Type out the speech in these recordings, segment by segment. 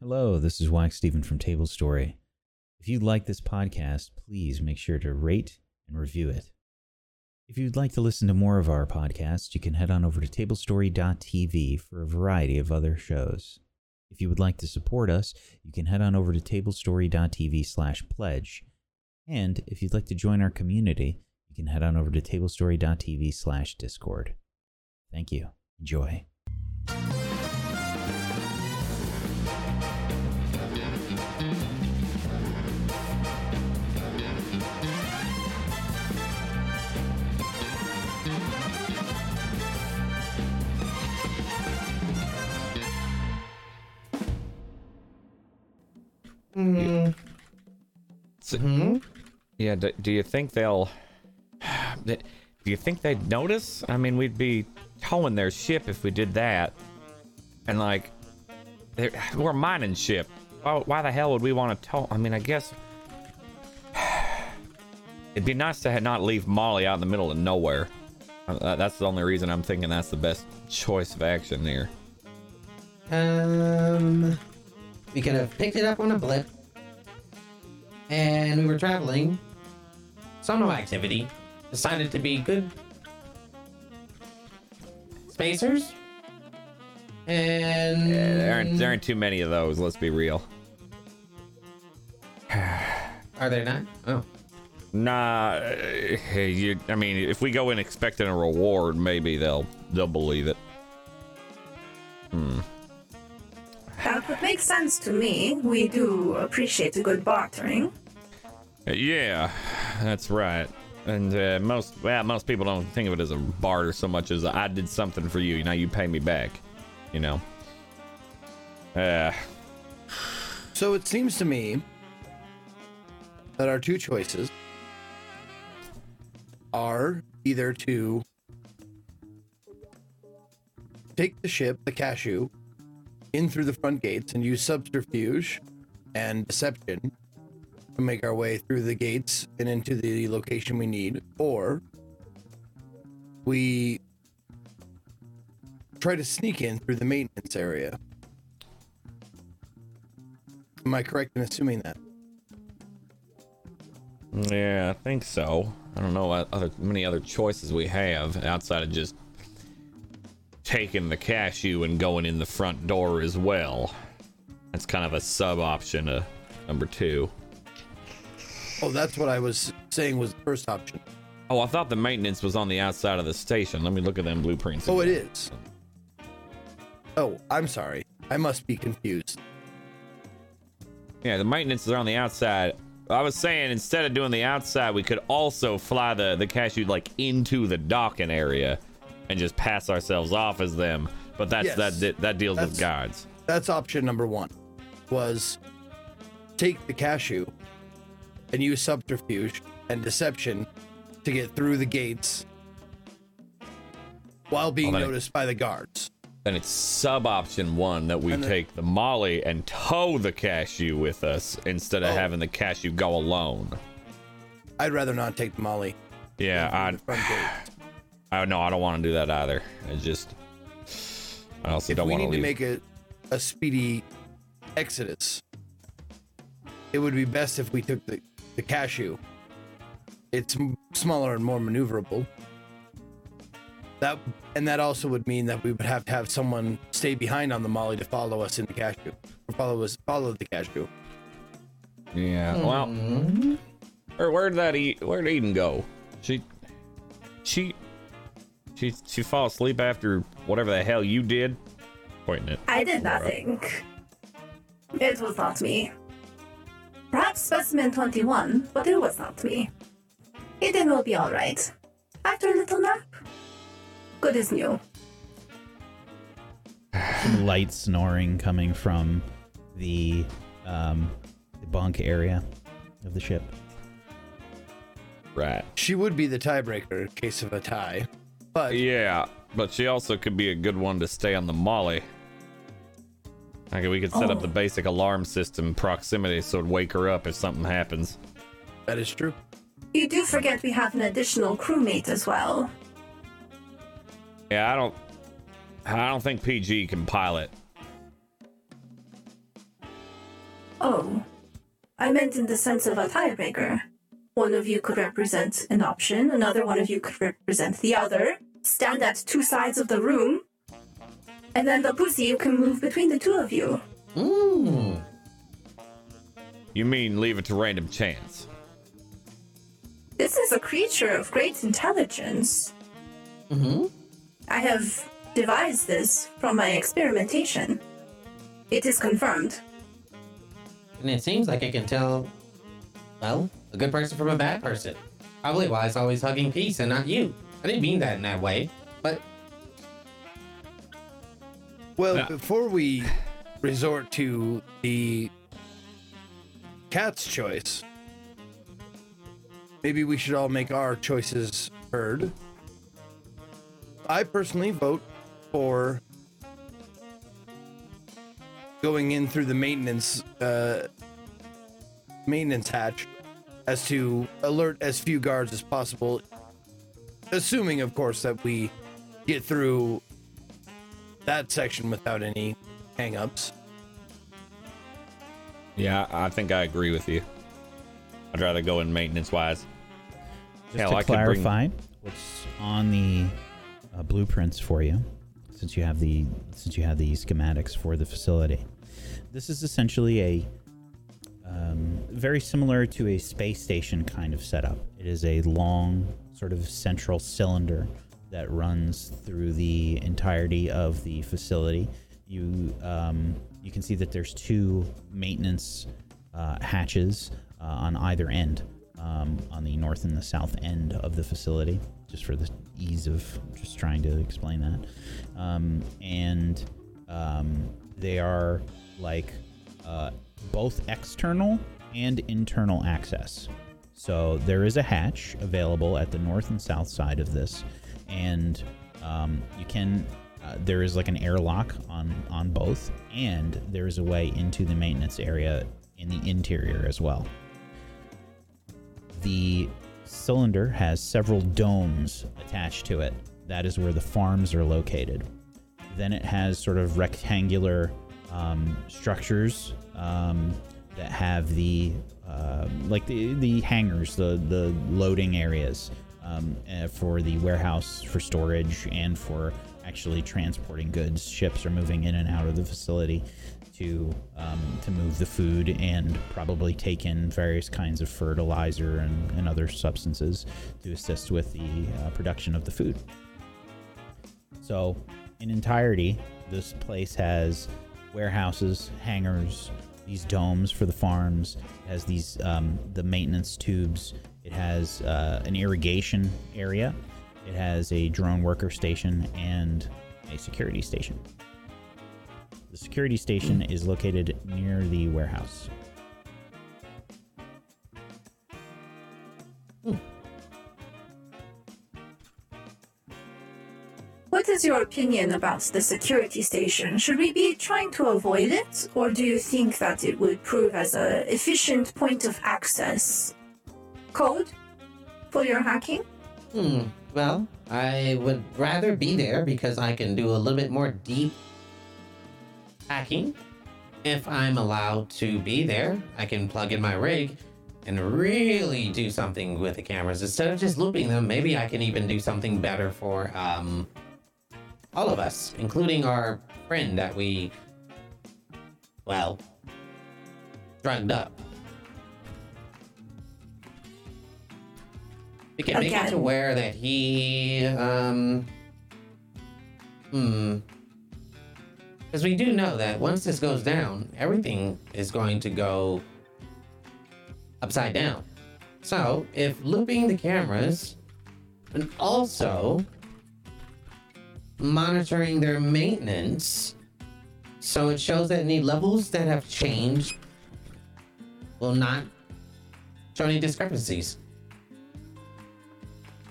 Hello, this is Wacksteven from Tablestory. If you like this podcast, please make sure to rate and review it. If you'd like to listen to more of our podcasts, you can head on over to tablestory.tv for a variety of other shows. If you would like to support us, you can head on over to tablestory.tv slash pledge. And if you'd like to join our community, you can head on over to tablestory.tv slash discord. Thank you. Enjoy. So- hmm? Yeah, do, do you think they'll. Do you think they'd notice? I mean, we'd be towing their ship if we did that. And, like, we're a mining ship. Why, why the hell would we want to tow? I mean, I guess. It'd be nice to not leave Molly out in the middle of nowhere. Uh, that's the only reason I'm thinking that's the best choice of action here. Um, we could have picked it up on a blip, and we were traveling. Some no activity decided to be good spacers, and Yeah, there aren't, there aren't too many of those, let's be real. are there not? Oh, Nah, uh, you. I mean, if we go in expecting a reward, maybe they'll they'll believe it. That would make sense to me. We do appreciate a good bartering. Uh, Yeah, that's right. And uh, most well, most people don't think of it as a barter so much as I did something for you. Now you pay me back. You know. Uh, So it seems to me that our two choices are either to take the ship, the cashew, in through the front gates and use subterfuge and deception to make our way through the gates and into the location we need, or we try to sneak in through the maintenance area. Am I correct in assuming that? yeah, I think so. I don't know what other many other choices we have outside of just taking the cashew and going in the front door as well. That's kind of a sub option to number two. Oh, that's what I was saying was the first option. Oh, I thought the maintenance was on the outside of the station. Let me look at them blueprints. Oh, it is. Oh, I'm sorry. I must be confused. Yeah, the maintenance is on the outside. I was saying instead of doing the outside, we could also fly the the cashew like into the docking area, and just pass ourselves off as them. But that's Yes. that that deals with That's- guards. That's option number one. Was take the cashew and use subterfuge and deception to get through the gates while being Well, then it- noticed by the guards. Then it's sub option one that we And the- take the molly and tow the cashew with us instead of Oh. having the cashew go alone. I'd rather not take the molly. Yeah, through I the front gate. I no, I don't want to do that either. It's just I also If don't want to leave. we want need to to make a, a speedy exodus, it would be best if we took the, the cashew. It's m- smaller and more maneuverable. That and that also would mean that we would have to have someone stay behind on the molly to follow us in the cashew, or follow us follow the cashew. Yeah. Well, Mm-hmm. or where'd that eat? Where'd Eden go? She, she, she, she fall asleep after whatever the hell you did. Pointing it. I did nothing. It was not me. Perhaps specimen 21, but it was not me. Eden will be alright. After a little nap, good as new. Light snoring coming from the um, the bunk area of the ship. Right. She would be the tiebreaker in case of a tie, but Yeah, but she also could be a good one to stay on the molly. Okay, we could set up Oh. the basic alarm system proximity so it'd wake her up if something happens. that is true. You do forget we have an additional crewmate as well. Yeah, I don't. I don't think PG can pilot. Oh, I meant in the sense of a tiebreaker. One of you could represent an option, another one of you could represent the other, stand at two sides of the room, and then the pussy can move between the two of you. Mmm. You mean leave it to random chance? This is a creature of great intelligence. Mm-hmm. I have devised this from my experimentation. It is confirmed. And it seems like it can tell, well, a good person from a bad person. Probably why it's always hugging peace and not you. I didn't mean that in that way, but Well, Yeah. before we resort to the cat's choice, maybe we should all make our choices heard. I personally vote for going in through the maintenance uh, maintenance hatch as to alert as few guards as possible assuming of course that we get through that section without any hangups. Yeah, I think I agree with you. I'd rather go in maintenance wise. Just Hell, to I could bring- clarify, what's on the uh, blueprints for you, since you have the since you have the schematics for the facility, this is essentially a um, very similar to a space station kind of setup. It is a long, sort of central cylinder that runs through the entirety of the facility. You um, you can see that there's two maintenance uh, hatches uh, on either end, um, on the north and the south end of the facility, just for the ease of just trying to explain that. Um, and um, they are like uh, both external and internal access. So there is a hatch available at the north and south side of this, and um, you can. Uh, there is like an airlock on on both, and there is a way into the maintenance area in the interior as well. The cylinder has several domes attached to it. That is where the farms are located. Then it has sort of rectangular um, structures um, that have the uh, like the the hangars, the the loading areas um, uh, for the warehouse for storage and for actually transporting goods. Ships are moving in and out of the facility to um, to move the food and probably take in various kinds of fertilizer and, and other substances to assist with the uh, production of the food. So, in entirety, this place has warehouses, hangars, these domes for the farms. It has these um, the maintenance tubes. It has uh, an irrigation area. It has a drone worker station and a security station. The security station is located near the warehouse. What is your opinion about the security station? Should we be trying to avoid it, or do you think that it would prove as an efficient point of access code for your hacking? Hmm. Well, I would rather be there because I can do a little bit more deep hacking. If I'm allowed to be there, I can plug in my rig and really do something with the cameras instead of just looping them. Maybe I can even do something better for um all of us, including our friend that we well drugged up. We can make it to where that he um hmm because we do know that once this goes down, everything is going to go upside down. So, if looping the cameras and also monitoring their maintenance, so it shows that any levels that have changed will not show any discrepancies.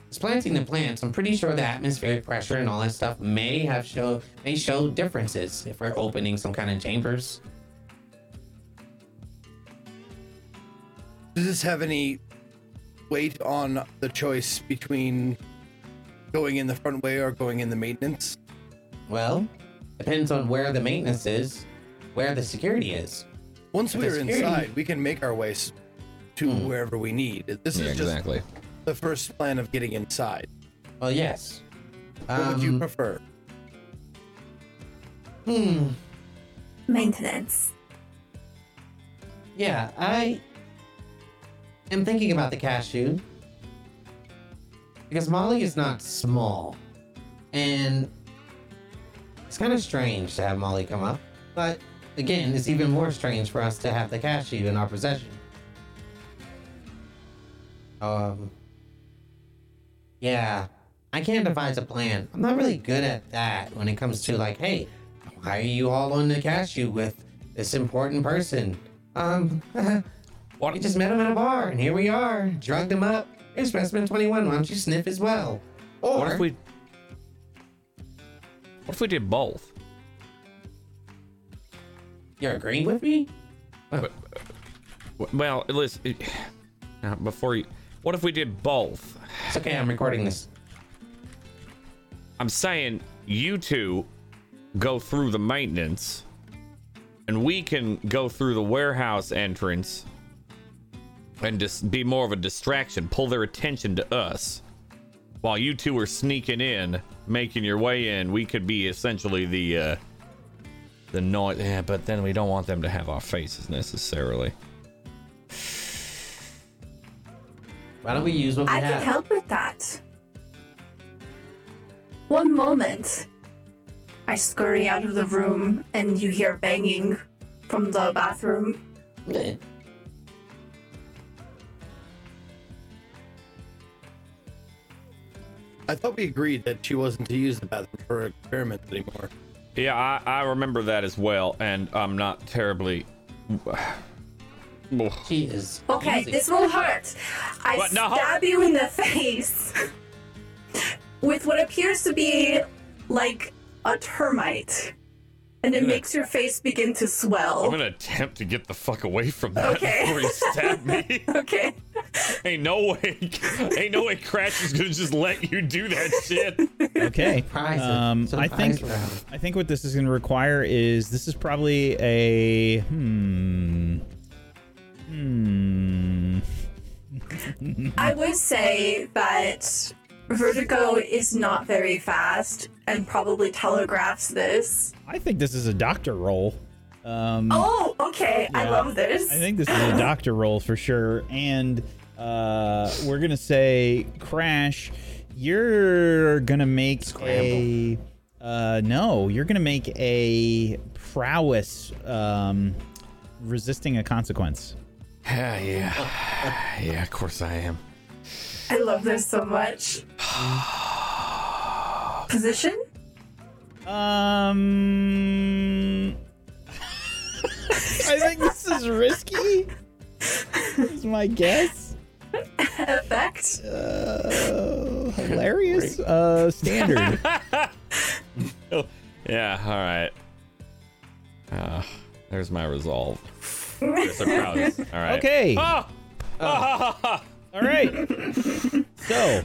It's planting the plants. I'm pretty sure the atmospheric pressure and all that stuff may have show may show differences if we're opening some kind of chambers. Does this have any weight on the choice between going in the front way or going in the maintenance? Well, depends on where the maintenance is, where the security is. Once If we're it's here, inside, we can make our way s- to wherever we need. This Yeah, is just exactly. the first plan of getting inside. Well, yes. What would you Um, prefer? Hmm. Maintenance. Yeah, I am thinking about the cashew because Molly is not small, and it's kind of strange to have Molly come up. But again, it's even more strange for us to have the cashew in our possession. Um. Yeah, I can't devise a plan. I'm not really good at that when it comes to like, hey, why are you all on the cashew with this important person? Um, we just met him at a bar, and here we are. Drugged him up. Here's specimen 21. Why don't you sniff as well? Or What if we? What if we did both? you're agreeing with me? Well, listen. it- Now, before you, what if we did both? It's okay. I'm recording this. I'm saying you two go through the maintenance, and we can go through the warehouse entrance and just be more of a distraction, pull their attention to us. While you two are sneaking in, making your way in, we could be essentially the uh the noise. Yeah, but then we don't want them to have our faces necessarily. Why don't we use what we I have? I can help with that. One moment. I scurry out of the room and you hear banging from the bathroom. I thought we agreed that she wasn't to use the bathroom for experiments anymore. Yeah, I, I remember that as well, and I'm not terribly. She is. Okay, easy. this will hurt. I What? No. stab you in the face with what appears to be like a termite. And it Yeah. makes your face begin to swell. I'm gonna attempt to get the fuck away from that Okay. before you stab me. Okay. Ain't no way, ain't no way Crash is gonna just let you do that shit. Okay. Surprise it. Um, I think round. I think what this is going to require is this is probably a hmm hmm. I would say that Vertigo is not very fast and probably telegraphs this. I think this is a doctor role. Um, Oh, okay. I love this. I think this is a doctor role for sure. And uh, we're gonna say, Crash, you're gonna make a uh, no, you're gonna make a prowess um, resisting a consequence. Yeah, yeah, yeah. Of course I am. I love this so much. Position? Um, I think this is risky. is my guess. Effect? Uh, hilarious. Uh, standard. Yeah, all right. Uh, there's my resolve. There's all right. Okay. Ah! Ah! all right. so,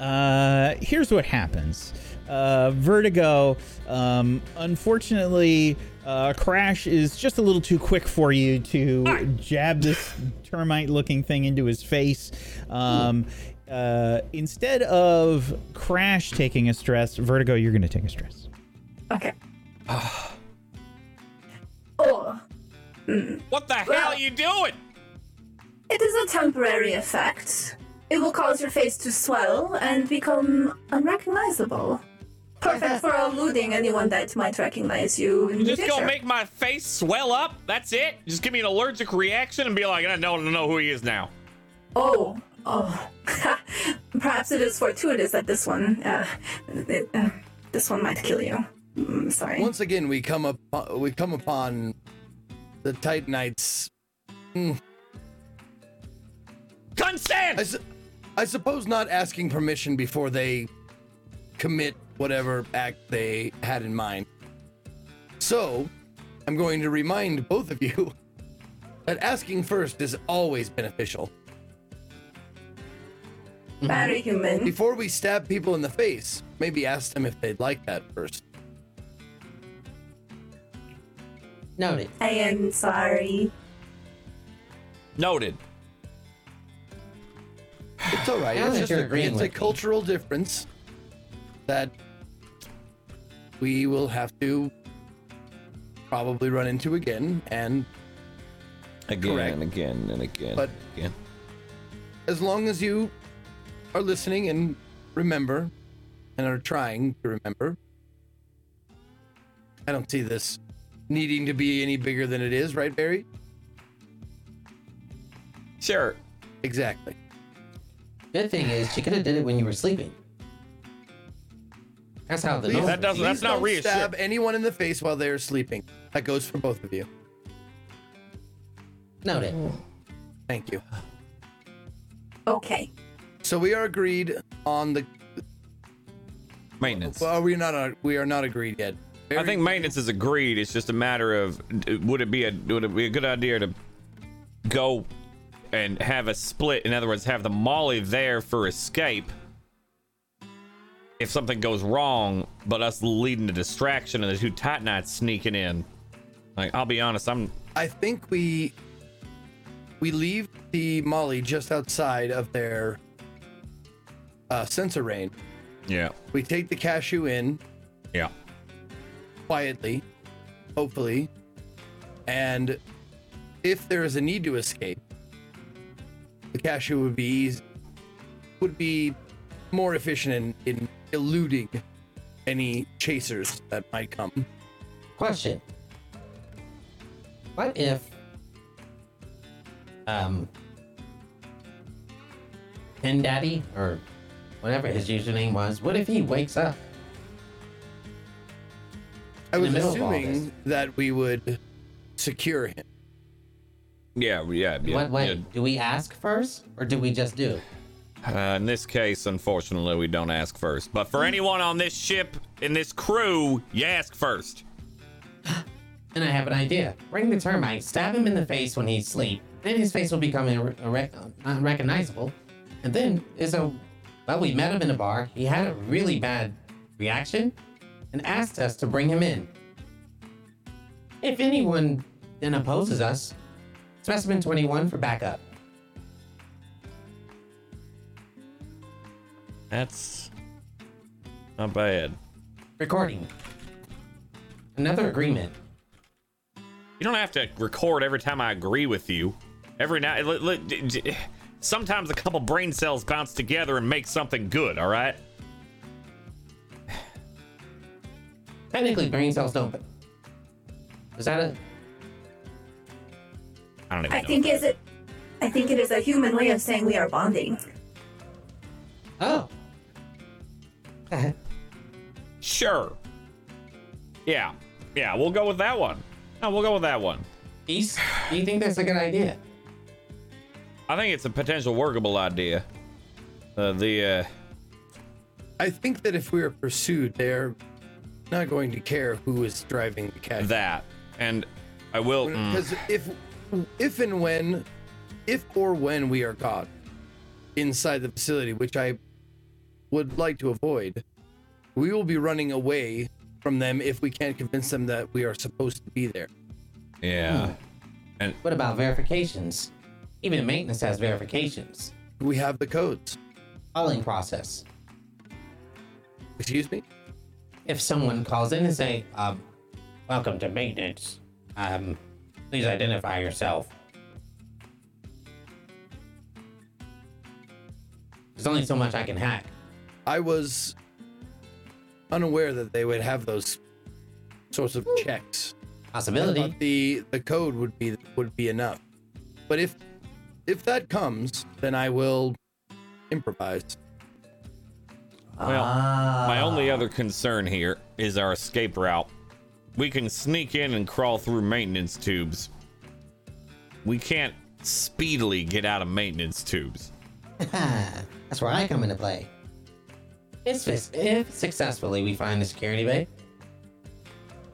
uh, here's what happens. Uh, Vertigo, um, unfortunately, uh, Crash is just a little too quick for you to jab this termite-looking thing into his face. Um, uh, instead of Crash taking a stress, Vertigo, you're going to take a stress. Okay. oh, What the hell are you doing? it is a temporary effect. It will cause your face to swell and become unrecognizable. Perfect for eluding anyone that might recognize you in You the just future. gonna make my face swell up? That's it? Just give me an allergic reaction and be like, I don't know who he is now. Oh, oh. Perhaps it is fortuitous that this one, uh, it, uh, this one might kill you. Mm, sorry. Once again, we come up we come upon the Titanites. I, Consent! su- I suppose not asking permission before they commit whatever act they had in mind. So, I'm going to remind both of you that asking first is always beneficial. Mm-hmm. Very human. Before we stab people in the face, maybe ask them if they'd like that first. Noted. I am sorry. Noted. It's all right. It's just a, it's a cultural difference that we will have to probably run into again. And Again Correct. and again and again. But- again. as long as you are listening and remember and are trying to remember, I don't see this needing to be any bigger than it is, right, Barry? Sure. Exactly. Good thing is, she could have did it when you were sleeping. That's how the Please, That doesn't- please that's not don't reassuring. stab anyone in the face while they are sleeping. That goes for both of you. Noted. Thank you. Okay. So we are agreed on the. Maintenance. Well, we're not. uh, We are not agreed yet. I Barry, think maintenance is agreed. It's just a matter of d- would it be a would it be a good idea to go and have a split? In other words, have the Molly there for escape if something goes wrong, but us leading to distraction and the two Titanites sneaking in. Like, I'll be honest, I'm I think we we leave the Molly just outside of their uh, sensor range. yeah We take the cashew in yeah quietly, hopefully, and if there is a need to escape, the cashew would be easy, would be more efficient in, in eluding any chasers that might come. Question. What if um Pin Daddy or whatever his username was, what if he wakes up? I was middle of all assuming that we would secure him. yeah yeah yeah. what way? yeah. Do we ask first or do we just do? Uh, in this case, unfortunately, we don't ask first. But for anyone on this ship in this crew, you ask first. And I have an idea. Bring the termite, stab him in the face when he's asleep. Then his face will become unrecognizable. And then is a well, we met him in a bar. He had a really bad reaction and asked us to bring him in. If anyone then opposes us, specimen 21 for backup. That's not bad. Recording. Another agreement. You don't have to record every time I agree with you. Every now, li- li- j- j- sometimes a couple brain cells bounce together and make something good. All right. Technically, brain cells don't. Is that a I don't even I know. think is it. I think it is a human way of saying we are bonding. oh? Sure. Yeah. Yeah. We'll go with that one. No, we'll go with that one. East, do you think that's a good idea? I think it's a potential workable idea. Uh, the uh, I think that if we are pursued, they're not going to care who is driving the cashew. that and I will. mm, Because if, if and when, if or when we are caught inside the facility, which I would like to avoid, we will be running away from them if we can't convince them that we are supposed to be there. yeah. And What about verifications? Even maintenance has verifications. We have the codes. Calling process. Excuse me? If someone calls in and say, um, welcome to maintenance, um, please identify yourself. There's only so much I can hack. I was unaware that they would have those sorts of checks. Possibility. thought the the code would be would be enough. But if if that comes, then I will improvise. Well, my Ah. only other concern here is our escape route. We can sneak in and crawl through maintenance tubes. We can't speedily get out of maintenance tubes. That's where I come into play. If, successfully we find the security bay,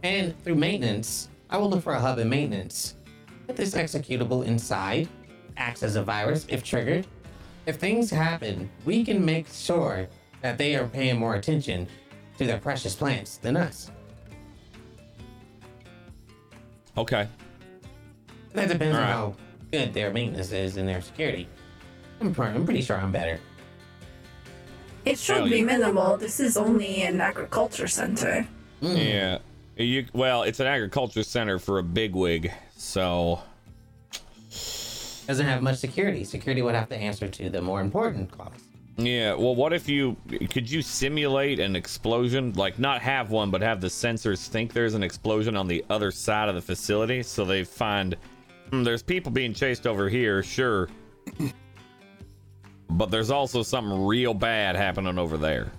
and through maintenance, I will look for a hub in maintenance. Put this executable inside, acts as a virus if triggered. If things happen, we can make sure that they are paying more attention to their precious plants than us. Okay. That depends on how good their maintenance is and their security. I'm, pr- I'm pretty sure I'm better. It should Hell be yeah. minimal. This is only an agriculture center. Mm. Yeah. You well, it's an agriculture center for a bigwig, so Doesn't have much security. Security would have to answer to the more important clause. yeah. Well, what if you could you simulate an explosion, like not have one, but have the sensors think there's an explosion on the other side of the facility, so they find "Hmm, there's people being chased over here, sure, but there's also something real bad happening over there.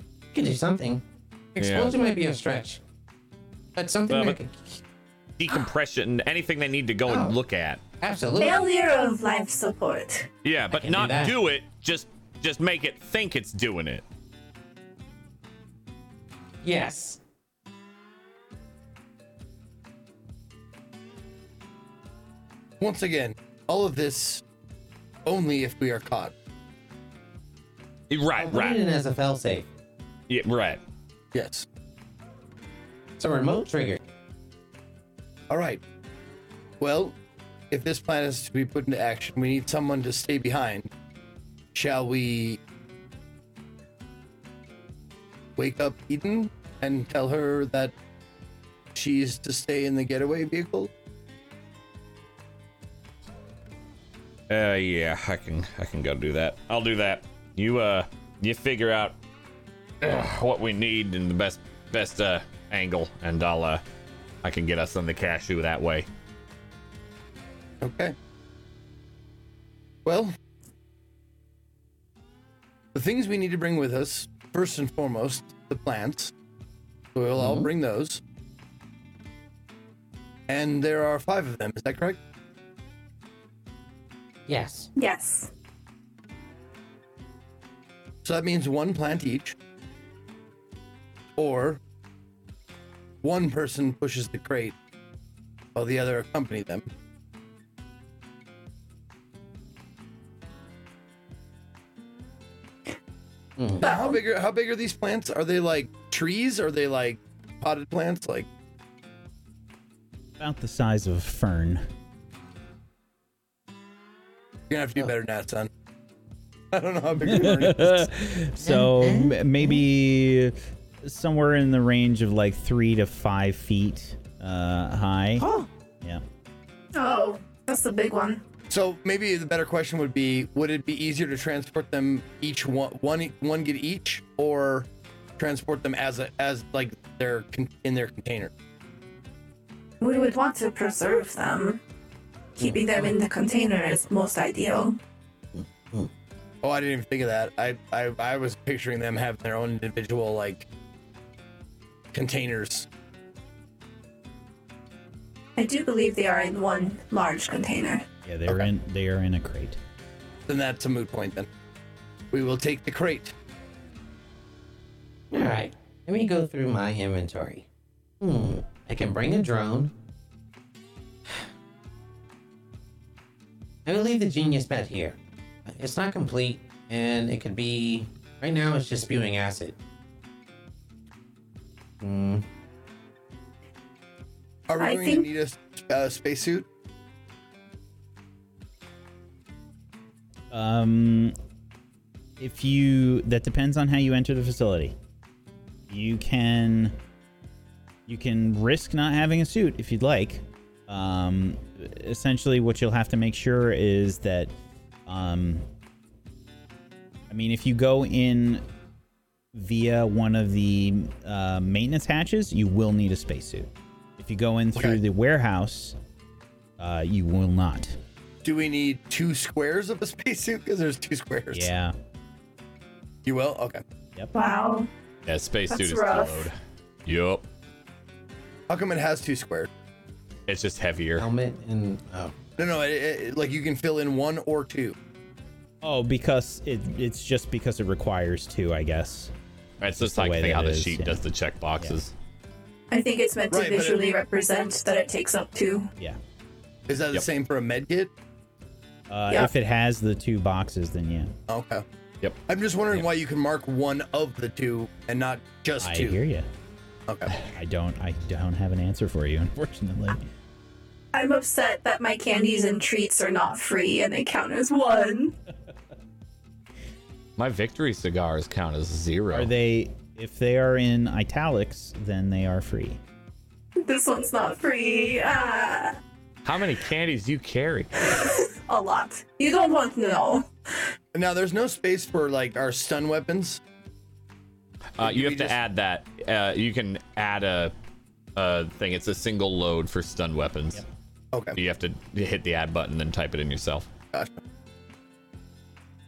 You could do something. Explosion might be a stretch. But something Well, that but- could- Decompression, anything they need to go Oh. and look at. Absolutely. Failure of life support. Yeah, but can do not do it. Just just make it think it's doing it. Yes. Once again, all of this only if we are caught. Right, I'll put it in right. as a failsafe. Yeah, right. Yes. It's a remote trigger. All right. Well, if this plan is to be put into action, we need someone to stay behind. Shall we wake up Eden and tell her that she's to stay in the getaway vehicle? Uh, yeah, I can I can go do that. I'll do that. You uh, you figure out uh, what we need in the best best uh angle, and I'll uh, I can get us on the cashew that way. Okay. Well, the things we need to bring with us, first and foremost, the plants. So we'll all bring those. And there are five of them, is that correct? Yes. Yes. So that means one plant each. Or one person pushes the crate while the other accompany them. Hmm. Now, how big are how big are these plants? Are they like trees? Are they like potted plants? Like About the size of a fern. You're gonna have to do better than that, son. I don't know how big the fern is. so m- maybe somewhere in the range of like three to five feet uh, high. Oh. Yeah. Oh, that's the big one. So maybe the better question would be: Would it be easier to transport them each one, one, one get each, or transport them as a as like they're con- in their container? We would want to preserve them. Keeping them in the container is most ideal. Oh, I didn't even think of that. I I, I was picturing them having their own individual like containers. I do believe they are in one large container. Yeah, they're Okay. in they are in a crate. Then that's a moot point. Then we will take the crate. All right. Let me go through my inventory. Hmm. I can bring a drone. I will leave the genius bed here. It's not complete, and it could be. Right now, it's just spewing acid. Hmm. Are we I going think- to need a uh, spacesuit? Um, if you that depends on how you enter the facility. You can you can risk not having a suit if you'd like. Um, essentially, what you'll have to make sure is that, um, I mean, if you go in via one of the uh, maintenance hatches, you will need a spacesuit. If you go in through Okay. the warehouse, uh, you will not. Do we need two squares of a spacesuit? Because there's two squares. Yeah. You will. Okay. Yep. Wow. Yeah, spacesuit That's is rough. too load. Yup. How come it has two squares? It's just heavier. Helmet and. Oh. No, no. It, it, like you can fill in one or two. Oh, because it it's just because it requires two, I guess. It's just the like way thing how the is, sheet yeah. does the check boxes. I think it's meant to Right, but it- visually represent that it takes up two. Yeah. Is that the Yep. same for a med kit? Uh, Yeah. If it has the two boxes, then yeah. Okay. Yep. I'm just wondering why you can mark one of the two and not just I two. hear you. Okay. I don't. I don't have an answer for you, unfortunately. I'm upset that my candies and treats are not free and they count as one. My victory cigars count as zero. Are they? If they are in italics, then they are free. This one's not free. Ah, How many candies do you carry? a lot. You don't want to know. Now there's no space for like our stun weapons. Uh, Do you have to just- add that. Uh, you can add a, a thing. It's a single load for stun weapons. Okay. You have to hit the add button, then type it in yourself. Gotcha.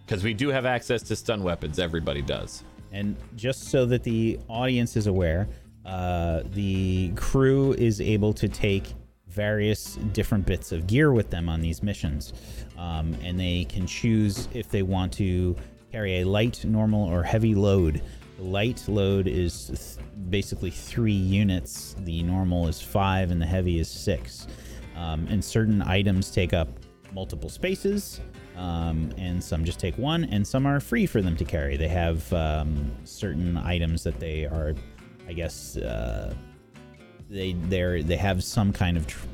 Because we do have access to stun weapons. Everybody does. And just so that the audience is aware, uh, the crew is able to take various different bits of gear with them on these missions. Um, and they can choose if they want to carry a light, normal, or heavy load. Light load is th- basically three units, the normal is five, and the heavy is six. Um, and certain items take up multiple spaces, um, and some just take one, and some are free for them to carry. They have um, certain items that they are, I guess, uh, they they're they have some kind of tr-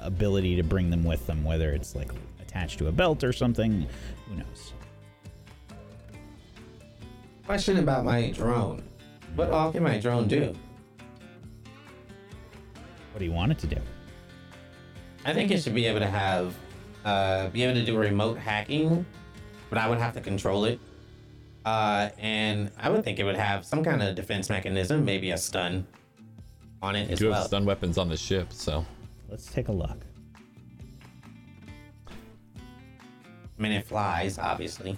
ability to bring them with them, whether it's like attached to a belt or something. Who knows? Question about my drone. What all can my drone do? What do you want it to do? I think it should be able to have, uh, be able to do remote hacking, but I would have to control it. Uh, and I would think it would have some kind of defense mechanism, maybe a stun on it You as do well. have stun weapons on the ship, so Let's take a look. I mean, it flies, obviously.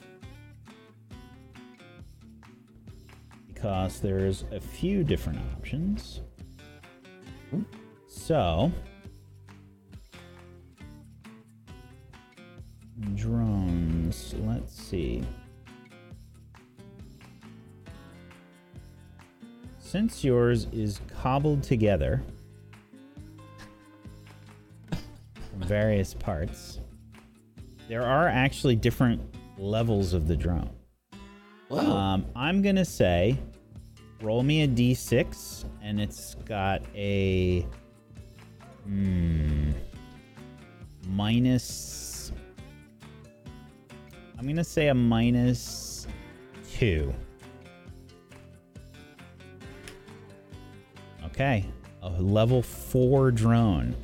Because there's a few different options. So, drones, let's see. Since yours is cobbled together from various parts, there are actually different levels of the drone. Um, I'm gonna say, roll me a d6, and it's got a hmm, minus. I'm gonna say a minus two. Okay, a level four drone.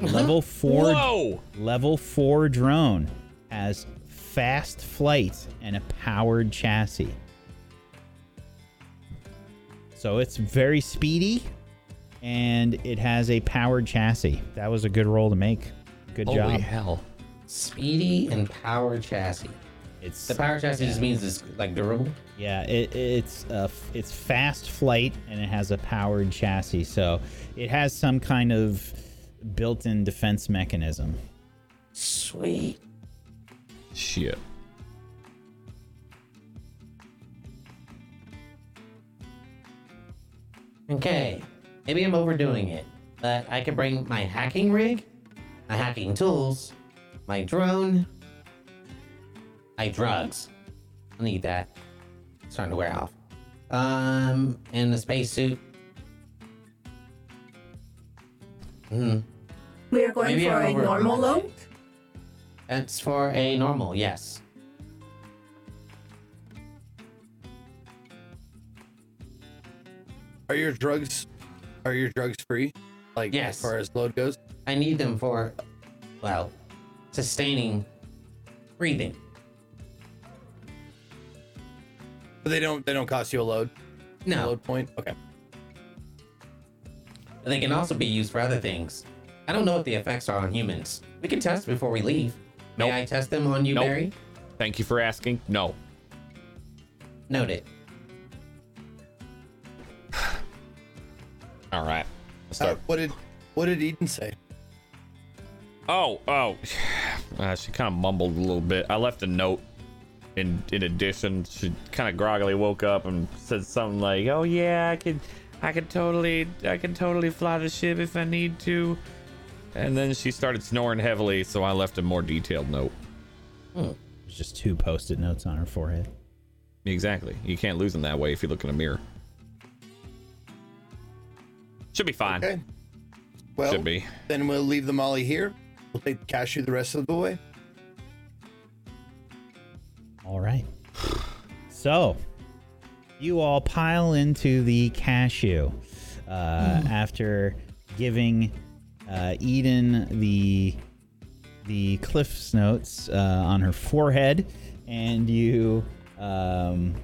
A level four. Whoa! Level 4 drone has fast flight and a powered chassis. So it's very speedy and it has a powered chassis. That was a good roll to make. Good Holy job. hell! Speedy and power chassis. It's The power chassis just means it's like durable. yeah, it, it's uh, it's fast flight and it has a powered chassis. So it has some kind of built-in defense mechanism. Sweet. Shit. Okay, maybe I'm overdoing it, but I could bring my hacking rig, my hacking tools, my drone, my drugs. I need that. It's starting to wear off. Um, and the spacesuit. Hmm. We are going Maybe for I'm a normal load. That's for a normal, yes. Are your drugs are your drugs free? Like Yes. as far as load goes? I need them for, well, sustaining breathing. But they don't they don't cost you a load? A No, load point? Okay. they can also be used for other things. I don't know what the effects are on humans. We can test before we leave. May Nope. I test them on you, Nope. Barry? Thank you for asking. No. Noted. Let's Uh, what did what did Eden say? Oh, oh. Uh, she kind of mumbled a little bit. I left a note. In in addition, she kind of groggily woke up and said something like, "Oh yeah, I could, I could totally, I can totally fly the ship if I need to." And then she started snoring heavily, so I left a more detailed note. There's just two post-it notes on her forehead. Exactly. You can't lose them that way if you look in a mirror. Should be fine. Okay. Well, Should be. then we'll leave the molly here. We'll take the cashew the rest of the way. All right. So, you all pile into the cashew uh, after giving uh, Eden the the Cliff's notes uh, on her forehead, and you um,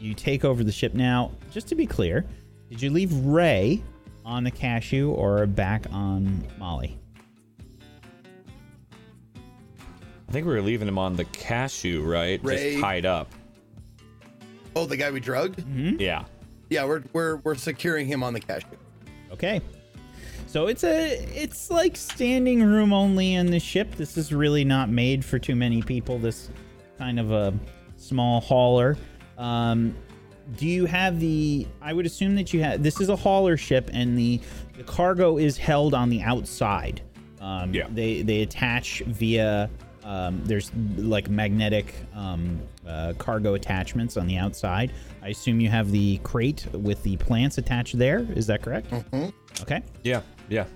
you take over the ship. Now, just to be clear, did you leave Ray on the cashew or back on Molly? I think we were leaving him on the cashew, right? Ray. Just tied up. Oh, the guy we drugged? Yeah. Yeah, we're we're we're securing him on the cashew. Okay. So it's a it's like standing room only in the ship. This is really not made for too many people. This kind of a small hauler. Um, do you have the? I would assume that you have. This is a hauler ship, and the the cargo is held on the outside. Um, Yeah. They they attach via. Um, there's like magnetic um, uh, cargo attachments on the outside. I assume you have the crate with the plants attached there. Is that correct? mm-hmm. Okay. Yeah. Yeah.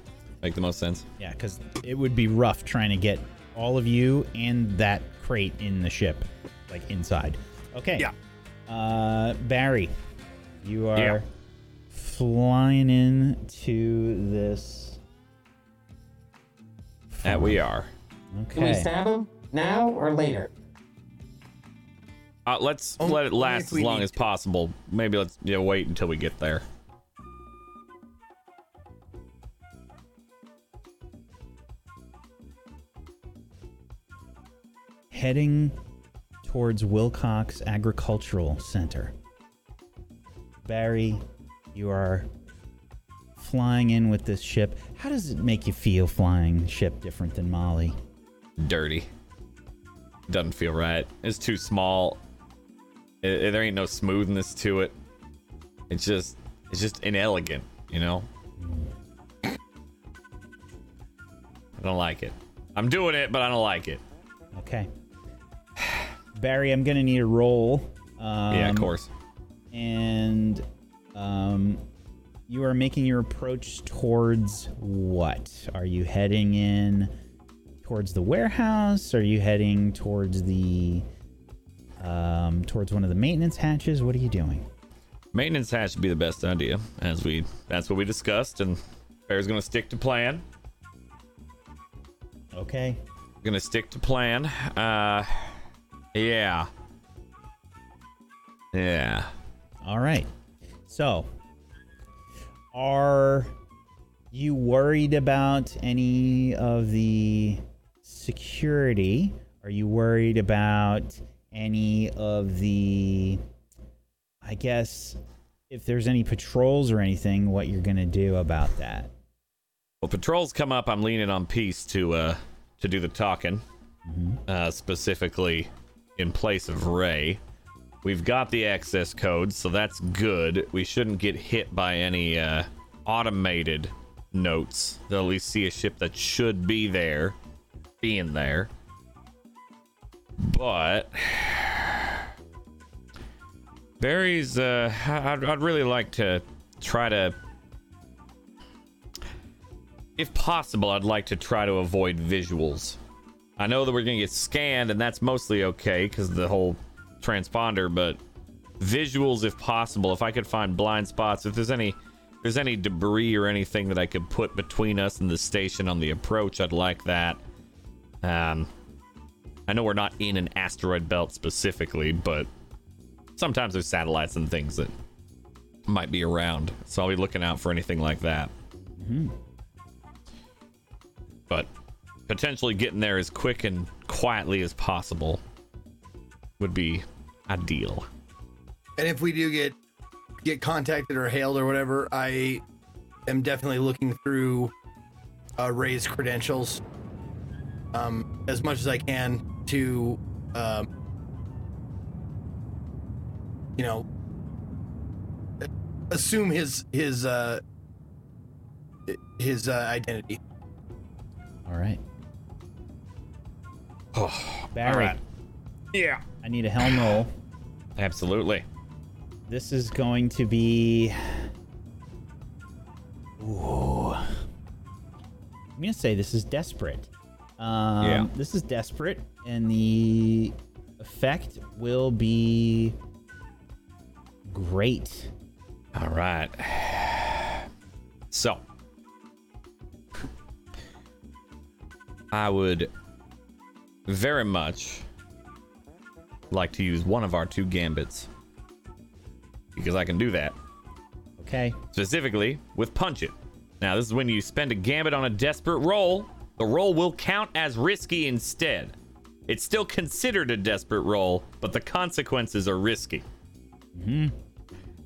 Make the most sense. Yeah, because it would be rough trying to get all of you and that crate in the ship, like inside. Okay. Yeah. Uh, Barry, you are Yeah. flying into this. That we are. Okay. Can we Okay. stab him now or later? Uh, let's Only- let it last as long as to. possible. Maybe let's yeah, wait until we get there. Heading towards Wilcox Agricultural Center. Barry, you are flying in with this ship. How does it make you feel flying the ship different than Molly? Dirty. Doesn't feel right. It's too small. I- I- there ain't no smoothness to it. It's just it's just inelegant, you know. I don't like it. I'm doing it, but I don't like it. Okay. Barry, I'm gonna need a roll. Um, yeah, of course. And um, you are making your approach towards what? Are you heading in towards the warehouse? Are you heading towards the um, towards one of the maintenance hatches? What are you doing? Maintenance hatch would be the best idea, as we that's what we discussed, and Bear's gonna stick to plan. Okay. Gonna stick to plan. Uh, yeah, yeah. All right. So, are you worried about any of the security? Are you worried about any of the, I guess, if there's any patrols or anything, what you're going to do about that? Well, patrols come up. I'm leaning on peace to uh to do the talking, uh, specifically in place of Ray. We've got the access code, so that's good. We shouldn't get hit by any uh, automated notes. They'll at least see a ship that should be there, being there. But Barry's, uh, I'd, I'd really like to try to if possible, I'd like to try to avoid visuals. I know that we're gonna get scanned, and that's mostly okay because the whole transponder. But visuals, if possible, if I could find blind spots, if there's any, if there's any debris or anything that I could put between us and the station on the approach, I'd like that. Um, I know we're not in an asteroid belt specifically, but sometimes there's satellites and things that might be around, so I'll be looking out for anything like that Hmm. but potentially getting there as quick and quietly as possible would be ideal. And if we do get get contacted or hailed or whatever, I am definitely looking through uh, Ray's credentials um, as much as I can to, um, you know, assume his his uh, his uh, identity. All right. Barry, Alright. Yeah. I need a helm roll. Absolutely. This is going to be. Ooh. I'm gonna say this is desperate. Um, Yeah. This is desperate, and the effect will be great. All right. So, I would very much like to use one of our two gambits because I can do that Okay. specifically with Punch It. Now, this is when you spend a gambit on a desperate roll. The roll will count as risky instead. It's still considered a desperate roll, but the consequences are risky. Mm-hmm.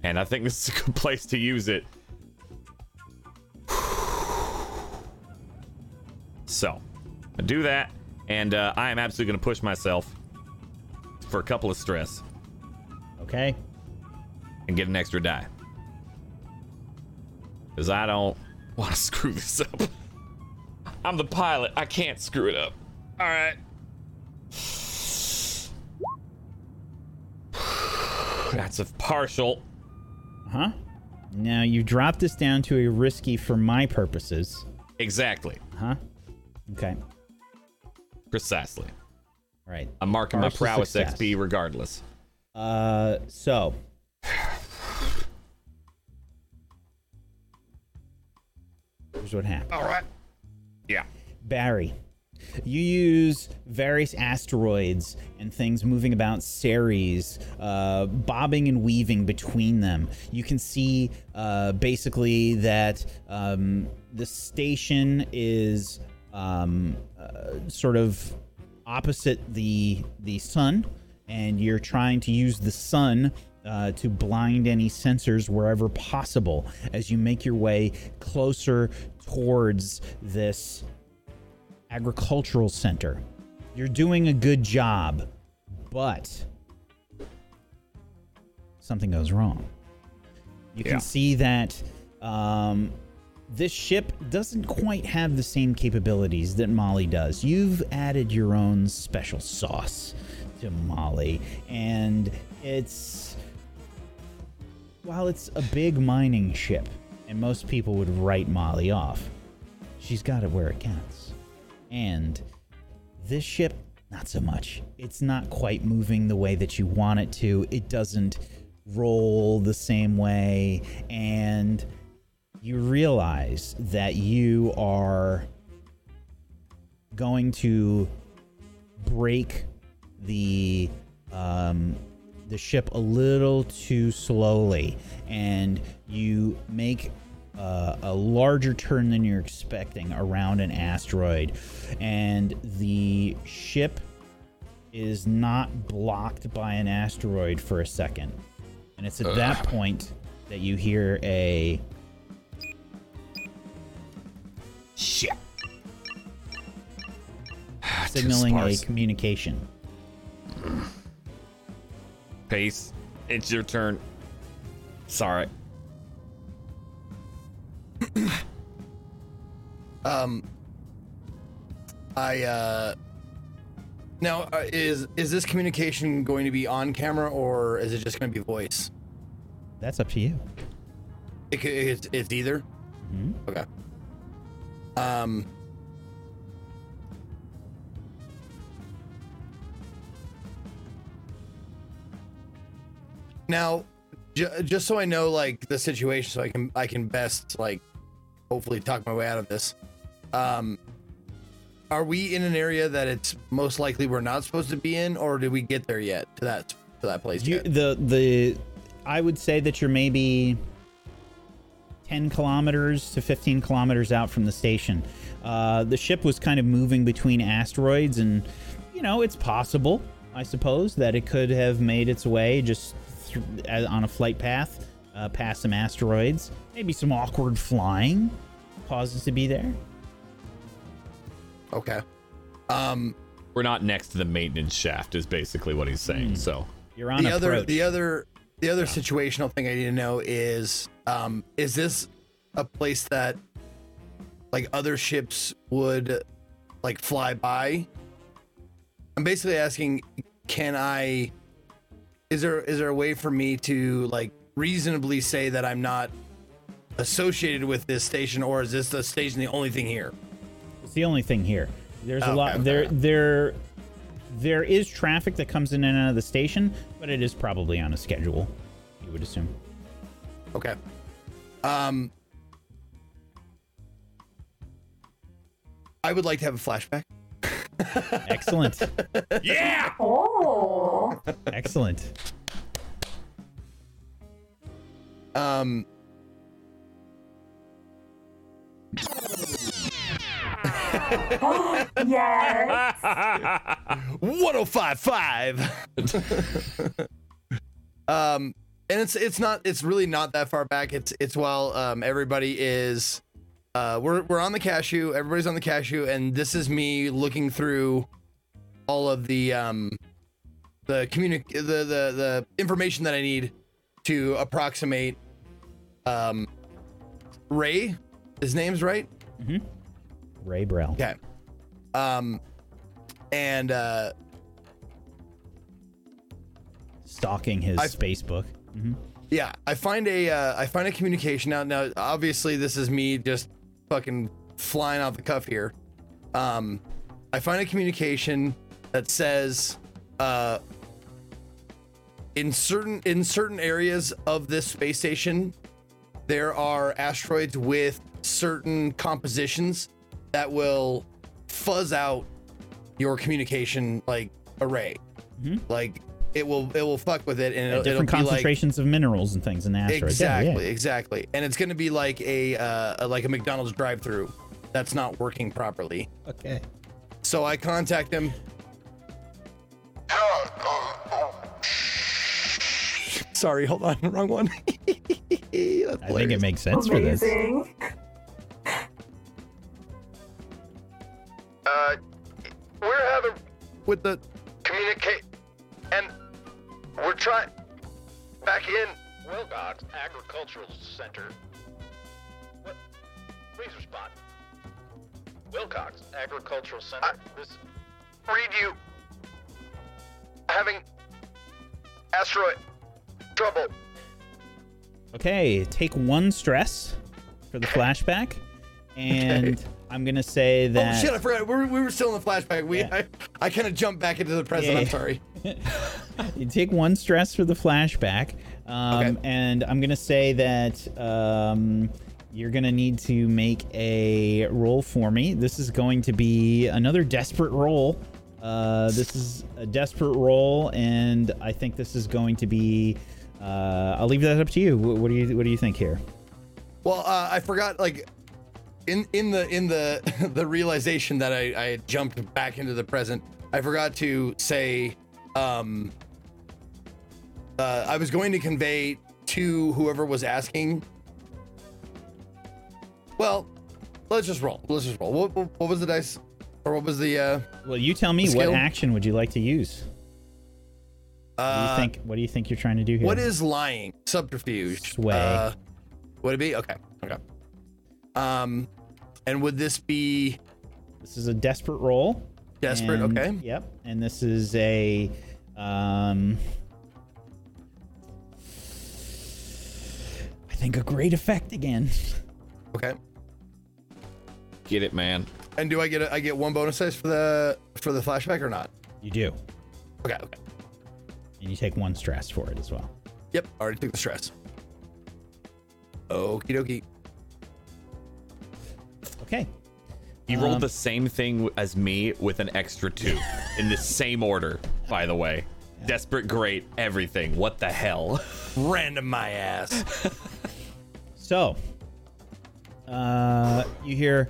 And I think this is a good place to use it. So, I do that, and uh, I am absolutely going to push myself for a couple of stress Okay. and get an extra die. Because I don't want to screw this up. I'm the pilot. I can't screw it up. All right. That's a partial. Huh? Now you drop this down to a risky for my purposes. Exactly. Huh? Okay. Precisely. All right. I'm marking my prowess success. XP regardless. Uh, so. Here's what happened. All right. Yeah. Barry, you use various asteroids and things moving about Ceres, uh, bobbing and weaving between them. You can see uh, basically that um, the station is um, uh, sort of opposite the the sun, and you're trying to use the sun. Uh, to blind any sensors wherever possible as you make your way closer towards this agricultural center. You're doing a good job, but something goes wrong. You can see that um, this ship doesn't quite have the same capabilities that Molly does. You've added your own special sauce to Molly, and it's while it's a big mining ship, and most people would write Molly off, she's got it where it counts. And this ship, not so much. It's not quite moving the way that you want it to. It doesn't roll the same way. And you realize that you are going to break the um, the ship a little too slowly, and you make uh, a larger turn than you're expecting around an asteroid, and the ship is not blocked by an asteroid for a second. And it's at that point that you hear a Shit. signaling a communication. Pace. It's your turn. Sorry. Um, I uh, now uh, is is this communication going to be on camera or is it just going to be voice? That's up to you. It, c- it's, it's either. Mhm. Okay. Um. Now, j- just so I know, like the situation, so I can I can best like hopefully talk my way out of this. Um, are we in an area that it's most likely we're not supposed to be in, or did we get there yet to that to that place You, the the I would say that you're maybe 10 kilometers to 15 kilometers out from the station. Uh, the ship was kind of moving between asteroids, and you know it's possible, I suppose, that it could have made its way just th- uh, on a flight path uh, past some asteroids. Maybe some awkward flying causes to be there. Okay. Um, We're not next to the maintenance shaft, is basically what he's saying. So, You're on the other the other the other situational thing I need to know is um is this a place that like other ships would like fly by? I'm basically asking can I is there is there a way for me to like reasonably say that I'm not associated with this station or is this the station the only thing here? It's the only thing here. There's a lot okay. there there there is traffic that comes in and out of the station, but it is probably on a schedule, you would assume. Okay. Um, I would like to have a flashback. Excellent. Yeah! Oh. Excellent. Um, oh, yes. 1055. um, and it's it's not it's really not that far back. It's it's while um everybody is uh we're we're on the cashew. Everybody's on the cashew, and this is me looking through all of the um the communic the the the information that I need to approximate um Ray. His name's right. Mm-hmm. Ray Brell. Okay. Um, and uh, Stalking his I- space book. hmm yeah, I find a uh, I find a communication out now. Obviously, this is me just fucking flying off the cuff here. Um, I find a communication that says, uh, in certain in certain areas of this space station, there are asteroids with certain compositions that will fuzz out your communication like array. Like it will it will fuck with it and it'll, different it'll be like concentrations of minerals and things in the asteroids. Yeah, yeah. Exactly, exactly. And it's going to be like a uh, like a McDonald's drive-through that's not working properly. Okay. So I contact him. Sorry, hold on, wrong one. That's I think it makes sense for this. Uh, we're having with the communicate, and we're trying back in. Wilcox Agricultural Center. What? Please respond. Wilcox Agricultural Center. I- this Read you having asteroid trouble. Okay, take one stress for the flashback, and I'm gonna say that. oh shit! I forgot. We were, we were still in the flashback. We Yeah. I, I kind of jumped back into the present. Yeah. I'm sorry. You take one stress for the flashback, um, Okay. and I'm gonna say that um, you're gonna need to make a roll for me. This is going to be another desperate roll. Uh, this is a desperate roll, and I think this is going to be. Uh, I'll leave that up to you. What, what do you What do you think here? Well, uh, I forgot. Like in in the in the the realization that I I had jumped back into the present. I forgot to say. Um, uh, I was going to convey to whoever was asking. Well, let's just roll. Let's just roll. What, what, what was the dice, or what was the? Uh, Well, you tell me what action would you like to use? What do you uh, think? What do you think you're trying to do here? What is lying? Subterfuge. Sway. Uh, would it be okay? Okay. Um, and would this be This is a desperate roll. desperate? and- okay. Yep. And this is a um I think a great effect again. Okay. Get it, man. And do I get a, I get one bonus dice for the for the flashback or not? You do. Okay. Okay. And you take one stress for it as well. Yep. Already took the stress. Okie dokie. Okay. You rolled Um, the same thing as me with an extra two in the same order, by the way. Desperate, great, everything. What the hell? Random my ass. So uh you hear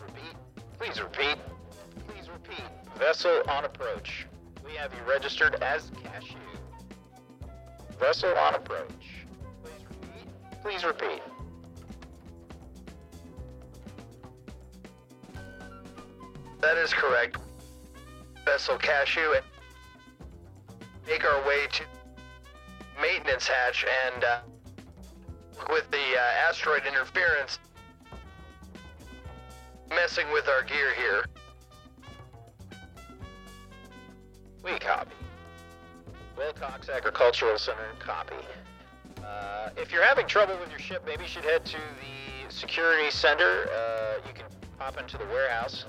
repeat. Please repeat. Please repeat. Vessel on approach. We have you registered as cashew. Vessel on approach. Please repeat. Please repeat. That is correct. Vessel cashew and make our way to maintenance hatch and uh, with the uh, asteroid interference messing with our gear here. We copy. Wilcox Agricultural Center, copy. Uh, if you're having trouble with your ship, maybe you should head to the security center. Uh, you can pop into the warehouse.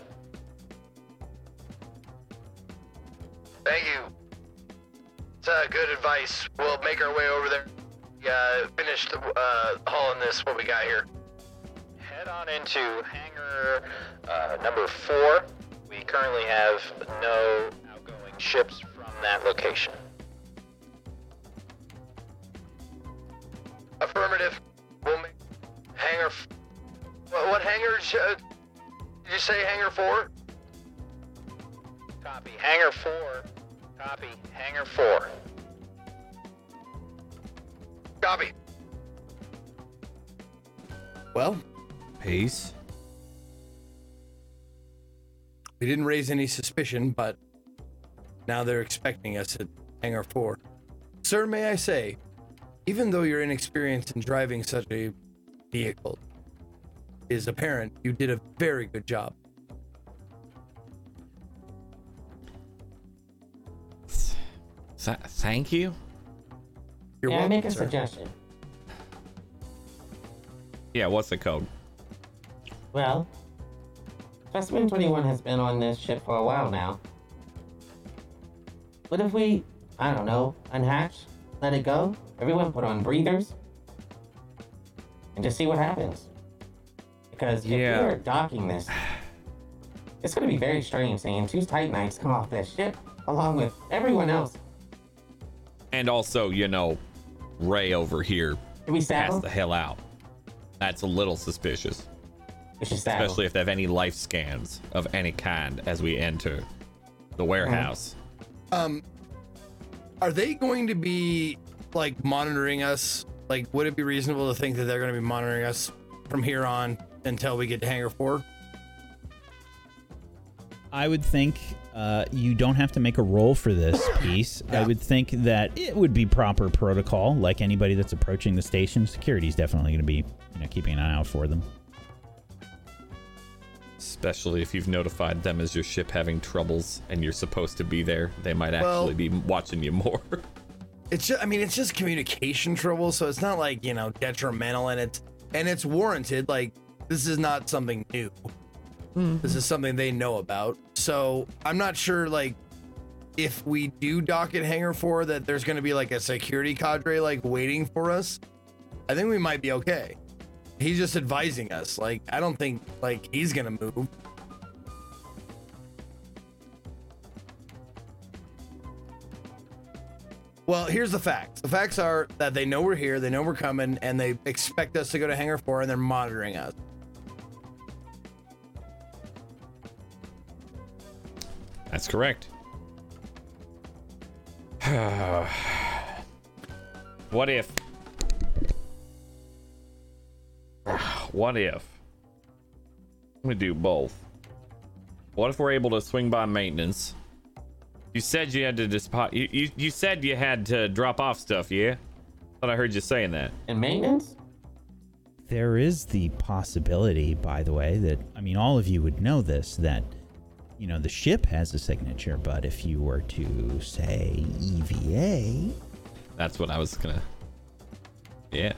Thank you. It's uh, good advice. We'll make our way over there. Uh, finish the, uh, hauling this, what we got here. Head on into hangar uh, number four. We currently have no outgoing ships from that location. Affirmative. We'll make hangar. F- what, what hangar? sh- Uh, did you say hangar four? Copy. Hangar four. Copy. Hangar four. Copy. Well, Peace. we didn't raise any suspicion, but now they're expecting us at hangar four. Sir, may I say, even though you're inexperienced in driving such a vehicle, is apparent you did a very good job. Th- thank you. You're May I welcome, make a sir. suggestion? Yeah, what's the code? Well, Specimen 21 has been on this ship for a while now. What if we, I don't know, unhatch, let it go, everyone put on breathers, and just see what happens? Because if Yeah. we're docking this, it's going to be very strange seeing two Titanites come off this ship along with everyone else. And also, you know, Ray over here Can we stab pass the hell out. That's a little suspicious, We should stab 'em. especially if they have any life scans of any kind as we enter the warehouse. Um, are they going to be like monitoring us? Like, would it be reasonable to think that they're going to be monitoring us from here on until we get to Hangar Four? I would think uh, you don't have to make a roll for this piece. I would think that it would be proper protocol, like anybody that's approaching the station. Security's definitely going to be, you know, keeping an eye out for them. Especially if you've notified them as your ship having troubles and you're supposed to be there, they might actually Well- be watching you more. It's just, I mean, it's just communication trouble, so it's not like you know detrimental, and it's and it's warranted. Like this is not something new. This is something they know about. So I'm not sure, like, if we do dock at Hangar Four, that there's going to be like a security cadre like waiting for us. I think we might be okay. He's just advising us. Like, I don't think like he's gonna move. Well, here's the facts. The facts are that they know we're here, they know we're coming, and they expect us to go to Hangar 4 and they're monitoring us. That's correct. what if? What if? I'm gonna do both. What if we're able to swing by maintenance? You said you had to dispo- you, you you said you had to drop off stuff, yeah? Thought I heard you saying that. And maintenance? There is the possibility, by the way, that I mean, all of you would know this that you know the ship has a signature, but if you were to say EVA, That's what I was gonna. Yeah,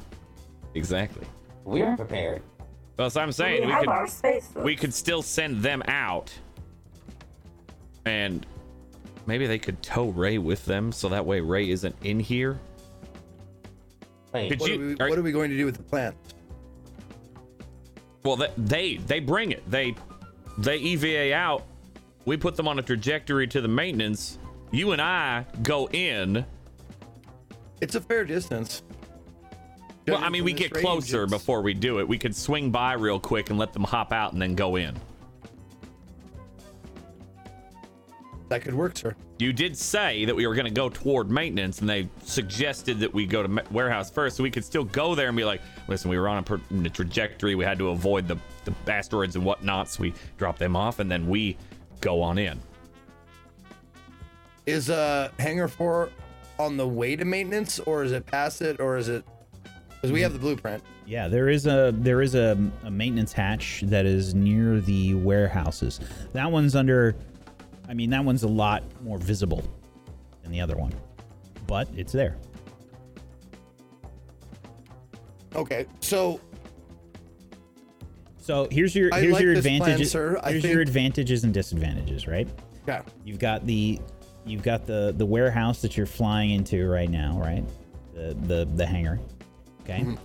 exactly. We're prepared. Well, so I'm saying we have could we could still send them out and maybe they could tow ray with them so that way ray isn't in here Wait, Could What, you- are we, are- what are we going to do with the plant? well they they bring it they they eva out we put them on a trajectory to the maintenance you and i go in It's a fair distance. well i mean we get closer it's- before we do it we could swing by real quick and let them hop out and then go in That could work, sir. You did say that we were going to go toward maintenance, and they suggested that we go to ma- warehouse first, so we could still go there and be like, "Listen, we were on a, per- a trajectory. We had to avoid the the asteroids and whatnot, so we drop them off, and then we go on in." Is uh Hangar 4 on the way to maintenance, or is it past it, or is it? Because we have the blueprint. yeah, there is a there is a, a maintenance hatch that is near the warehouses. That one's under. I mean, that one's a lot more visible than the other one, but it's there. Okay, so So here's your here's like your plan, advantages. I here's your advantages and disadvantages, right? Yeah. You've got the you've got the the warehouse that you're flying into right now, right? The the the hangar. Okay. Mm-hmm.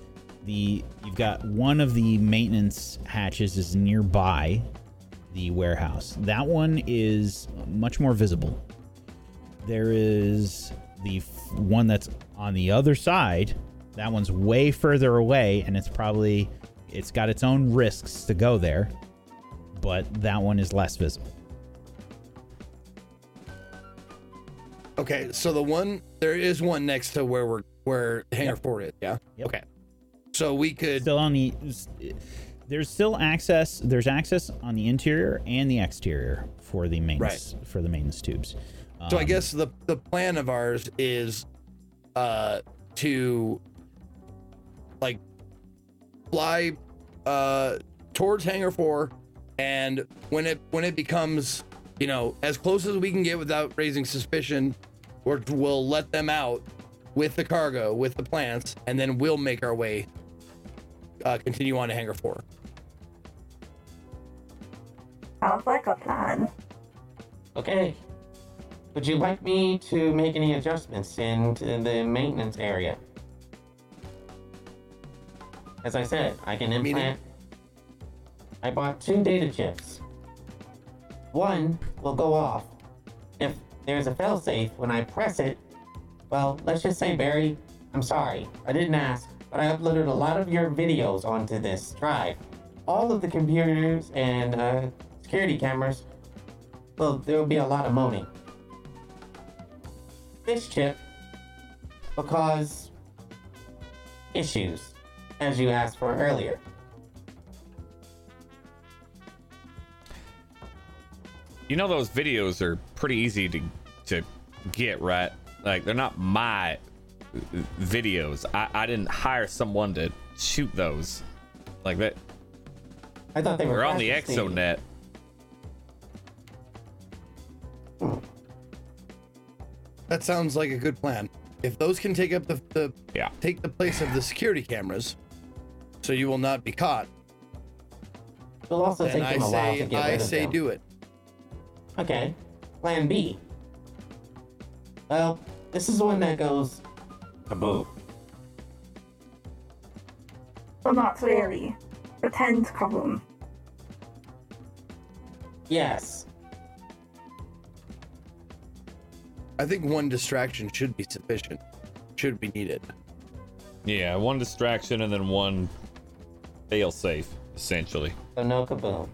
The you've got one of the maintenance hatches is nearby the warehouse. That one is much more visible. There is the f- one that's on the other side. That one's way further away and it's probably it's got its own risks to go there, but that one is less visible. Okay, so the one there is one next to where we're where Hangar Four is. Yeah. Yep. Okay. So we could. still on the there's still access there's access on the interior and the exterior for the maintenance for the maintenance tubes So I Um, guess the the plan of ours is uh to like fly uh towards hangar 4 and when it when it becomes you know as close as we can get without raising suspicion we're, we'll let them out with the cargo with the plants and then we'll make our way uh continue on to hangar 4 Sounds like a plan. Okay. Would you like me to make any adjustments in the maintenance area? As I said, I can implant. I bought two data chips. One will go off if there's a failsafe when I press it. Well, let's just say, Barry, I'm sorry, I didn't ask, but I uploaded a lot of your videos onto this drive. All of the computers and uh, security cameras well, there will be a lot of moaning. This chip will cause issues, as you asked for earlier. You know those videos are pretty easy to to get, right? Like they're not my videos. I, I didn't hire someone to shoot those. Like that I thought they were we're on the exonet. that sounds like a good plan if those can take up the, the Yeah. take the place of the security cameras so you will not be caught It'll also then take i them a while to say get i rid of say them. do it Okay. Plan B. Well, this is the one that goes kaboom. But not really. Pretend kaboom. Yes. I think one distraction should be sufficient. Should be needed. Yeah, one distraction and then one fail safe, essentially. So no kaboom.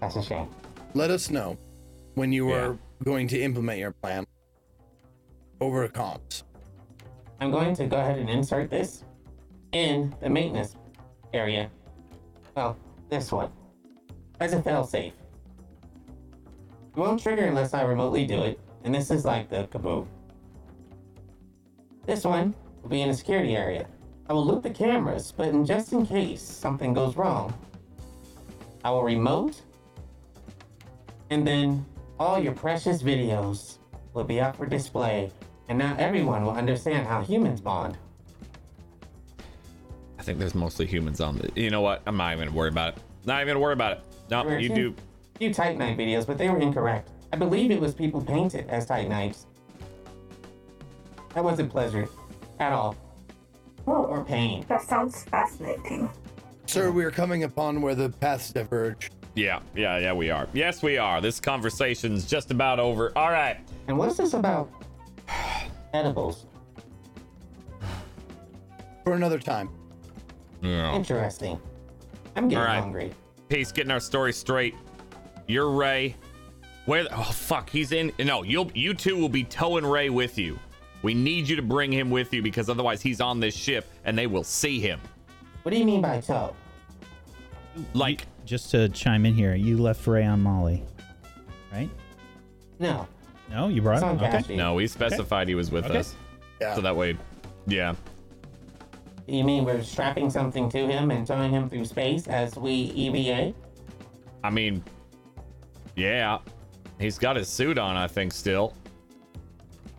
That's a shame. Let us know when you Yeah. are going to implement your plan over comms. I'm going to go ahead and insert this in the maintenance area. Well, this one. As a failsafe. It won't trigger unless I remotely do it, and this is like the kaboom. This one will be in a security area. I will loop the cameras, but in just in case something goes wrong, I will remote, and then all your precious videos will be up for display, and now everyone will understand how humans bond. I think there's mostly humans on the. You know what? I'm not even gonna worry about it. Not even gonna worry about it. No, were you a do. few Titanite videos, but they were incorrect. I believe it was people painted as Titanites. That wasn't pleasure at all, or pain. that sounds fascinating. Sir, we are coming upon where the paths diverge. Yeah, yeah, yeah, we are. Yes, we are. This conversation's just about over. All right. And what's this about edibles? For another time. Yeah. Interesting. I'm getting All right. hungry. Peace, getting our story straight. You're Ray. Where? The, oh fuck, he's in. No, you'll you two will be towing Ray with you. We need you to bring him with you because otherwise he's on this ship and they will see him. What do you mean by toe? Like, just to chime in here you left ray on molly right No. no you brought him. okay no, we specified he was with Okay. us, Yeah. so that way, yeah. You mean we're strapping something to him and towing him through space as we EVA? I mean, yeah, he's got his suit on. I think still.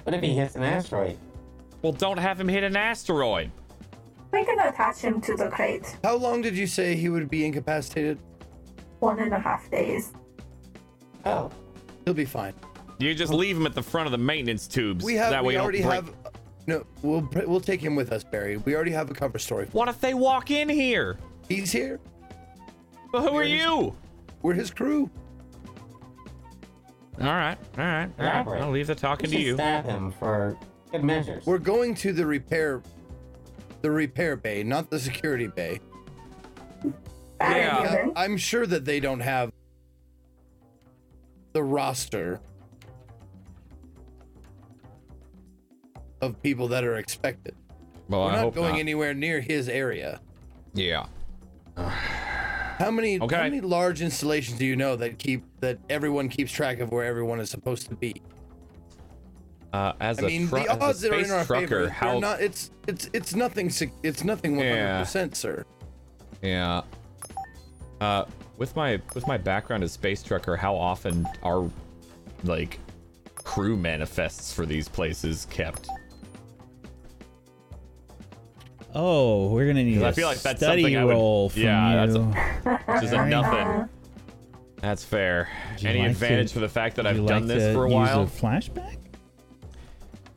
What if he hits an asteroid? Well, don't have him hit an asteroid. We can attach him to the crate. How long did you say he would be incapacitated? One and a half days. Oh, He'll be fine. You just leave him at the front of the maintenance tubes. We have. that way we you already have. No, we'll we'll take him with us, Barry. We already have a cover story. What if they walk in here? He's here. Well, who are Here's- you? We're his crew. All right, all right, all right. I'll leave the we talking to you. stab him for good measures. We're going to the repair, the repair bay, not the security bay. Yeah. Given. I'm sure that they don't have the roster of people that are expected. Well, We're I not hope going not. anywhere near his area. Yeah. How many Okay. how many large installations do you know that keep that everyone keeps track of where everyone is supposed to be? Uh, as I a mean, tru- the as a are in space our trucker, favor. how They're not. It's it's it's nothing. It's nothing 100 percent, sir. Yeah. Uh, with my with my background as space trucker, how often are like crew manifests for these places kept? Oh, we're gonna need a I feel like that's study something I would- from yeah, you. that's Which is a nothing. That's fair. Any like advantage to- for the fact that I've you done this to for a use while? A flashback.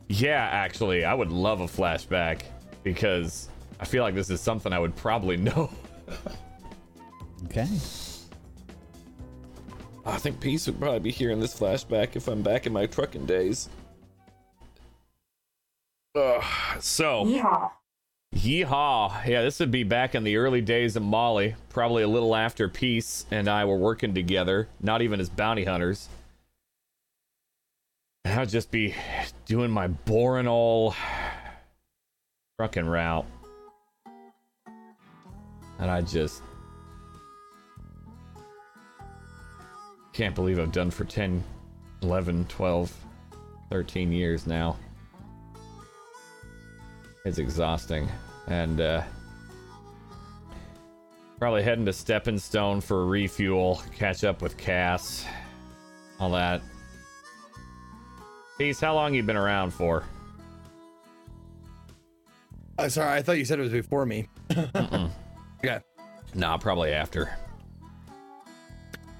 Yeah, actually, I would love a flashback because I feel like this is something I would probably know. Okay. I think Peace would probably be hearing this flashback if I'm back in my trucking days. Ugh, so, Yeehaw. Yeehaw. Yeah, this would be back in the early days of Molly, probably a little after Peace and I were working together, not even as bounty hunters. And I'd just be doing my boring old trucking route. And I just can't believe I've done for 10, 11, 12, 13 years now. It's exhausting. And, uh, probably heading to Stepping Stone for a refuel, catch up with Cass, all that. Peace, how long you been around for? Uh, sorry, I thought you said it was before me. yeah, Nah, probably after.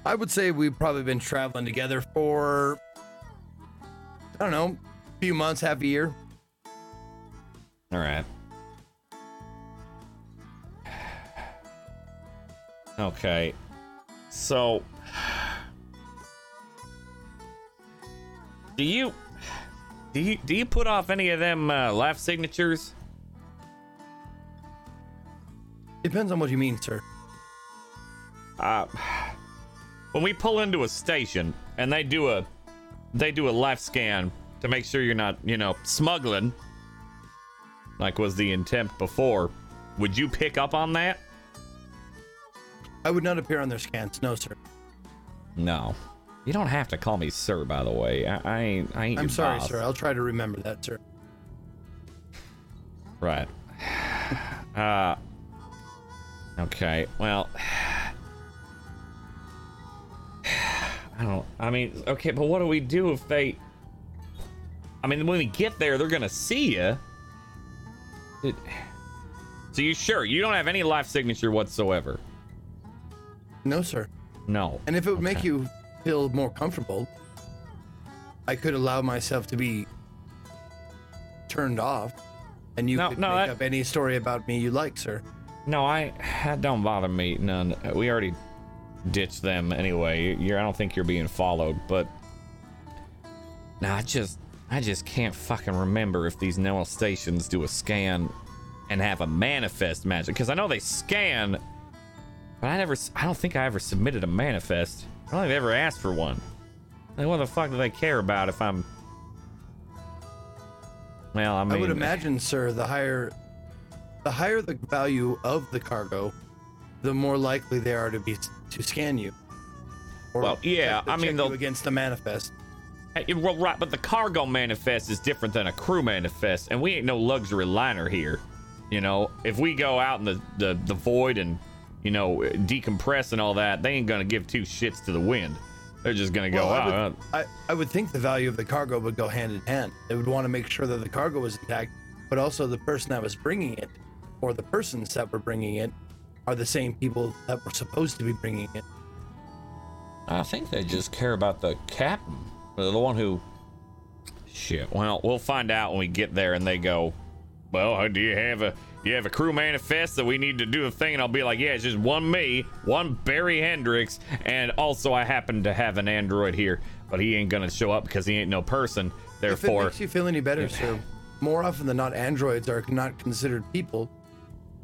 I would say we've probably been traveling together for I don't know, a few months, half a year. All right. Okay. So, do you do you do you put off any of them uh, life signatures? Depends on what you mean, sir. Uh, when we pull into a station and they do a they do a life scan to make sure you're not, you know, smuggling, like was the intent before, would you pick up on that? I would not appear on their scans, no, sir. No. You don't have to call me sir, by the way. I, I ain't. I ain't. I'm sorry, boss. sir. I'll try to remember that, sir. Right. Uh. Okay. Well. I don't. I mean, okay, but what do we do if they? I mean, when we get there, they're gonna see you. It... So you sure you don't have any life signature whatsoever? No, sir. No. And if it would make you feel more comfortable, I could allow myself to be turned off, and you No, could no, make that- up any story about me you like, sir. No, I that don't bother me none. We already ditched them anyway. You're I don't think you're being followed, but nah, I just I just can't fucking remember if these Noah stations do a scan and have a manifest magic because I know they scan, but I never. I don't think I ever submitted a manifest. I don't think they ever asked for one. Like what the fuck do they care about if I'm well, I mean, I would imagine, sir, the higher the higher the value of the cargo, the more likely they are to be to scan you. Or Well, yeah, I mean, they'll- against the manifest. Hey, Well, right, but the cargo manifest is different than a crew manifest, and we ain't no luxury liner here. You know, if we go out in the, the, the void and, you know, decompress and all that, they ain't gonna give two shits to the wind. They're just gonna go, Well, I, "Oh, would, I, I would think the value of the cargo would go hand in hand. They would want to make sure that the cargo was intact, but also the person that was bringing it or the persons that were bringing it are the same people that were supposed to be bringing it. I think they just care about the captain, the one who. Shit. Well, we'll find out when we get there, and they go, "Well, uh, do you have a do you have a crew manifest that we need to do a thing?" And I'll be like, "Yeah, it's just one me, one Barry Hendricks, and also I happen to have an android here, but he ain't gonna show up because he ain't no person. Therefore, If it Therefore, makes you feel any better, sir, more often than not, androids are not considered people,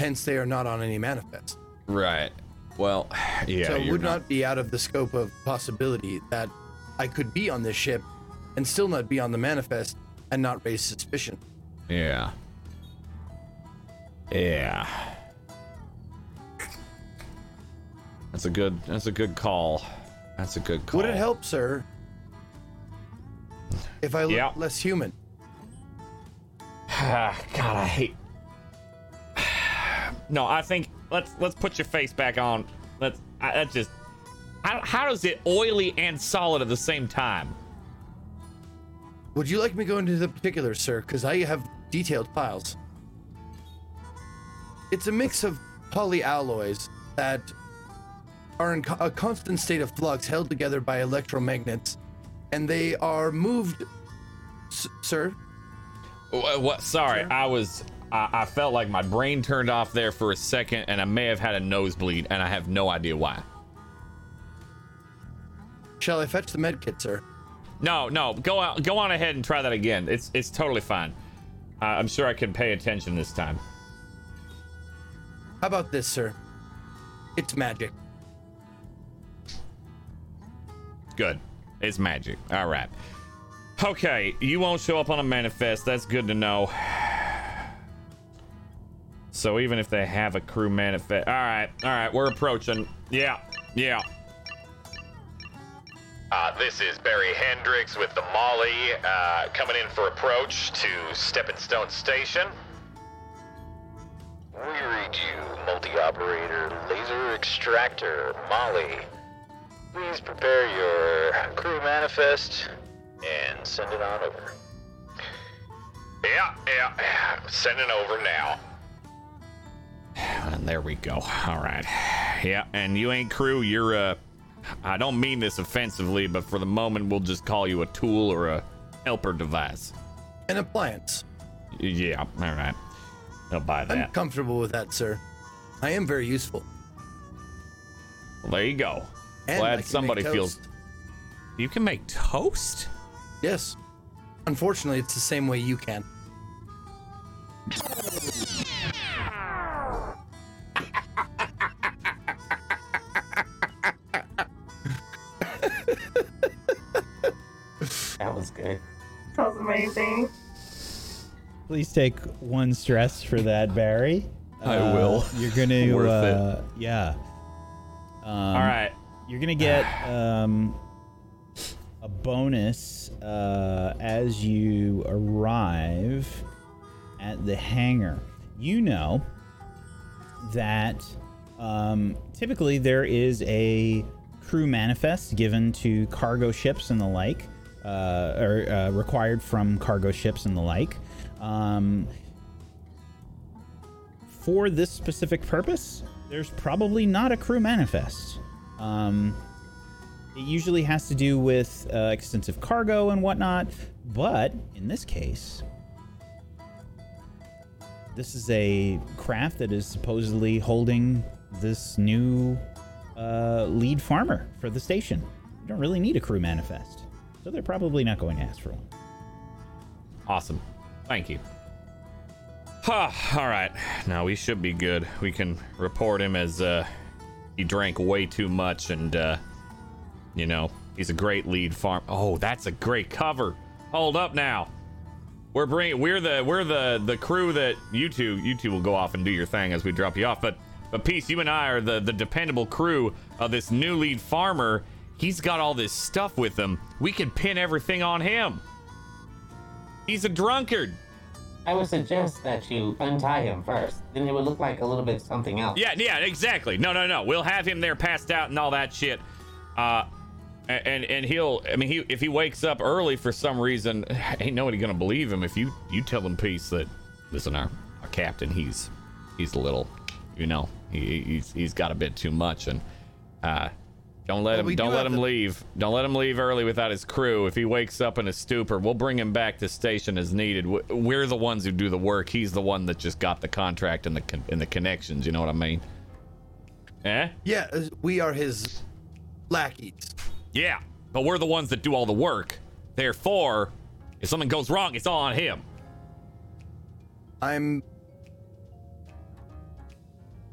hence they are not on any manifest. right? Well, yeah, so it you're would not be out of the scope of possibility that I could be on this ship and still not be on the manifest and not raise suspicion. Yeah. Yeah. That's a good that's a good call. That's a good call. Would it help, sir, if I look Yeah. less human? God, I hate No, I think let's let's put your face back on. Let's I, that's just how, how does it oily and solid at the same time? Would you like me to go into the particulars, sir? Because I have detailed files. It's a mix of polyalloys that are in co- a constant state of flux held together by electromagnets, and they are moved. S- sir, What? what sorry, Sure. I was I, I felt like my brain turned off there for a second and I may have had a nosebleed and I have no idea why. Shall I fetch the med kit, sir? No, no, go out, go on ahead and try that again. It's it's totally fine. Uh, I'm sure I can pay attention this time. How about this, sir? It's magic. Good. It's magic. All right. Okay, you won't show up on a manifest. That's good to know. So even if they have a crew manifest, all right, all right, we're approaching. Yeah, yeah. Uh, this is Barry Hendricks with the Molly, uh, coming in for approach to Stepping Stone Station. We read you, multi-operator laser extractor Molly. Please prepare your crew manifest and send it on over. Yeah, yeah, sending over now. And there we go. All right. Yeah, and you ain't crew. You're uh I don't mean this offensively, but for the moment we'll just call you a tool or a helper device. An appliance. Yeah, all right. I'll buy that. I'm comfortable with that, sir. I am very useful. Well, there you go. And Glad somebody feels you can make toast. Yes. Unfortunately, it's the same way you can. That was good. That was amazing. Please take one stress for that, Barry. I Uh, will. You're gonna, Worth it. uh, yeah. Um, All right. You're gonna get um, a bonus uh, as you arrive at the hangar. You know that um, typically there is a crew manifest given to cargo ships and the like, uh, or uh, required from cargo ships and the like. Um, for this specific purpose, there's probably not a crew manifest. Um, it usually has to do with uh, extensive cargo and whatnot, but in this case, this is a craft that is supposedly holding this new uh, lead farmer for the station. You don't really need a crew manifest, so they're probably not going to ask for one. Awesome. Thank you. Huh, all right. Now we should be good. We can report him as uh he drank way too much and uh you know, he's a great lead farm. Oh, that's a great cover. Hold up now. We're bringing we're the we're the the crew that you two you two will go off and do your thing as we drop you off. But but peace, you and I are the the dependable crew of this new lead farmer. He's got all this stuff with him. We can pin everything on him. He's a drunkard. I would suggest that you untie him first. Then it would look like a little bit something else. Yeah, yeah, exactly. No, no, no. We'll have him there passed out and all that shit. Uh and and he'll I mean he if he wakes up early for some reason, ain't nobody gonna believe him if you you tell him peace that listen our, our captain he's he's a little, you know, he, he's he's got a bit too much, and uh, don't let Well, him do don't let him the- leave. Don't let him leave early without his crew. If he wakes up in a stupor, we'll bring him back to station as needed. We're the ones who do the work. He's the one that just got the contract and the con- and the connections. You know what I mean? Eh? Yeah, we are his lackeys. Yeah, but we're the ones that do all the work. Therefore, if something goes wrong, it's all on him. I'm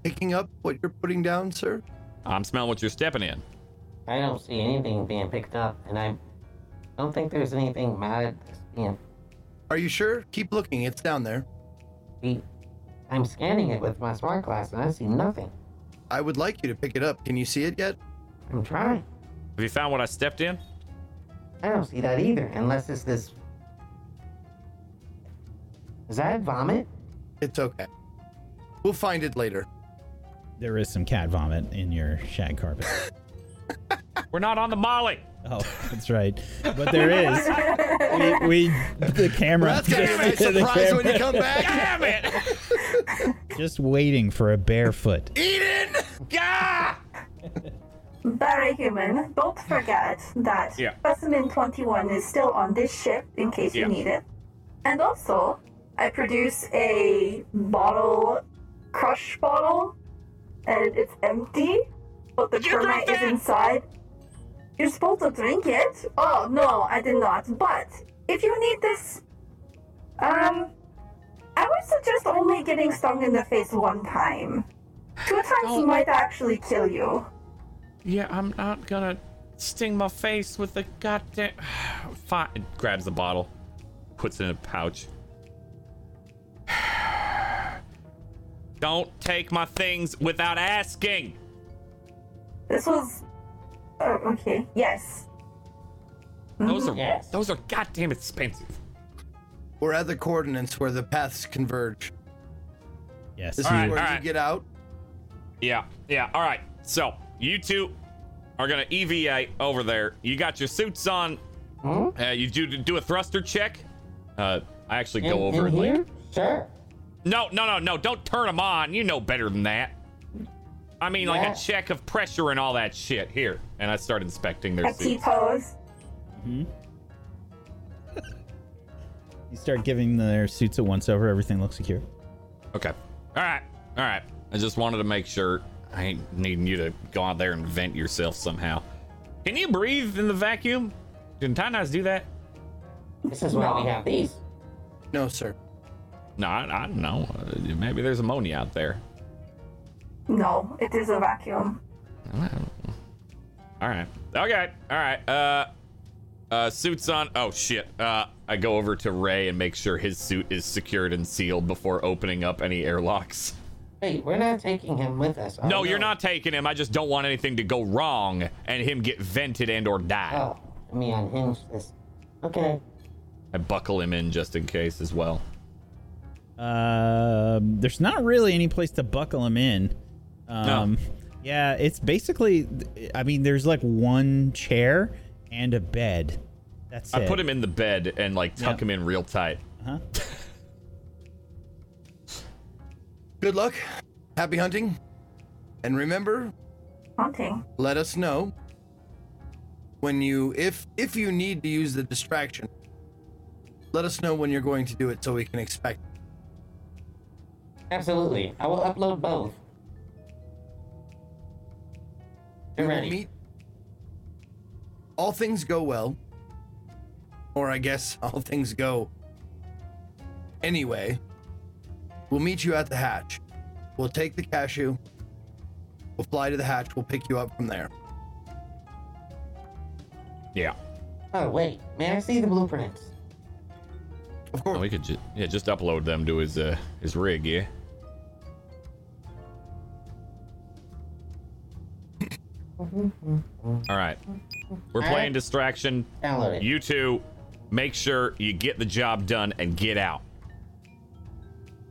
picking up what you're putting down, sir. I'm smelling what you're stepping in. I don't see anything being picked up, and I don't think there's anything mad that's being. Are you sure? Keep looking. It's down there. Be- I'm scanning it with my smart glass, and I see nothing. I would like you to pick it up. Can you see it yet? I'm trying. Have you found what I stepped in? I don't see that either, unless it's this. Is that vomit? It's okay. We'll find it later. There is some cat vomit in your shag carpet. We're not on the Molly. Oh, that's right. But there is. We, we the camera. That's gonna be a surprise when you come back. Damn it! Just waiting for a barefoot. Eden! Gah! Very human. Don't forget that Yeah. specimen 21 is still on this ship in case Yeah. you need it. And also, I produce a bottle, crush bottle, and it's empty, but the Did termite is inside. You're supposed to drink it? Oh, no, I did not. But if you need this, um, I would suggest only getting stung in the face one time. Two times might actually kill you. Yeah, I'm not gonna sting my face with the goddamn. Fine. Grabs the bottle, puts it in a pouch. Don't take my things without asking. This was. Oh, okay. Yes. Those are Yes. those are goddamn expensive. We're at the coordinates where the paths converge. Yes. This All is right, where you right. get out. Yeah, yeah. All right. So you two are gonna EVA over there. You got your suits on. Hmm? Uh, you do do a thruster check. Uh, I actually In, go over in and like, here? Sure. No, no, no, no. Don't turn them on. You know better than that. I mean, like a check of pressure and all that shit. Here. And I start inspecting their A T suits. pose. You start giving their suits a once over. Everything looks secure. Okay. All right. All right. I just wanted to make sure I ain't needing you to go out there and vent yourself somehow. Can you breathe in the vacuum? Can Tynaz do that? This is why we have these. No, sir. No, I, I don't know. Uh, maybe there's ammonia out there. No, it is a vacuum. All right. Okay. All right. Uh, uh, suits on. Oh shit. Uh, I go over to Ray and make sure his suit is secured and sealed before opening up any airlocks. Wait, we're not taking him with us. Oh, no, you're not taking him. I just don't want anything to go wrong and him get vented and or die. Oh, let me unhinge this. Okay. I buckle him in just in case as well. Um, there's not really any place to buckle him in. Um, yeah, it's basically. I mean, there's like one chair and a bed. That's I it. put him in the bed and like tuck Yeah. him in real tight. Huh? Good luck. Happy hunting. And remember, Haunting. let us know when you if if you need to use the distraction. Let us know when you're going to do it so we can expect. Absolutely. I will upload both. We You're will ready. meet. All things go well. Or I guess all things go anyway. We'll meet you at the hatch. We'll take the cashew. We'll fly to the hatch. We'll pick you up from there. Yeah. Oh, wait. May I see the blueprints? Of Oh, course. we could just yeah just upload them to his uh his rig. Yeah. All right. We're All playing right. distraction. Download it. You two, make sure you get the job done and get out.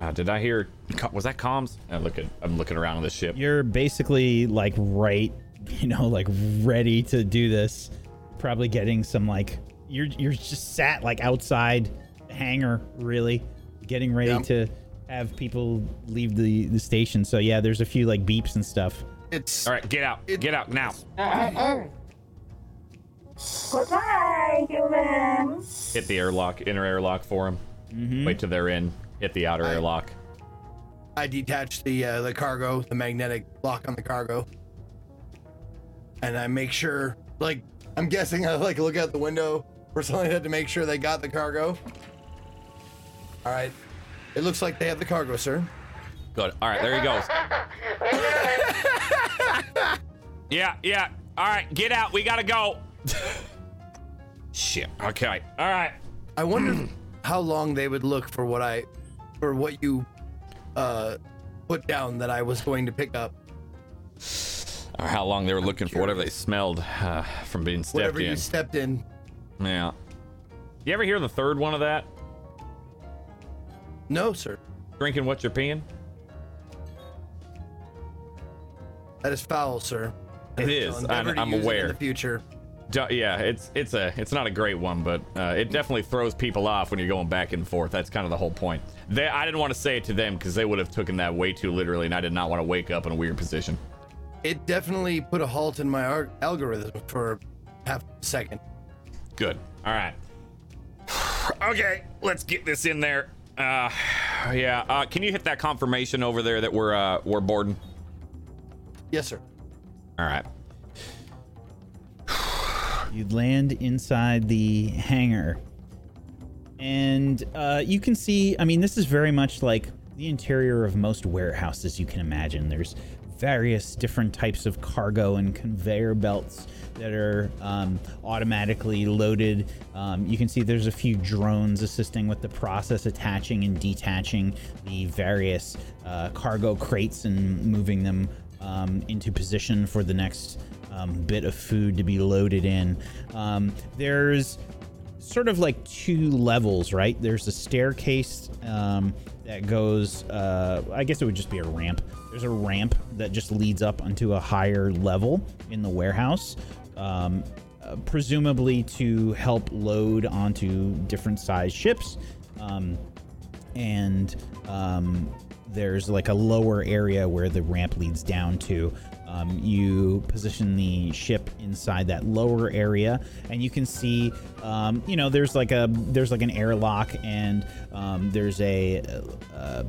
Uh, did I hear? Was that comms? I look at. I'm looking around on the ship. You're basically like right, you know, like ready to do this. Probably getting some like you're you're just sat like outside the hangar, really, getting ready Yeah. to have people leave the the station. So yeah, there's a few like beeps and stuff. It's All right, get out. It- get out now. Goodbye, humans. Hit the airlock, inner airlock for him. Wait till they're in. Hit the outer I- airlock. I detach the uh, the cargo, the magnetic lock on the cargo, and I make sure, like, I'm guessing I like look out the window or something like that to make sure they got the cargo. All right, it looks like they have the cargo, sir. Good. All right, there he goes. yeah, yeah. All right, get out. We gotta go. Shit. Okay. All right. I wonder how long they would look for what I, for what you, uh, put down that I was going to pick up. Or how long they were looking for whatever they smelled uh, from being stepped Whatever in. you stepped in. yeah. You ever hear the third one of that? No, sir. Drinking what you're peeing? That is foul, sir. It is. I'm, I'm aware. In the future. Du- yeah, it's it's a it's not a great one, but uh, it definitely throws people off when you're going back and forth. That's kind of the whole point. They, I didn't want to say it to them because they would have taken that way too literally, and I did not want to wake up in a weird position. It definitely put a halt in my ar- algorithm for half a second. Good. All right. okay, let's get this in there. Uh, yeah. Uh, can you hit that confirmation over there that we're uh we're boarding? Yes, sir. All right. You land inside the hangar, and uh, you can see. I mean, this is very much like the interior of most warehouses you can imagine. There's various different types of cargo and conveyor belts that are um, automatically loaded. Um, you can see there's a few drones assisting with the process, attaching and detaching the various uh, cargo crates and moving them um, into position for the next um, bit of food to be loaded in. Um, there's sort of like two levels, right? There's a staircase um, that goes, uh, I guess it would just be a ramp. There's a ramp that just leads up onto a higher level in the warehouse. Um, uh, presumably to help load onto different size ships. Um, and um, there's like a lower area where the ramp leads down to. Um, you position the ship inside that lower area, and you can see, um, you know, there's like a there's like an airlock, and um, there's a uh,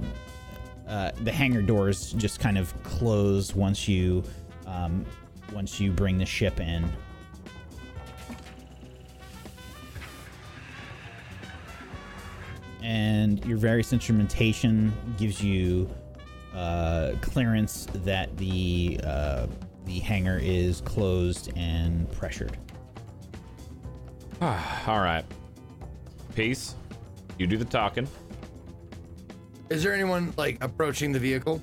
uh, the hangar doors just kind of close once you um, once you bring the ship in. And your various instrumentation gives you uh, clearance that the uh, the hangar is closed and pressured. All right. Peace. You do the talking. Is there anyone like approaching the vehicle?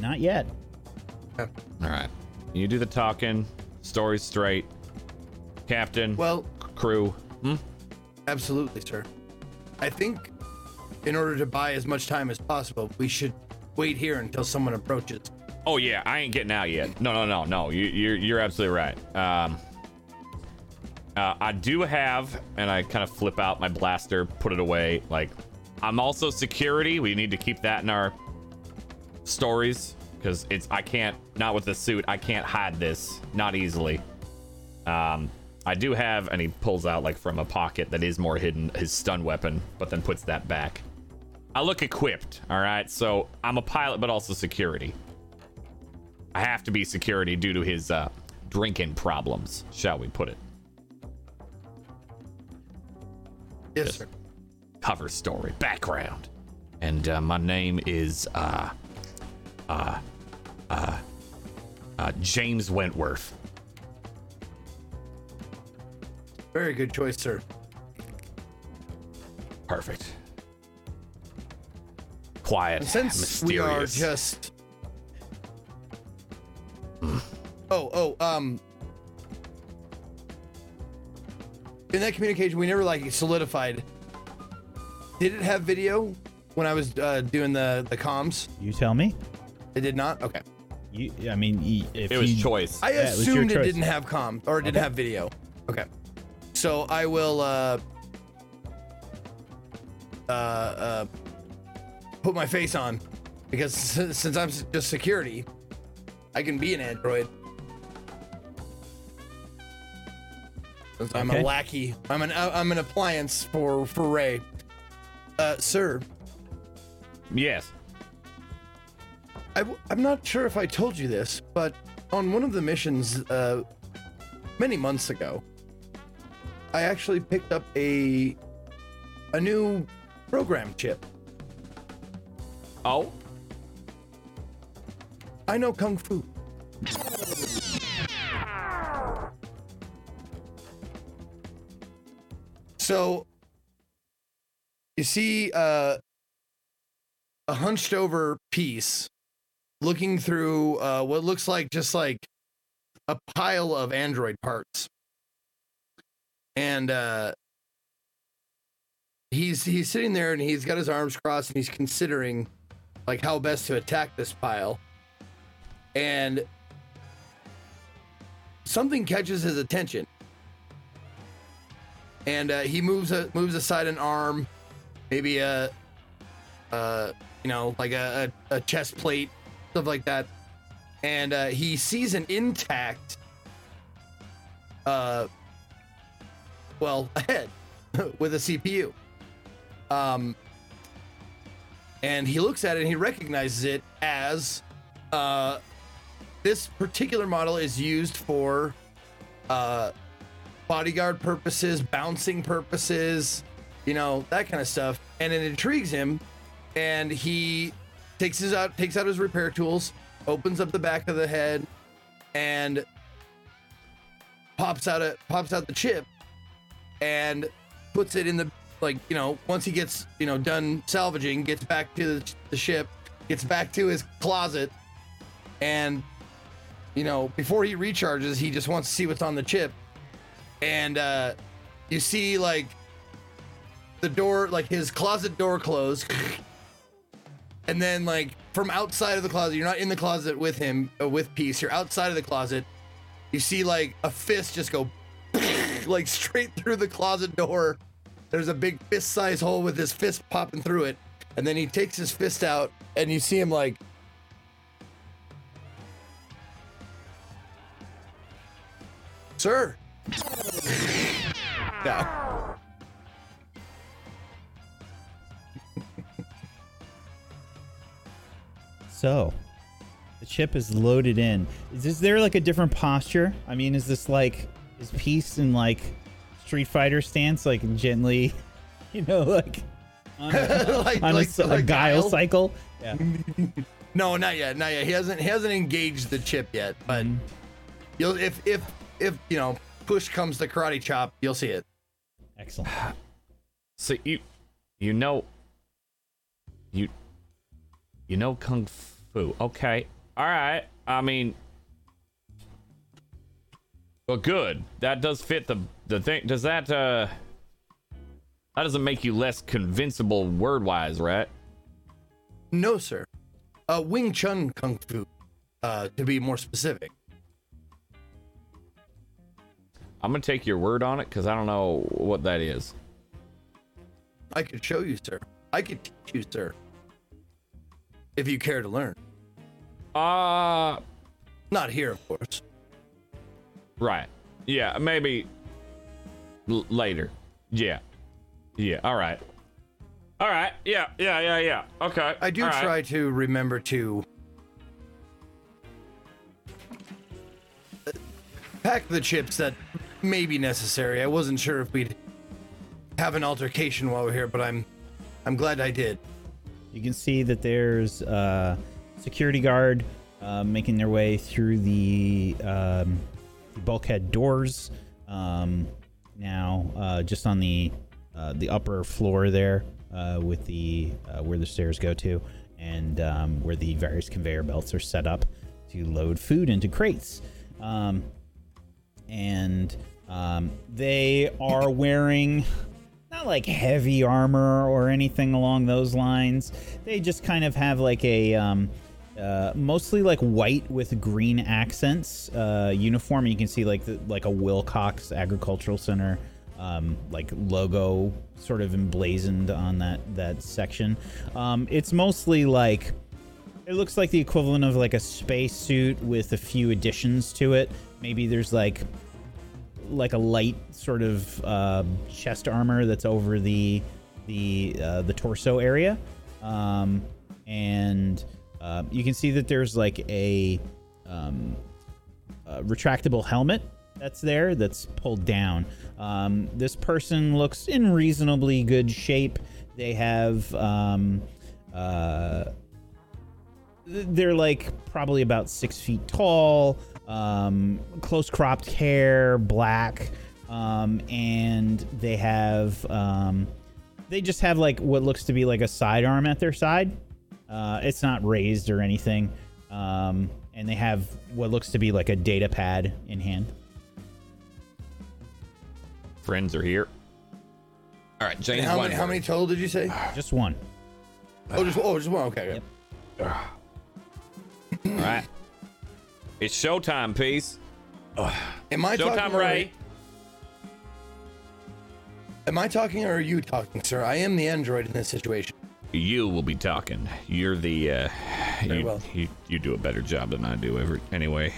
Not yet. All right. You do the talking. Story straight. Captain. Well, c- crew. Hmm? absolutely, sir. I think in order to buy as much time as possible, we should wait here until someone approaches. Oh yeah, I ain't getting out yet. No, no, no, no. You, you're you're absolutely right. Um, uh, I do have, and I kind of flip out my blaster, put it away. Like, I'm also security. We need to keep that in our stories because it's I can't not with the suit. I can't hide this not easily. Um, I do have, and he pulls out like from a pocket that is more hidden his stun weapon, but then puts that back. I look equipped. All right, so I'm a pilot, but also security. I have to be security due to his uh, drinking problems, shall we put it? Yes, Yes. sir. Cover story, background, and uh, my name is uh, uh, uh, uh, James Wentworth. Very good choice, sir. Perfect. Quiet, Since mysterious. we are just Oh, oh, um In that communication we never like solidified. Did it have video when I was uh, doing the the comms? You tell me. It did not? Okay. You, I mean, if it was you, choice. I Yeah, it was your assumed it choice. didn't have comms or it didn't Okay. have video. Okay. So I will uh uh uh put my face on because since I'm just security, I can be an android. I'm a lackey, I'm an I'm an appliance for for Ray. Uh, sir, Yes. I w- I'm not sure if I told you this, but on one of the missions uh, many months ago, I actually picked up a a new program chip. Oh. I know kung fu. So you see uh, a hunched over piece looking through uh, what looks like just like a pile of android parts. And uh, he's he's sitting there and he's got his arms crossed and he's considering like how best to attack this pile. And something catches his attention. And uh, he moves a, moves aside an arm, maybe a, uh, you know, like a, a, a chest plate, stuff like that. And uh, he sees an intact, uh, well, a head with a CPU. Um, and he looks at it and he recognizes it as uh, this particular model is used for uh, bodyguard purposes, bouncing purposes, you know, that kind of stuff. And it intrigues him, and he takes his out takes out his repair tools, opens up the back of the head, and pops out a pops out the chip, and puts it in the like you know once he gets you know done salvaging, gets back to the, the ship, gets back to his closet, and you know before he recharges, he just wants to see what's on the chip, and uh, you see like the door, like his closet door close, and then like from outside of the closet, you're not in the closet with him uh, with peace. You're outside of the closet. You see like a fist just go like straight through the closet door. There's a big fist size hole with his fist popping through it. And then he takes his fist out and you see him like Sir. yeah. So, the chip is loaded in. Is this there like a different posture? I mean, is this like is peace in like Street Fighter stance, like gently, you know, like on a, like, on a like- s- a, like guile, Guile? cycle? Yeah. No, not yet, not yet. He hasn't he hasn't engaged the chip yet, but mm-hmm. you'll if if if you know push comes to karate chop, you'll see it. Excellent. So you, you know, you, you know kung fu. Okay, all right. I mean, well, good. That does fit the the thing. Does that uh, that doesn't make you less convincible word wise, right? No, sir. Uh, Wing Chun Kung Fu, uh, to be more specific. I'm gonna take your word on it because I don't know what that is. I could show you, sir. I could teach you, sir. If you care to learn. Uh, Not here, of course. Right. Yeah, maybe l- later. Yeah. Yeah. All right. All right. Yeah. Yeah. Yeah. Yeah. Okay. I do all right. try to remember to pack the chips that may be necessary. I wasn't sure if we'd have an altercation while we're here, but I'm I'm glad I did. You can see that there's a security guard uh, making their way through the, um, the bulkhead doors. Um, now, uh, just on the uh, the upper floor there, uh, with the uh, where the stairs go to, and um, where the various conveyor belts are set up to load food into crates. Um, and um, they are wearing not like heavy armor or anything along those lines. They just kind of have like a um, uh, mostly like white with green accents uh, uniform. You can see like the, like a Wilcox Agricultural Center um, like logo sort of emblazoned on that that section. Um, it's mostly like it looks like the equivalent of like a space suit with a few additions to it. Maybe there's like like a light sort of uh, chest armor that's over the the uh, the torso area, um, and uh, you can see that there's like a, um, a retractable helmet that's there that's pulled down. Um, this person looks in reasonably good shape. They have um, uh, they're like probably about six feet tall, um, close cropped hair, black, um, and they have um, they just have like what looks to be like a sidearm at their side. Uh, it's not raised or anything, um, and they have what looks to be like a data pad in hand. Friends are here. All right, James. And how many, how many total did you say? Just one. Oh, just oh, just one. Okay. Yep. All right. It's showtime, peace. Am I? Showtime, or- Ray. Am I talking or are you talking, sir? I am the android in this situation. You will be talking. You're the. Uh, Very you, well. you you do a better job than I do. Every anyway.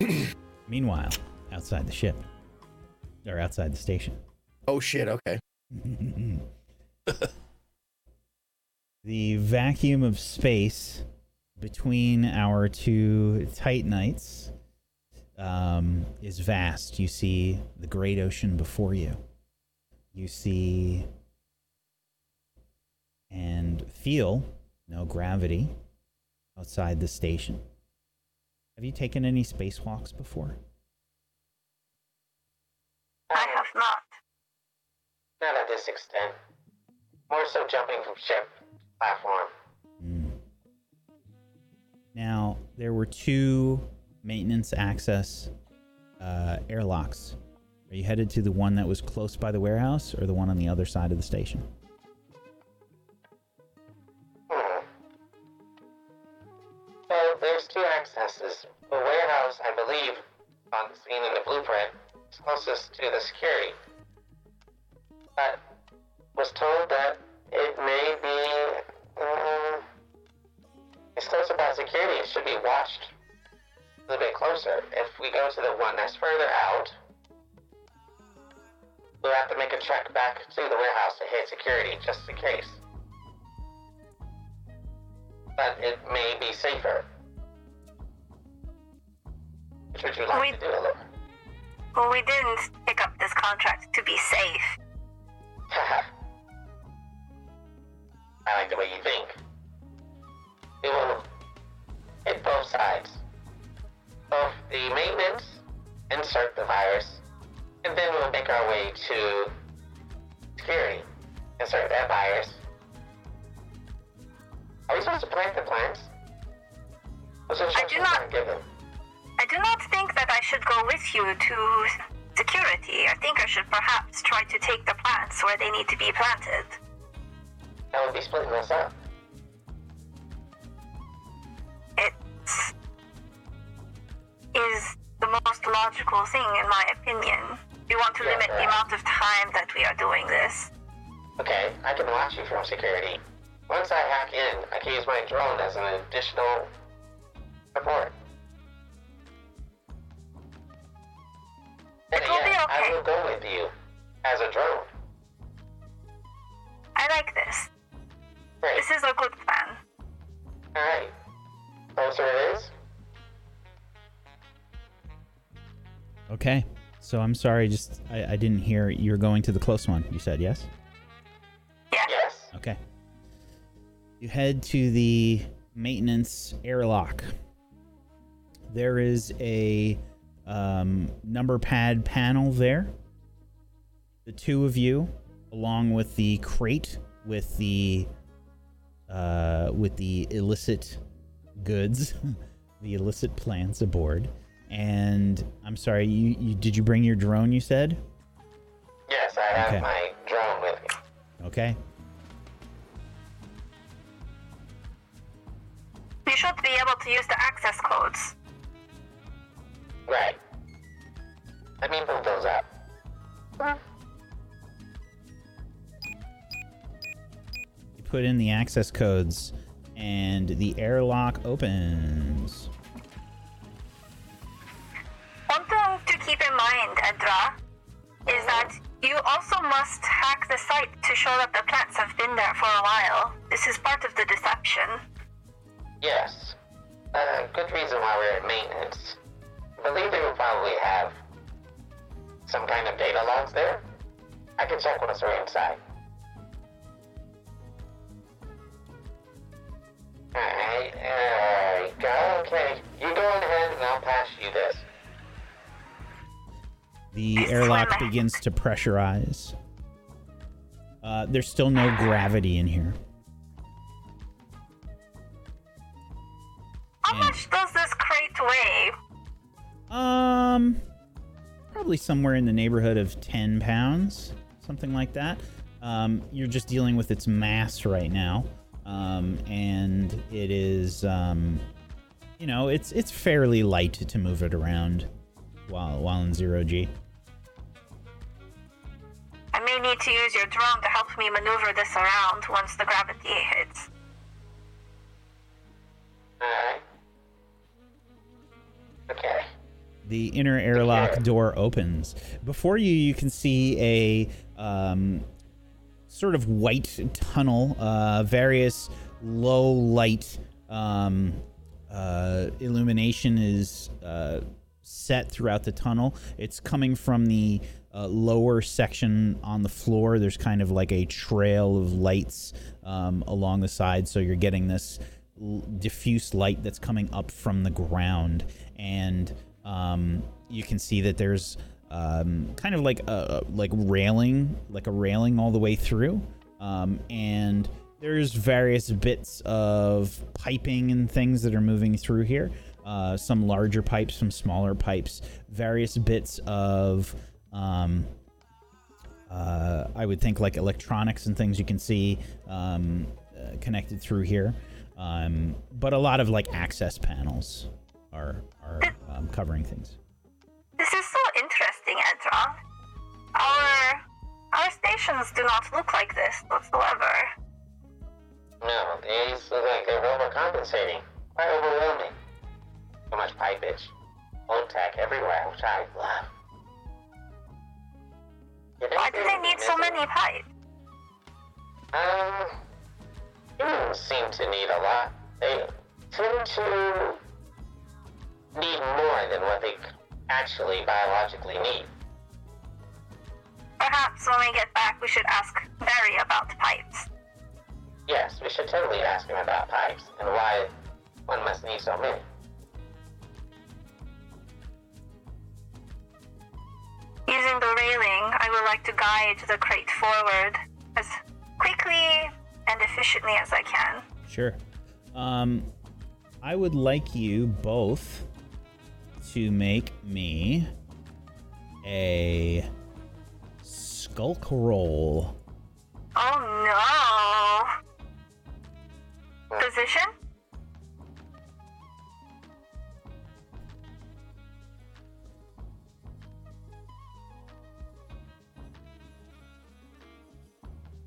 Meanwhile, outside the ship, or outside the station. Oh shit. Okay. the vacuum of space between our two Titanites um, is vast. You see the great ocean before you. You see and feel no gravity outside the station. Have you taken any spacewalks before? I have not. Not at this extent. More so jumping from ship platform. Mm. Now, there were two maintenance access uh, airlocks. Are you headed to the one that was close by the warehouse or the one on the other side of the station? On the scene in the blueprint, is closest to the security. But was told that it may be. Um, it's close about security. It should be watched a little bit closer. If we go to the one that's further out, we'll have to make a trek back to the warehouse to hit security just in case. But it may be safer. We- to do, Alora? Well, we didn't pick up this contract to be safe. I like the way you think. We will hit both sides. Both the maintenance, insert the virus, and then we'll make our way to security, insert that virus. Are we supposed to plant the plants? The instructions not- given? I do not think that I should go with you to security. I think I should perhaps try to take the plants where they need to be planted. That would be splitting us up. It is the most logical thing, in my opinion. We want to Yeah, limit the amount of time that we are doing this. Okay, I can watch you from security. Once I hack in, I can use my drone as an additional support. It will be yeah, I will go with you as a drone. I like this. Great. This is a good plan. Alright. Closer it is. Okay. So I'm sorry, just I, I didn't hear you're going to the close one. You said yes? Yes. Yes. Okay. You head to the maintenance airlock. There is a um, number pad panel there. The two of you, along with the crate with the uh, with the illicit goods, the illicit plants aboard. And I'm sorry, you, you did you bring your drone? You said. Yes, I have Okay. my drone with me. Okay. You should be able to use the access codes. Right. Let me move those up. You put in the access codes, and the airlock opens. One thing to keep in mind, Edra, is that you also must hack the site to show that the plants have been there for a while. This is part of the deception. Yes. Uh, good reason why we're at maintenance. I believe they will probably have some kind of data logs there. I can check once we're inside. Alright, there we go. Okay, you go ahead and I'll pass you this. The airlock begins to pressurize. Uh, there's still no gravity in here. How much does this crate weigh? Um, probably somewhere in the neighborhood of 10 pounds, something like that. Um, you're just dealing with its mass right now. Um, and it is, um, you know, it's it's fairly light to move it around while while in zero G. I may need to use your drone to help me maneuver this around once the gravity hits. Alright. Okay. The inner airlock door opens. Before you, you can see a um, sort of white tunnel, uh, various low light um, uh, illumination is uh, set throughout the tunnel. It's coming from the uh, lower section on the floor. There's kind of like a trail of lights um, along the side, so you're getting this l- diffuse light that's coming up from the ground, and um, you can see that there's um, kind of like a like railing, like a railing all the way through, um, and there's various bits of piping and things that are moving through here. Uh, some larger pipes, some smaller pipes, various bits of um, uh, I would think like electronics and things you can see um, uh, connected through here, um, but a lot of like access panels are are um, covering things. This is so interesting, Edra. Our our stations do not look like this whatsoever. No, these look like they're overcompensating. Quite overwhelming. So much pipage. Old tech everywhere, which I love. Why do they need so many pipes? Um, humans seem to need a lot. They tend to need more than what they actually biologically need. Perhaps when we get back, we should ask Barry about pipes. Yes, we should totally ask him about pipes and why one must need so many. Using the railing, I would like to guide the crate forward as quickly and efficiently as I can. Sure. Um, I would like you both to make me a skulk roll. Oh no! Position?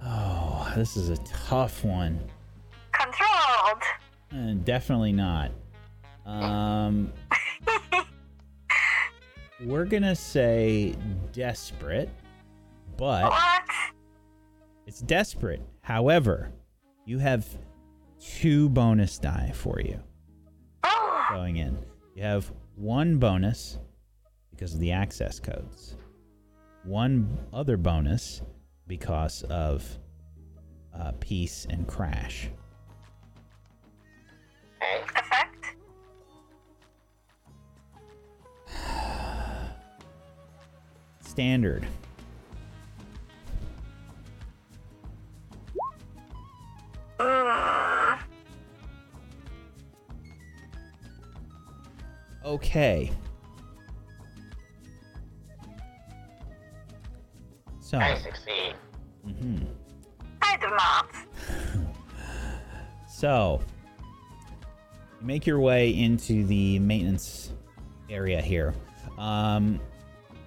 Oh, this is a tough one. Controlled! Uh, definitely not. Um, we're gonna say desperate, but What? it's desperate. However, you have two bonus die for you Oh, going in. You have one bonus because of the access codes, one other bonus because of uh, peace and crash. Okay. Standard. Okay. So, I succeed. mhm. I do not. so you make your way into the maintenance area here. Um,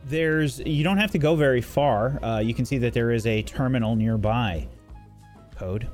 there's you don't have to go very far. Uh, you can see that there is a terminal nearby. Code.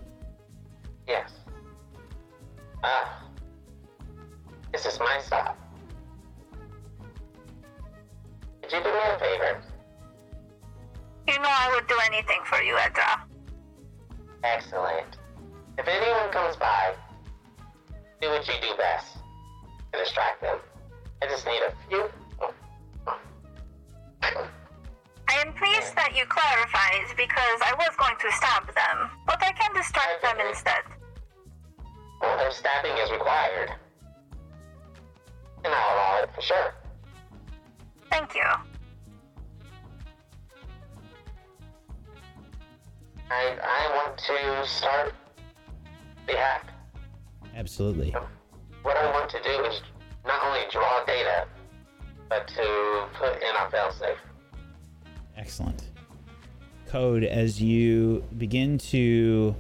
Begin to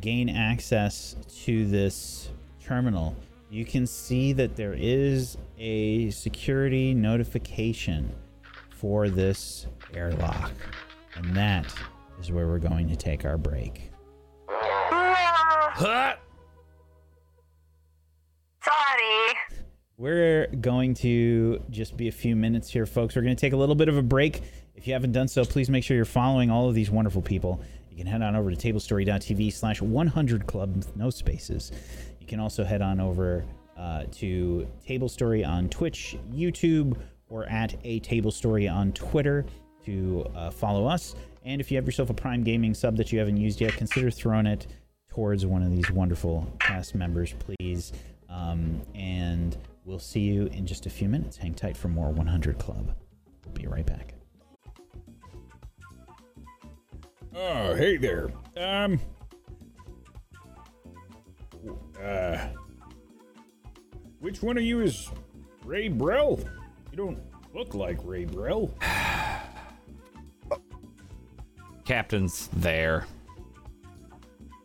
gain access to this terminal, you can see that there is a security notification for this airlock. And that is where we're going to take our break. Sorry. We're going to just be a few minutes here, folks. We're going to take a little bit of a break. If you haven't done so, please make sure you're following all of these wonderful people. You can head on over to tablestory.tv slash 100 club no spaces. You can also head on over uh, to Tablestory on Twitch, YouTube, or at a Tablestory on Twitter to uh, follow us. And if you have yourself a Prime Gaming sub that you haven't used yet, consider throwing it towards one of these wonderful cast members, please. Um, and we'll see you in just a few minutes. Hang tight for more 100 Club. We'll be right back. Oh, hey there. Um. Uh. Which one of you is Ray Brell? You don't look like Ray Brell. Captain's there.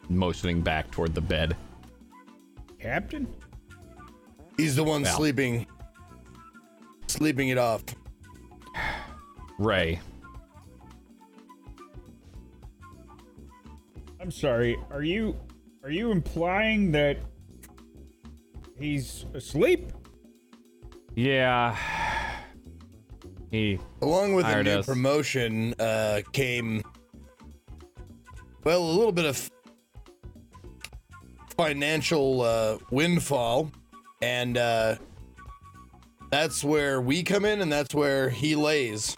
Motioning back toward the bed. Captain? He's the one Well. sleeping, sleeping it off. Ray. I'm sorry. Are you are you implying that he's asleep? Yeah. He Along with a new us. promotion uh, came, well, a little bit of financial uh, windfall, and uh, that's where we come in, and that's where he lays.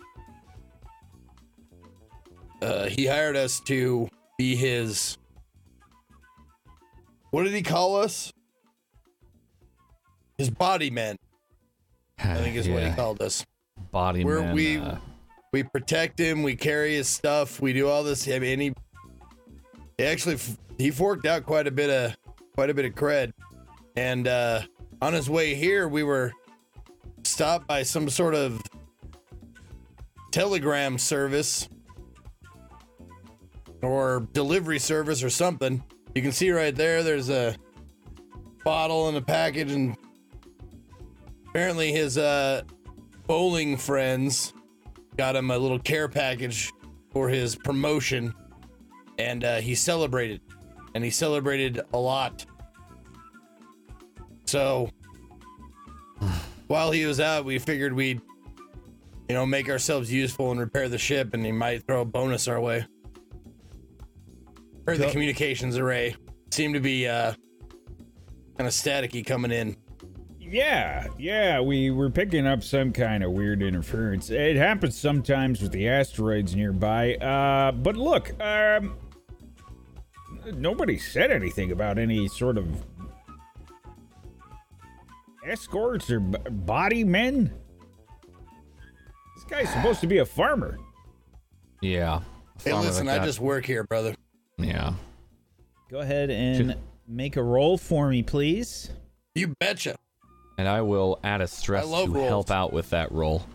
Uh, he hired us to be his. What did he call us? His body men, I think is what he called us. Body man, we- uh, we protect him we carry his stuff we do all this i mean he, he actually he forked out quite a bit of quite a bit of cred and uh on his way here we were stopped by some sort of telegram service or delivery service or something. You can see right there there's a bottle and a package and apparently his uh bowling friends got him a little care package for his promotion and uh, he celebrated and he celebrated a lot. So while he was out we figured we'd you know make ourselves useful and repair the ship and he might throw a bonus our way heard the communications array seemed to be uh kind of staticky coming in Yeah, yeah, we were picking up some kind of weird interference. It happens sometimes with the asteroids nearby. Uh, but look, um, nobody said anything about any sort of escorts or b- body men. This guy's supposed to be a farmer. yeah. hey Farmer listen like i just work here brother Yeah. Go ahead and make a roll for me, please. you betcha And I will add a stress to rolls. help out with that roll.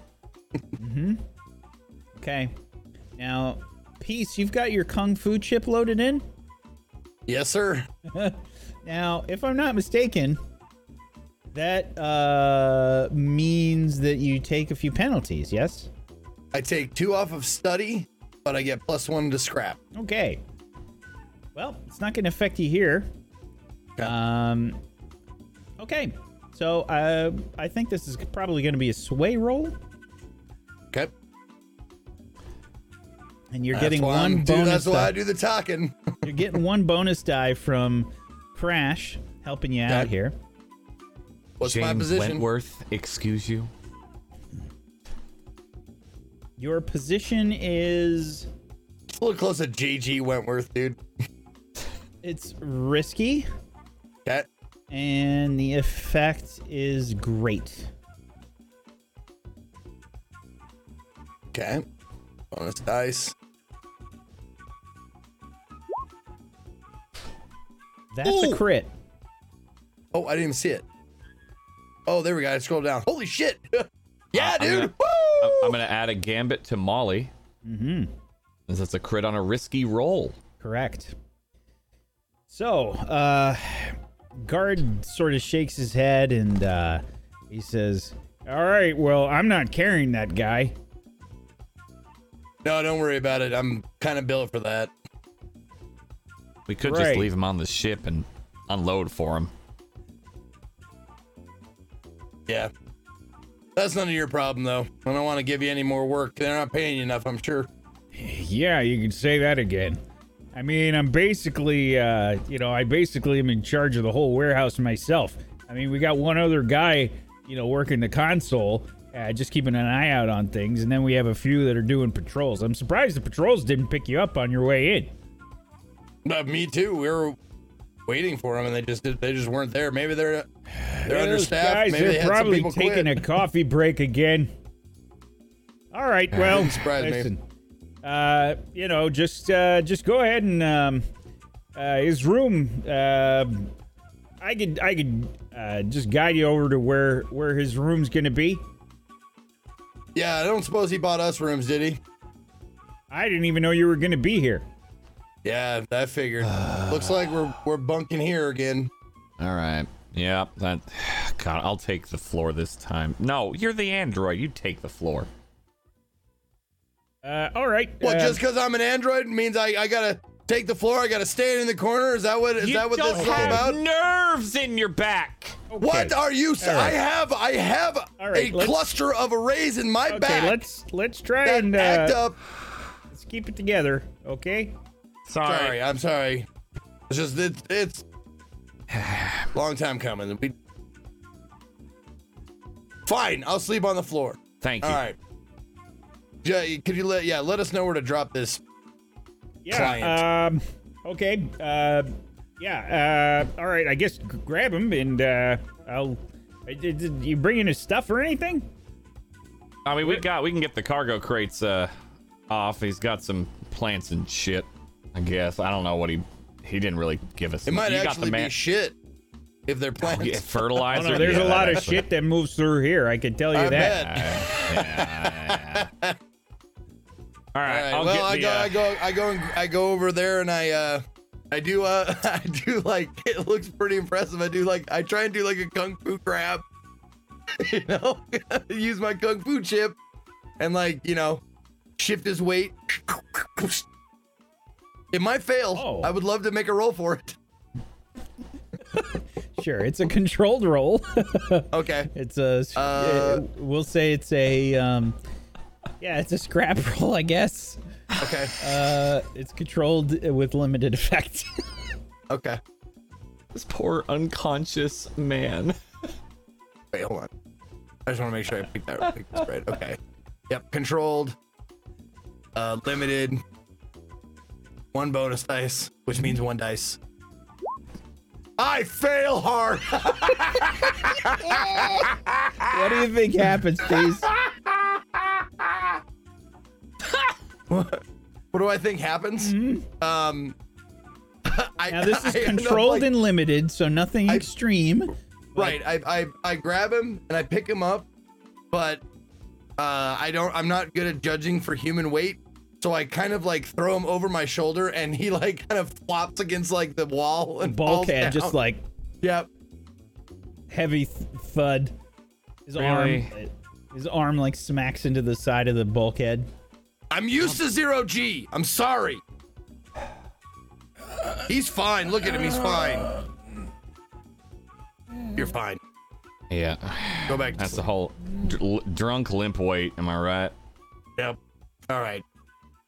Mm-hmm. Okay. Now, Peace, you've got your Kung Fu chip loaded in? yes sir Now, if I'm not mistaken, that uh, means that you take a few penalties, yes? I take two off of study, but I get plus one to scrap. Okay. Well, it's not going to affect you here. Um. Okay. So uh, I think this is probably going to be a sway roll, Okay. and you're That's getting one I'm do- bonus. That's why I die. do the talking. You're getting one bonus die from Crash helping you out here. What's James my position? Wentworth, excuse you. Your position is a little close to JG Wentworth, dude. it's risky, Okay. and the effect is great. Okay. Bonus dice. That's Ooh. a crit. Oh, I didn't even see it. Oh, there we go. I scrolled down. Holy shit. yeah, I'm dude. gonna- Woo! I'm- I'm gonna add a gambit to Molly. Mm-hmm. As that's a crit on a risky roll. Correct. So, uh, guard sort of shakes his head and uh, he says, "All right, well, I'm not carrying that guy." No, don't worry about it. I'm kind of built for that. We could Right. just leave him on the ship and unload for him. Yeah. That's none of your problem, though. I don't want to give you any more work. They're not paying you enough, I'm sure. Yeah, you can say that again. I mean, I'm basically, uh, you know, I basically am in charge of the whole warehouse myself. I mean, we got one other guy, you know, working the console, uh, just keeping an eye out on things, and then we have a few that are doing patrols. I'm surprised the patrols didn't pick you up on your way in. Uh, me too. We were waiting for them, and they just did, they just weren't there. Maybe they're they're Those understaffed. Guys, Maybe they're they probably taking quit. a coffee break again. All right, well, surprise me. Listen, uh, you know, just uh, just go ahead and um, uh, his room. Uh, I could I could uh, just guide you over to where where his room's gonna be. Yeah, I don't suppose he bought us rooms, did he? I didn't even know you were gonna be here. Yeah, I figured. Looks like we're we're bunking here again. All right. Yeah, that. God, I'll take the floor this time. No, you're the android. You take the floor. Uh, all right. Well, uh, just because I'm an android means I, I gotta take the floor. I gotta stand in the corner. Is that what is that what don't this is all have about? nerves in your back. What are you? s- All right. I have I have All right, a cluster of arrays in my okay, back. let's let's try that and act uh, up. let's keep it together, okay? Sorry. Sorry, I'm sorry. It's just it's it's long time coming. We fine. I'll sleep on the floor. Thank you. All right. Yeah, could you let yeah let us know where to drop this? Yeah. client. Um. Okay. Uh. Yeah. Uh. All right. I guess grab him and uh. I'll. uh, Did, did you bring in his stuff or anything? I mean, we got we can get the cargo crates uh off. He's got some plants and shit. I guess I don't know what he he didn't really give us. It might you got actually the man- be shit if they're plants. Yeah, Oh, fertilizer. no, there's Yeah, a lot of actually- shit that moves through here. I can tell you I that. bet. All right, All right. I'll well, get I the, go, uh, I go, I go, and, I go over there, and I, uh, I do, uh, I do like it looks pretty impressive. I do like, I try and do like a kung fu grab, you know, use my kung fu chip, and like, you know, shift his weight. It might fail. Oh. I would love to make a roll for it. Sure, it's a controlled roll. Okay. it's a. Uh, we'll say it's a. Um. Yeah, it's a scrap roll, I guess. Okay. Uh, it's controlled with limited effect. Okay. this poor unconscious man. Wait, hold on. I just want to make sure I picked that picked this right. Okay. Yep. Controlled. Uh, limited. One bonus dice, which means one dice. I fail hard. what do you think happens, please? what, what do I think happens? Um. I, Now this is I controlled like- and limited, so nothing I- extreme. Right. I, I I grab him and I pick him up, but uh, I don't. I'm not good at judging for human weight, so I kind of like throw him over my shoulder, and he like kind of flops against like the wall and falls Bulkhead, just like Yep. heavy th- thud. His Really? arm. His arm like smacks into the side of the bulkhead. I'm used to zero G. I'm sorry. He's fine. Look at him. He's fine. You're fine. Yeah. Go back to That's the whole dr- drunk limp weight. Am I right? Yep. All right.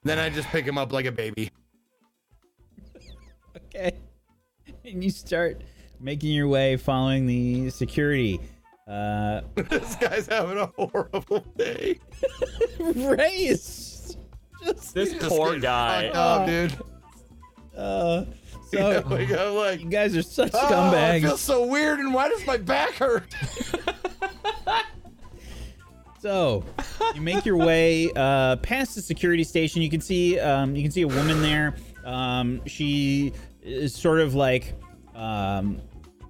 Then I just pick him up like a baby. Okay. And you start making your way following the security. Uh, this guy's having a horrible day. Ray is just This Just poor guy. fucked up, dude. uh, You so know, like, I'm like, you guys are such oh, I feel so weird, and why does my back hurt? So you make your way uh, past the security station. You can see um, you can see a woman there. Um, she is sort of like um,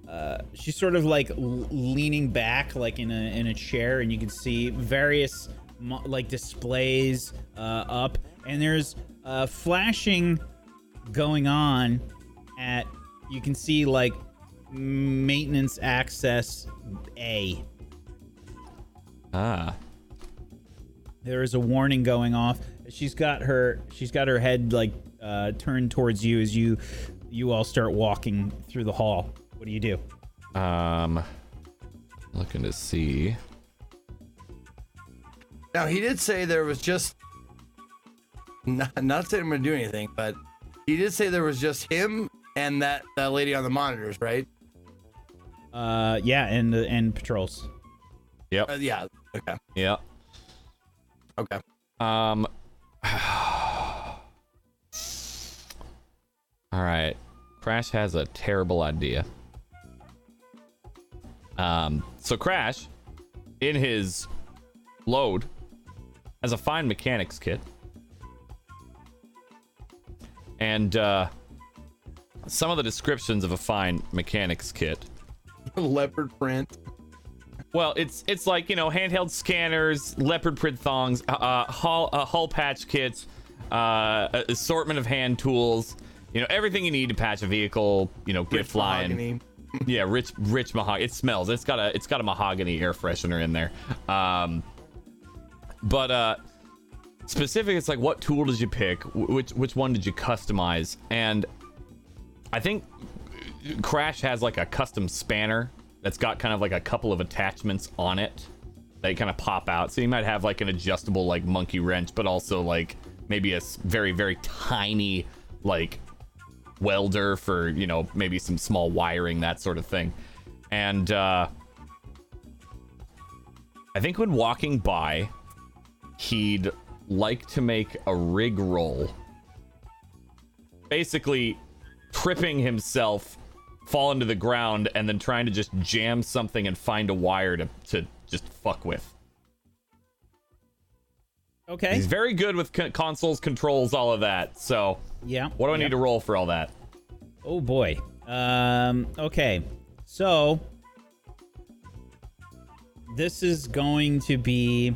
uh, she's sort of like leaning back, like in a in a chair, and you can see various mo- like displays uh, up, and there's uh, flashing going on at you can see like maintenance access A. Ah. there is a warning going off. She's got her she's got her head like uh, turned towards you as you you all start walking through the hall. What do you do? Um. Looking to see. Now he did say there was just not, not saying I'm gonna do anything, but he did say there was just him and that that lady on the monitors, right? Uh, yeah, and and patrols. Yep. Uh, yeah. Okay. Yep. Okay. Um. All right. Crash has a terrible idea. Um. So Crash, in his load, has a fine mechanics kit, and uh, some of the descriptions of a fine mechanics kit Leopard print. Well, it's it's like you know handheld scanners, leopard print thongs, uh, uh, hull uh, hull patch kits, uh, assortment of hand tools. You know everything you need to patch a vehicle. You know, get Rich flying. mahogany. Yeah, rich rich mahogany. It smells. It's got a it's got a mahogany air freshener in there. Um, but uh, specific, it's like what tool did you pick? Which which one did you customize? And I think Crash has like a custom spanner that's got kind of like a couple of attachments on it. that kind of pop out. So you might have like an adjustable like monkey wrench, but also like maybe a very very tiny like welder for you know maybe some small wiring that sort of thing. And uh, I think when walking by, he'd like to make a rig roll basically tripping himself, fall into the ground, and then trying to just jam something and find a wire to, to just fuck with. Okay. He's very good with con- consoles, controls, all of that. So, Yeah. what do I yeah. need to roll for all that? Oh boy. Um. Okay. So this is going to be.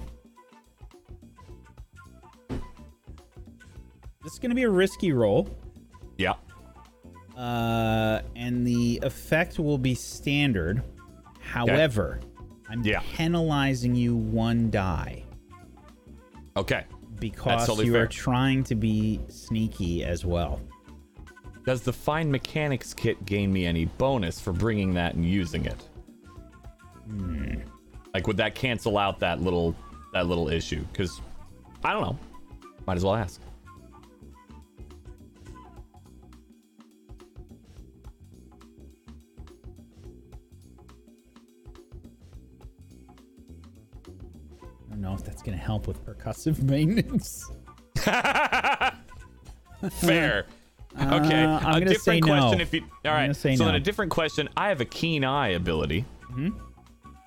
This is going to be a risky roll. Yeah. Uh, and the effect will be standard. However, I'm Yeah. penalizing you one die Okay. because totally you fair. are trying to be sneaky as well. Does the Fine Mechanics kit gain me any bonus for bringing that and using it? Like, would that cancel out that little that little issue? Because I don't know. Might as well ask. Don't know if that's going to help with percussive maintenance. Fair. Okay. Uh, I'm a different no. question. If you all right, so then a different question. I have a keen eye ability. Mm-hmm.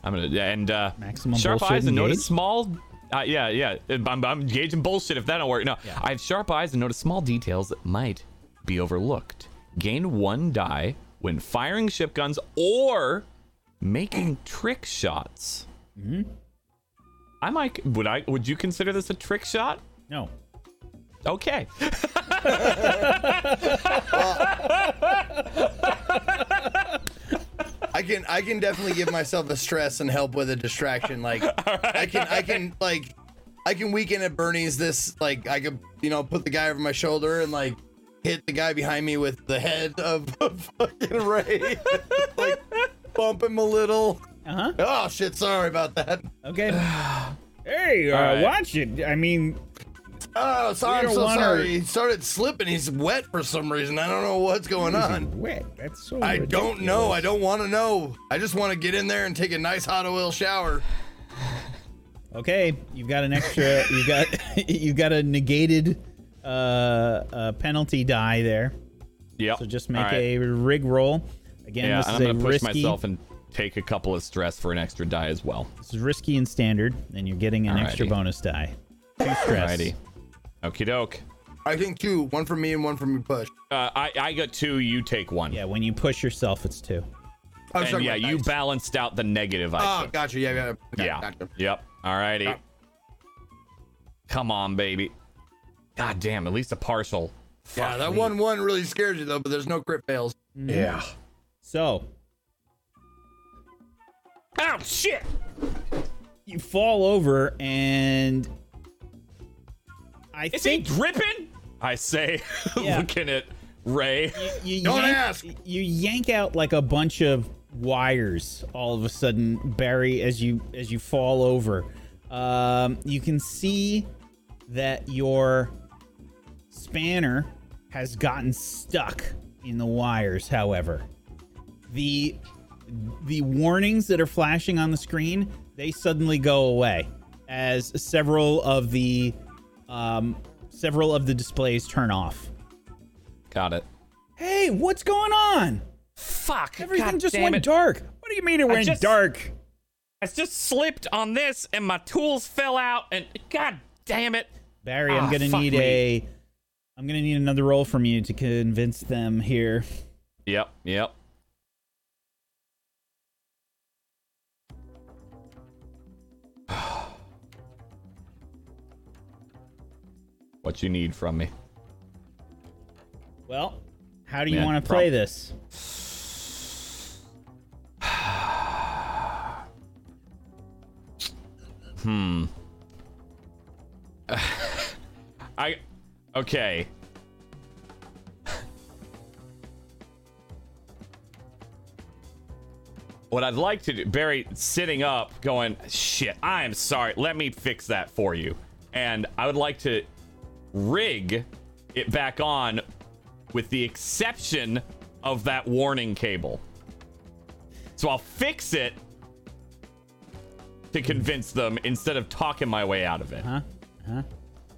I'm gonna and uh, Maximum sharp eyes and notice small. Uh, yeah, yeah. I'm, I'm gauging bullshit if that don't work. No, I have sharp eyes and notice small details that might be overlooked. Gain one die when firing ship guns or making trick shots. Mm-hmm. I might. Would I? Would you consider this a trick shot? No. Okay. I I can I can definitely give myself a stress and help with a distraction. Like I can I can like I can Weekend at Bernie's this like I could you know put the guy over my shoulder and like hit the guy behind me with the head of, of fucking Ray. like bump him a little. Uh huh. Oh shit, sorry about that. Okay. hey, uh, All right. watch it. I mean, Oh, sorry, I'm so wanna- sorry. He started slipping. He's wet for some reason. I don't know what's going on. wet. That's so. I don't know. I don't want to know. I just want to get in there and take a nice hot oil shower. Okay, you've got an extra. you got you got a negated uh, uh penalty die there. Yeah. So just make All right. a rig roll. Again, Yeah, this and is I'm gonna push risky. myself and take a couple of stress for an extra die as well. This is risky and standard, and you're getting an extra bonus die. Two stress. Alrighty. Okie doke. I think two. One for me and one for me push. Uh, I I got two. You take one. Yeah, when you push yourself, it's two. I was And talking yeah, you dice. balanced out the negative. I Oh, took. gotcha. Yeah, yeah. yeah. yeah. Gotcha. Yep. Alrighty. Yeah. Come on, baby. God damn. At least a partial. Yeah, Fuck that me. one one really scares you though, but there's no crit fails. Yeah. So Oh shit. you fall over, and I Is he think dripping? I say, Yeah. looking at Ray. you Don't yank, ask. You yank out like a bunch of wires all of a sudden, Barry, as you as you fall over. Um, you can see that your spanner has gotten stuck in the wires. However, the the warnings that are flashing on the screen they suddenly go away as several of the um, several of the displays turn off. Got it. Hey, what's going on? Fuck. Everything God just went it. dark. What do you mean it went just- dark? I just slipped on this and my tools fell out and god damn it. Barry, I'm Ah, gonna need me. a I'm gonna need another roll from you to convince them here. Yep, yep. what you need from me? Well, how do you want to play this? Hmm. I okay. What I'd like to do, Barry sitting up, going, shit, I am sorry. Let me fix that for you. And I would like to rig it back on with the exception of that warning cable. So I'll fix it to convince them instead of talking my way out of it. Huh? Huh?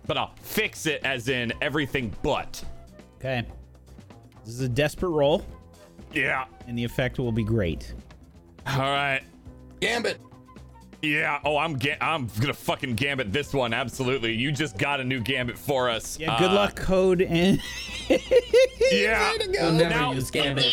But I'll fix it as in everything but. Okay. This is a desperate roll, Yeah. and the effect will be great. All right. Gambit. Yeah. Oh, I'm ga- I'm gonna fucking gambit this one. Absolutely. You just got a new gambit for us. Yeah, good Uh, luck, code and Yeah. We'll never Now- use Gambit.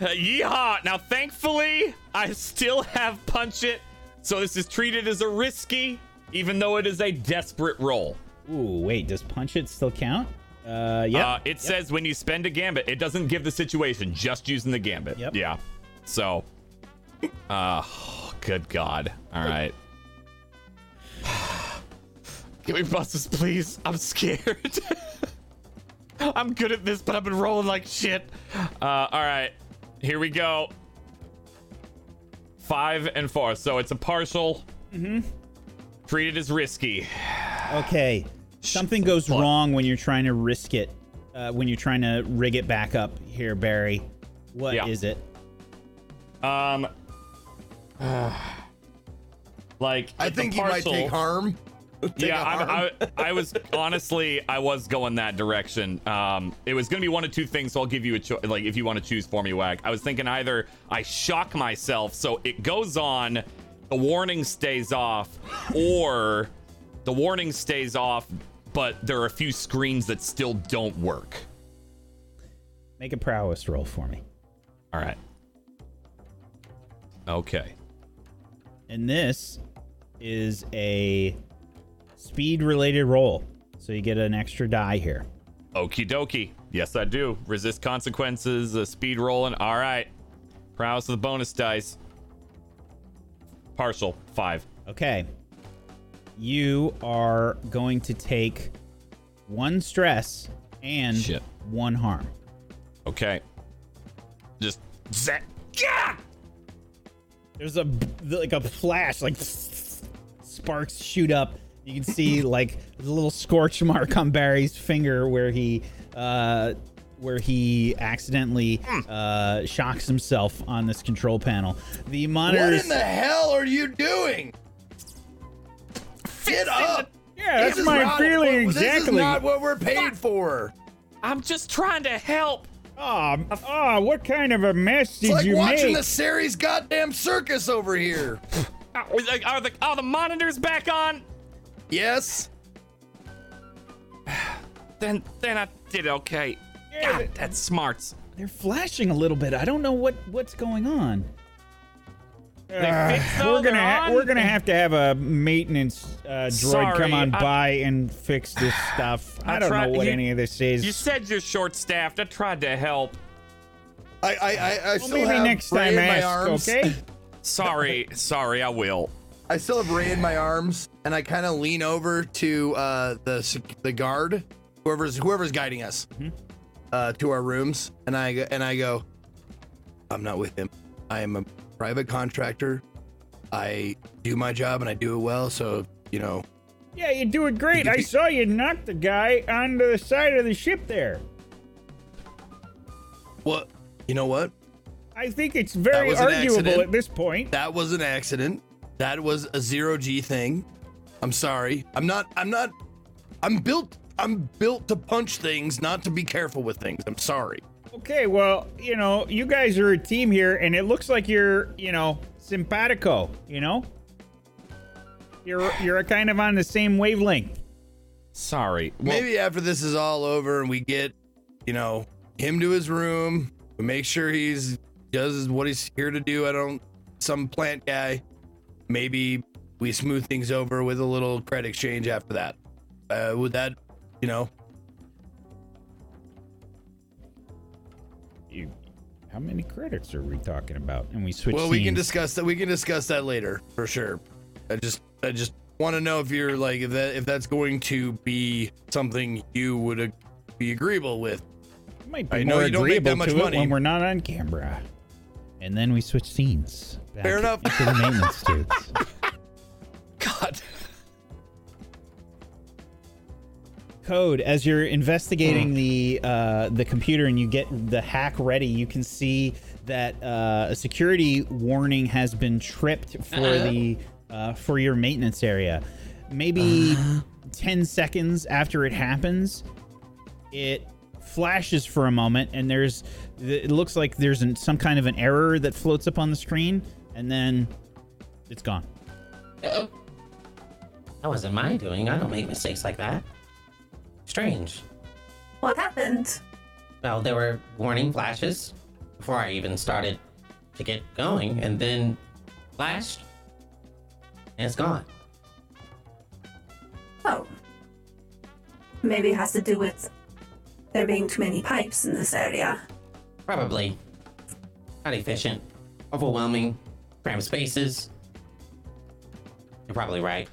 Uh, yeehaw! Now, thankfully, I still have punch it, so this is treated as a risky, even though it is a desperate roll. Ooh, wait, does punch it still count? Uh yeah. Uh, it says when you spend a gambit, it doesn't give the situation, just using the gambit. Yep. Yeah. So, uh, good God. All right. Give me buses, please. I'm scared. I'm good at this, but I've been rolling like shit. Uh, all right. Here we go. Five and four. So it's a partial. Mm-hmm. Treated as risky. Okay. Something goes What? wrong when you're trying to risk it. Uh, when you're trying to rig it back up here, Barry. What is Yeah. it? Um. like I it's a think you might take harm. Take yeah, harm. I, I, I was honestly, I was going that direction. Um, it was gonna be one of two things, so I'll give you a choice. Like, if you want to choose for me, Wag. I was thinking either I shock myself, so it goes on, the warning stays off, or the warning stays off, but there are a few screens that still don't work. Make a prowess roll for me. All right. Okay. And this is a speed related roll. So you get an extra die here. Okie dokie. Yes, I do. Resist consequences, uh, speed rolling. All right. Prowess of the bonus dice. Partial five. Okay. You are going to take one stress and Shit. one harm. Okay. Just zap. Yeah! There's a like a flash, like sparks shoot up. You can see like there's a little scorch mark on Barry's finger where he uh where he accidentally uh shocks himself on this control panel. The What monitors in the hell are you doing? Get up! Yeah, that's This is my not- feeling This is exactly. not what we're paid for. I'm just trying to help. Oh, oh, what kind of a mess did you make? It's like you watching make? the series goddamn circus over here. Are, are the are the monitors back on? Yes. Then then I did okay. Yeah, God, that's smarts. they're flashing a little bit. I don't know what what's going on. Uh, fixed though? we're gonna ha- on? we're gonna have to have a maintenance uh, droid Sorry, come on I- by and fix this stuff. I, I don't tried- know what you- any of this is. You said you're short staffed. I tried to help. I I I, I well, still maybe have next Ray time in my ask, arms. okay? Sorry, sorry, I will. I still have Ray in my arms, and I kind of lean over to uh, the the guard, whoever's whoever's guiding us, uh, to our rooms, and I and I go, I'm not with him. I am a private contractor. I do my job and I do it well. So you know, Yeah, you do it great. I saw you knock the guy onto the side of the ship there. what you know what? I think it's very arguable accident. at this point. That was an accident. That was a zero G thing. I'm sorry. I'm not. I'm not. I'm built. I'm built to punch things, not to be careful with things. I'm sorry. Okay, well, you know, you guys are a team here, and it looks like you're, you know, simpatico. You know, you're you're kind of on the same wavelength. Sorry. Well, Maybe after this is all over and we get, you know, him to his room, we make sure he's does what he's here to do. I don't some plant guy. Maybe we smooth things over with a little credit exchange after that. Uh, would that, you know, how many credits are we talking about? And we switch. well, we can scenes. discuss that. We can discuss that later for sure. I just, I just want to know if you're like if that if that's going to be something you would ag- be agreeable with. Might be I know more you don't make that agreeable much to it money. when we're not on camera. And then we switch scenes. Back Fair enough. To the maintenance dudes. God. Code as you're investigating the uh, the computer and you get the hack ready, you can see that uh, a security warning has been tripped for the uh, for your maintenance area. Maybe ten seconds after it happens, it flashes for a moment, and there's it looks like there's an, some kind of an error that floats up on the screen, and then it's gone. Uh, that wasn't my doing. I don't make mistakes like that. Strange. What happened? Well, there were warning flashes before I even started to get going, and then flashed, and it's gone. Oh. Maybe it has to do with there being too many pipes in this area. Probably not efficient, overwhelming, cramped spaces. You're probably right.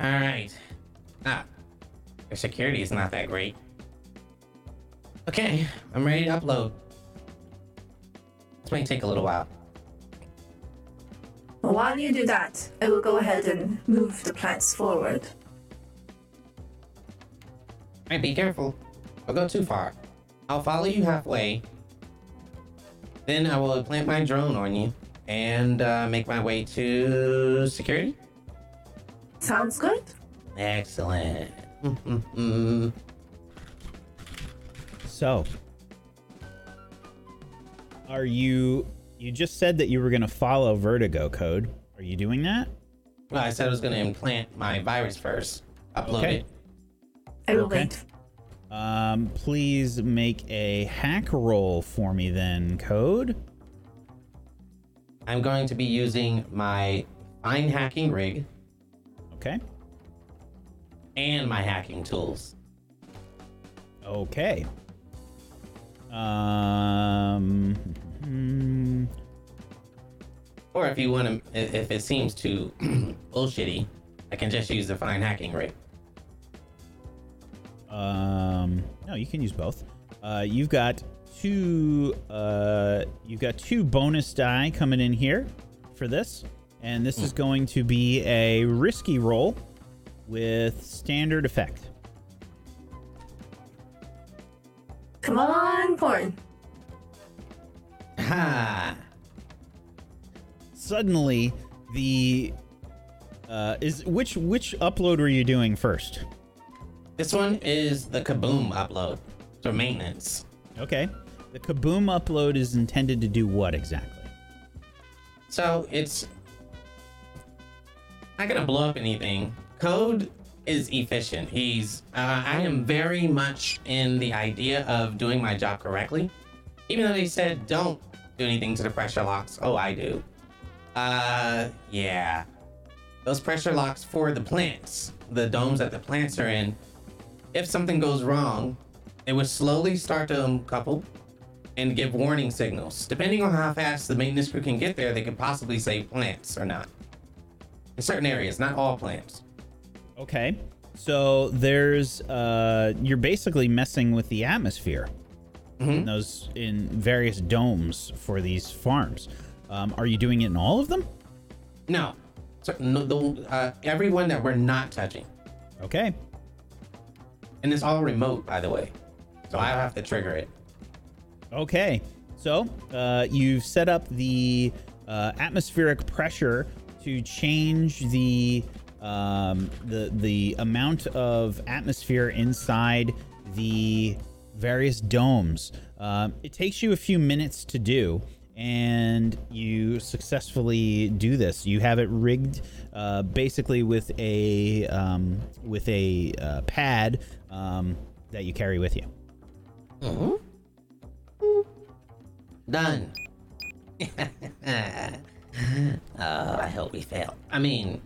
All right. Ah, your security is not that great. Okay, I'm ready to upload. This may take a little while. Well, while you do that, I will go ahead and move the plants forward. Hey, be careful. Don't go too far. I'll follow you halfway. Then I will plant my drone on you and uh, make my way to security. Sounds good? Excellent. So, are you? You just said that you were going to follow Vertigo code. Are you doing that? well, I said I was going to implant my virus first, upload Okay. it. I will Okay. wait. Um, please make a hack roll for me then, code. I'm going to be using my fine hacking rig Okay. and my hacking tools. Okay. Um. hmm, Or if you want to, if it seems too bullshitty, I can just use the fine hacking rate. Um, no, you can use both. Uh, you've got two. Uh, you've got two bonus die coming in here for this, and this is going to be a risky roll with standard effect. Come on, porn. Ha! Suddenly, the uh, is which which upload were you doing first? This one is the Kaboom upload for maintenance. Okay, the Kaboom upload is intended to do what exactly? So it's not gonna blow up anything. Code is efficient. He's uh, I am very much in the idea of doing my job correctly. Even though they said don't do anything to the pressure locks. Oh, I do. Uh, yeah. Those pressure locks for the plants, the domes that the plants are in. If something goes wrong, it would slowly start to uncouple and give warning signals. Depending on how fast the maintenance crew can get there, they could possibly save plants or not. In certain areas, not all plants. Okay, so there's uh, you're basically messing with the atmosphere in those in various domes for these farms. Um, are you doing it in all of them? No, so, no the, uh, everyone that we're not touching, Okay, and it's all remote, by the way. So I have to trigger it. Okay, so uh, you've set up the uh, atmospheric pressure to change the um, the the amount of atmosphere inside the various domes. Um, it takes you a few minutes to do, and you successfully do this. You have it rigged uh, basically with a um, with a uh, pad um, that you carry with you. Done. oh, I hope we fail. I mean,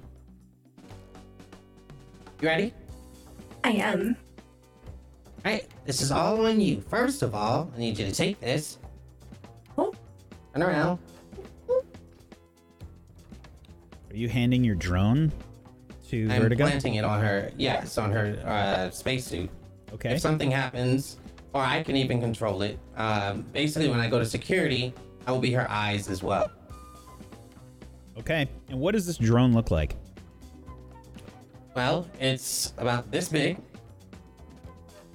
you ready? I am. Right, this is all on you. First of all, I need you to take this. Oh. Turn around. Are you handing your drone to I'm Vertigo? planting it on her. Yes, on her uh, spacesuit. Okay. If something happens, or I can even control it. Um, basically, when I go to security, I will be her eyes as well. Okay. And what does this drone look like? Well, it's about this big.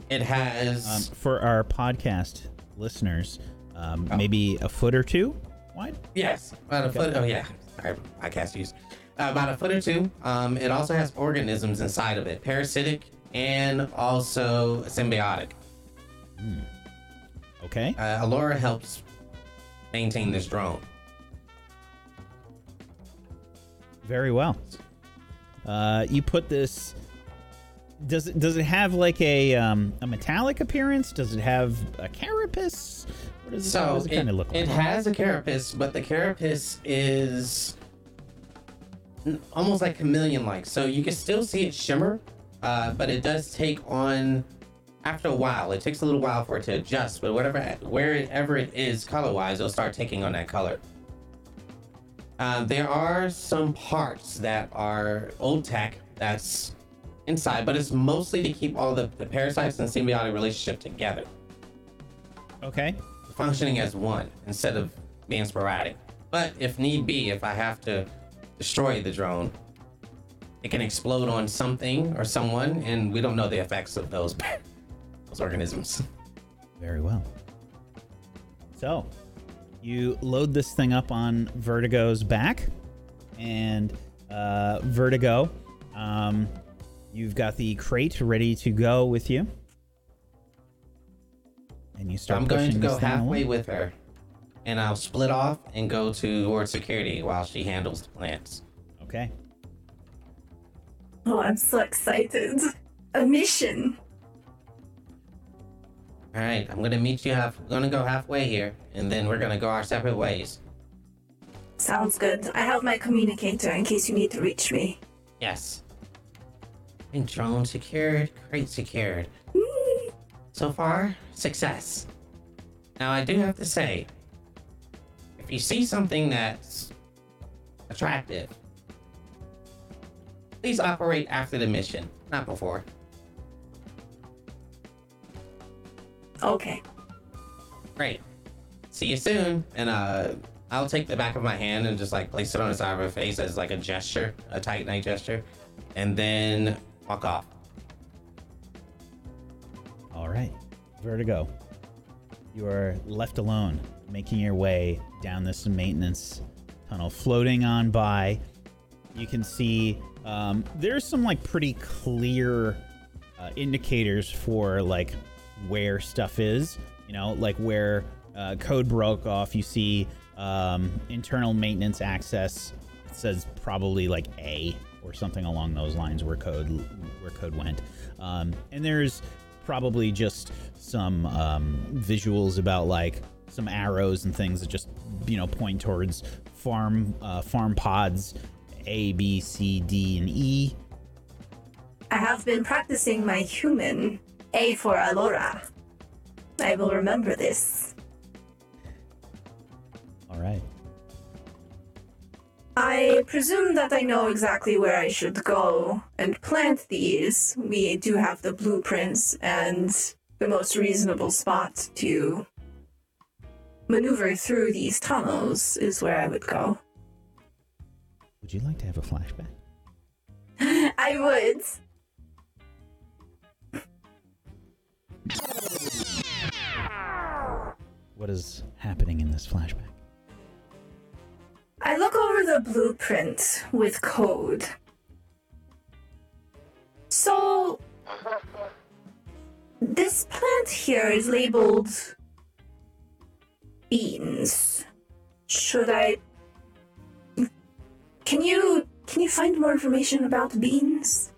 It has. Um, for our podcast listeners, um, maybe a foot or two wide. Yes, about a foot. Oh yeah, I, I cast use. Uh, about a foot or two. Um, it also has organisms inside of it, parasitic and also symbiotic. Okay. Uh, Alora helps maintain this drone. Very well. Uh, you put this. Does it does it have like a um, a metallic appearance? Does it have a carapace? What does, it- So does it, it, kind of look like? it has a carapace, but the carapace is almost like chameleon-like. So you can still see it shimmer, uh, but it does take on after a while. It takes a little while for it to adjust, but whatever wherever it is color-wise, it'll start taking on that color. Uh, there are some parts that are old tech that's inside, but it's mostly to keep all the, the parasites and symbiotic relationship together okay. functioning as one instead of being sporadic. But if need be, if I have to destroy the drone, it can explode on something or someone, and we don't know the effects of those those organisms. Very well. So, you load this thing up on Vertigo's back, and uh, Vertigo, um, you've got the crate ready to go with you, and you start I'm going to go halfway along. with her, and I'll split off and go towards security while she handles the plants. Okay. Oh, I'm so excited. A mission. All right, I'm gonna meet you half. Gonna go halfway here, and then we're gonna go our separate ways. Sounds good. I have my communicator in case you need to reach me. Yes. And drone secured, crate secured. So far, success. Now, I do have to say, if you see something that's attractive, please operate after the mission, not before. Okay. Great. See you soon. And uh, I'll take the back of my hand and just like place it on the side of her face as like a gesture, a tight night gesture, and then walk off. All right, Vertigo. You are left alone, making your way down this maintenance tunnel, floating on by. You can see um, there's some like pretty clear uh, indicators for like where stuff is. You know, like where uh, code broke off. You see um, internal maintenance access. It says probably like A or something along those lines where code where code went. Um, and there's probably just some um, visuals about like some arrows and things that just you know point towards farm uh, farm pods A, B, C, D, and E. I have been practicing my human A for Alora. I will remember this. All right. I presume that I know exactly where I should go and plant these. We do have the blueprints and the most reasonable spot to maneuver through these tunnels is where I would go. Would you like to have a flashback? I would. What is happening in this flashback? I look over the blueprint with code. So, this plant here is labeled beans. Should I? Can you can you find more information about beans?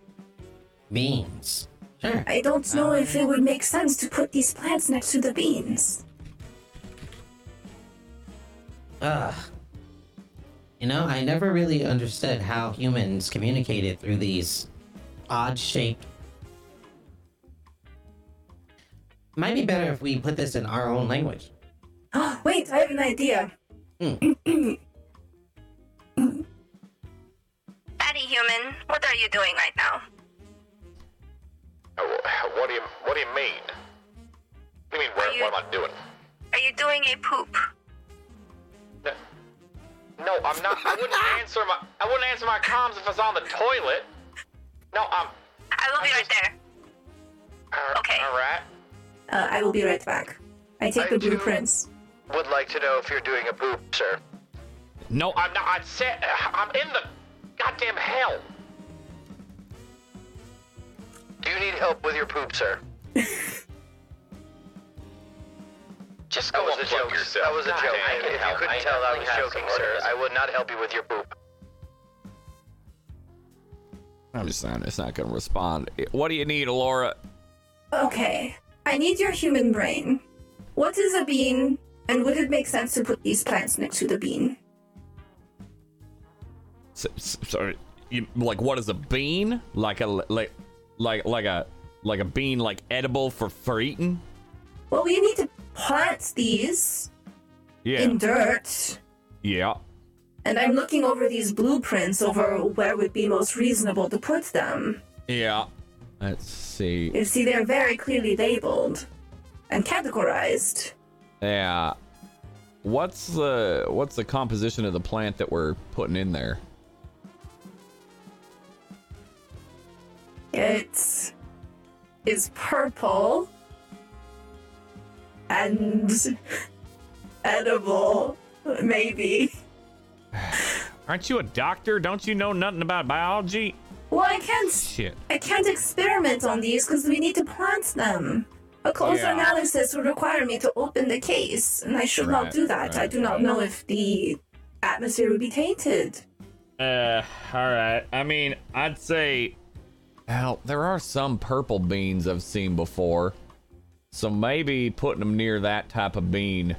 Beans. Sure. I don't know if it would make sense to put these plants next to the beans. Ugh. You know, I never really understood how humans communicated through these odd shaped. Might be better if we put this in our own language. Oh, wait, I have an idea. Hmm. Patty human, what are you doing right now? Wh- What do you What do you mean? What do you mean? What, you- what am I doing? Are you doing a poop? No, no, I'm not. I wouldn't answer my. I wouldn't answer my comms if I was on the toilet. No, I'm. I will be I right there. Uh, Okay. All right. Uh, I will be right back. I take I the do- blueprints. Would like to know if you're doing a poop, sir. No, I'm not. I said I'm in the goddamn hell. Do you need help with your poop, sir? Just go was a unplug joke. yourself. That was a God joke. damn it. If you you couldn't couldn't tell, tell, I I was was joking, joking, sir. sir. I would not help you with your poop. I'm just saying it's not gonna respond. What do you need, Laura? Okay. I need your human brain. What is a bean, and would it make sense to put these plants next to the bean? S- s- Sorry, you, like what is a bean? Like a like like like a like a bean like edible for for eating? Well, we need to plant these Yeah, in dirt, yeah. and I'm looking over these blueprints over where would be most reasonable to put them. Yeah. Let's see. You see, they're very clearly labeled and categorized. Yeah. What's the what's the composition of the plant that we're putting in there? It is purple and edible, maybe. Aren't you a doctor? Don't you know nothing about biology? Well, I can't. Shit. I can't experiment on these because we need to plant them. A closer Yeah. analysis would require me to open the case, and I should not do that. I do not right. know if the atmosphere would be tainted. Uh, all right. I mean, I'd say. Well, there are some purple beans I've seen before, so maybe putting them near that type of bean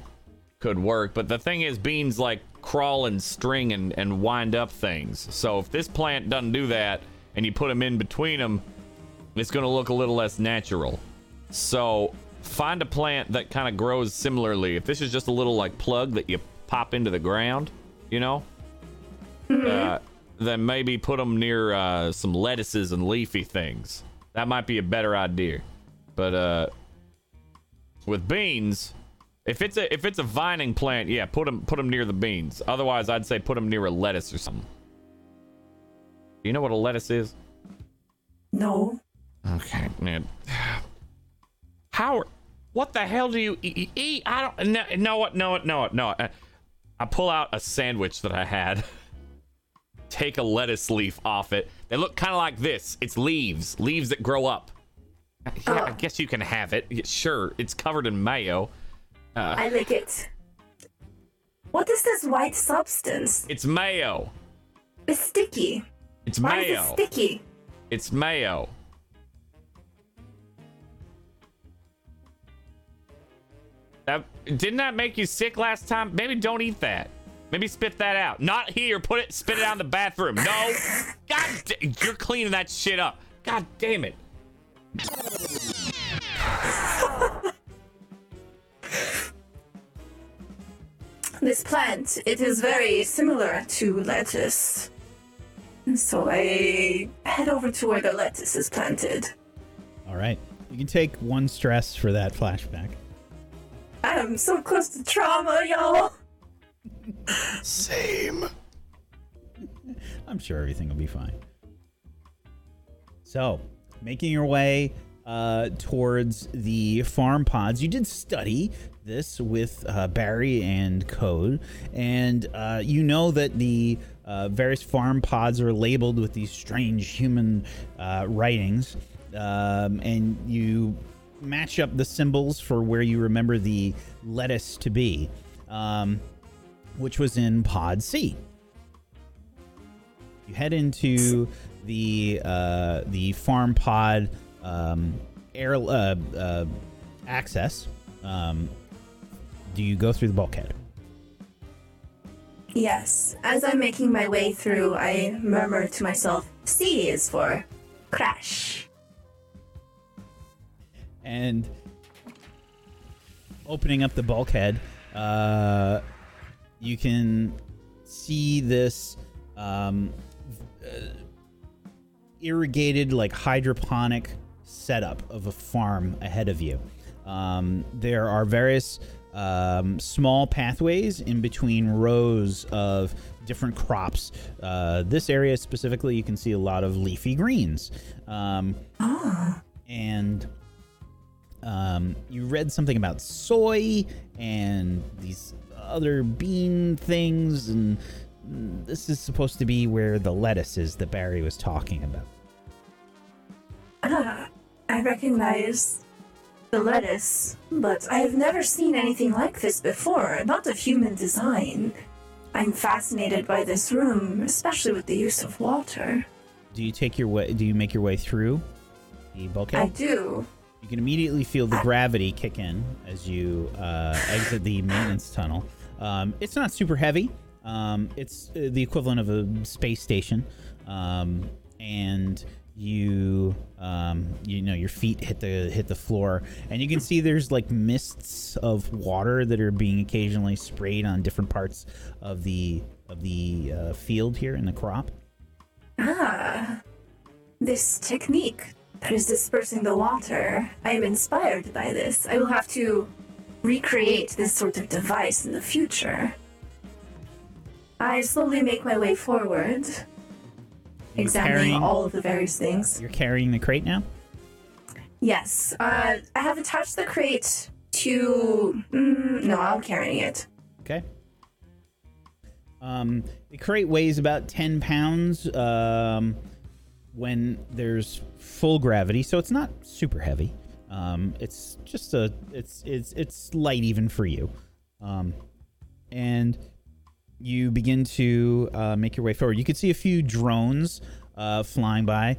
could work. But the thing is, beans like crawl and string and, and wind up things. So if this plant doesn't do that, and you put them in between them, it's gonna look a little less natural. So find a plant that kind of grows similarly. If this is just a little like plug that you pop into the ground, you know, uh, then maybe put them near uh, some lettuces and leafy things. That might be a better idea. But uh, with beans, if it's a if it's a vining plant, yeah, put them put them near the beans. Otherwise, I'd say put them near a lettuce or something. Do you know what a lettuce is? No. Okay, man. How? What the hell do you e- e- eat? I don't know. no, know what. No, no, no. I, I pull out a sandwich that I had. Take a lettuce leaf off it. They look kind of like this. It's leaves, leaves that grow up. Yeah, I guess you can have it. Yeah, Sure, it's covered in mayo. Uh, I like it. What is this white substance? it's mayo. It's sticky. It's Why is it mayo. sticky? It's mayo. That, didn't that make you sick last time? Maybe don't eat that. Maybe spit that out. Not here. Put it. Spit it out in the bathroom. No. God, da- you're cleaning that shit up. God damn it. This plant, it is very similar to lettuce. And So I head over to where the lettuce is planted. All right. You can take one stress for that flashback. I am so close to trauma, y'all. Same. I'm sure everything will be fine. So, making your way uh, towards the farm pods, you did study this with uh, Barry and Code, and uh, you know that the uh, various farm pods are labeled with these strange human uh, writings, um, and you match up the symbols for where you remember the lettuce to be, um, which was in Pod C you head into the uh, the farm pod um, air uh, uh, access. Um, do you go through the bulkhead? Yes. As I'm making my way through, I murmur to myself, C is for crash. And opening up the bulkhead, uh, you can see this um, uh, irrigated, like hydroponic setup of a farm ahead of you. Um, there are various um, small pathways in between rows of different crops. Uh, this area specifically, you can see a lot of leafy greens. Um, and um, you read something about soy and these other bean things, and this is supposed to be where the lettuce is that Barry was talking about. Ah, I recognize the lettuce, but I have never seen anything like this before, not of human design. I'm fascinated by this room, especially with the use of water. Do you take your way? Do you make your way through the bulkhead? I do. You can immediately feel the gravity kick in as you uh, exit the maintenance tunnel. Um, it's not super heavy. Um, it's uh, the equivalent of a space station, um, and you um, you know your feet hit the hit the floor, and you can see there's like mists of water that are being occasionally sprayed on different parts of the of the uh, field here in the crop. Ah, this technique that is dispersing the water. I am inspired by this. I will have to recreate this sort of device in the future. I slowly make my way forward, examining carrying- all of the various things. You're carrying the crate now. Yes, uh, I have attached the crate to. Mm, no, I'm carrying it. Okay. Um, the crate weighs about 10 pounds um, when there's full gravity, so it's not super heavy. Um, it's just a it's it's it's light even for you. Um, and you begin to uh, make your way forward. You can see a few drones uh, flying by.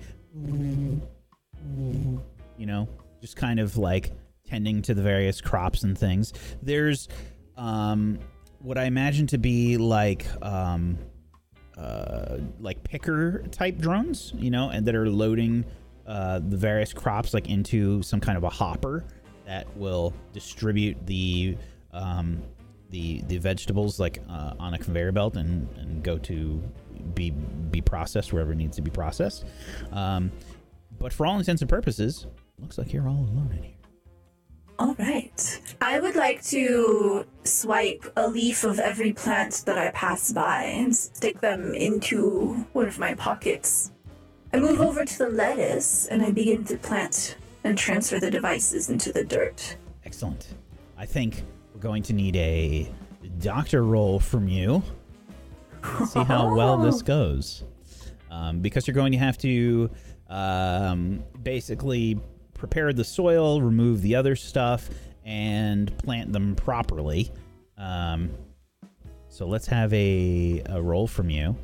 You know, just kind of like tending to the various crops and things. There's um, what I imagine to be like um, uh, like picker type drones, you know, and that are loading uh, the various crops like into some kind of a hopper that will distribute the um, the the vegetables like uh, on a conveyor belt and, and go to be be processed wherever it needs to be processed. Um, but for all intents and purposes, looks like you're all alone in here. All right. I would like to swipe a leaf of every plant that I pass by and stick them into one of my pockets. I move over to the lettuce and I begin to plant and transfer the devices into the dirt. Excellent. I think we're going to need a doctor roll from you. Let's see how well this goes. Um, because you're going to have to um, basically prepare the soil, remove the other stuff, and plant them properly. Um, so let's have a, a roll from you.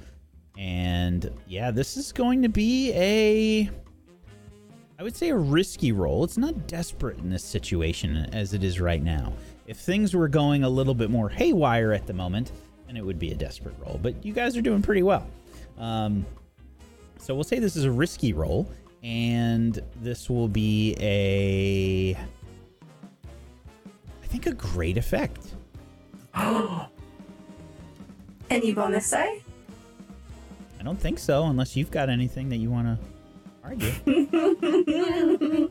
And yeah, this is going to be a. I would say a risky roll. It's not desperate in this situation as it is right now. If things were going a little bit more haywire at the moment, then it would be a desperate roll. But you guys are doing pretty well. Um, so we'll say this is a risky roll, and this will be a. I think a great effect. Any bonus die? I don't think so, unless you've got anything that you want to argue.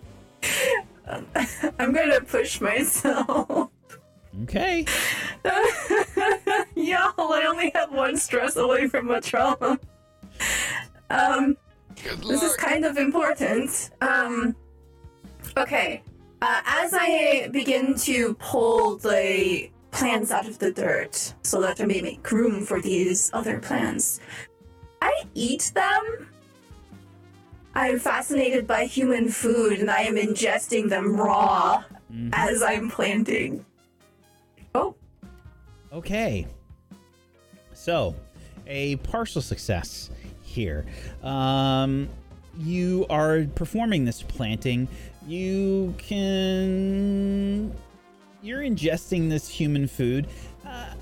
I'm gonna push myself. Okay. Y'all, I only have one stress away from a trauma. Um, this is kind of important. Um, okay. Uh, as I begin to pull the plants out of the dirt so that I may make room for these other plants, I eat them. I'm fascinated by human food and I am ingesting them raw as I'm planting. Oh, Okay. So, a partial success here. Um, you are performing this planting. You can. You're ingesting this human food. Uh,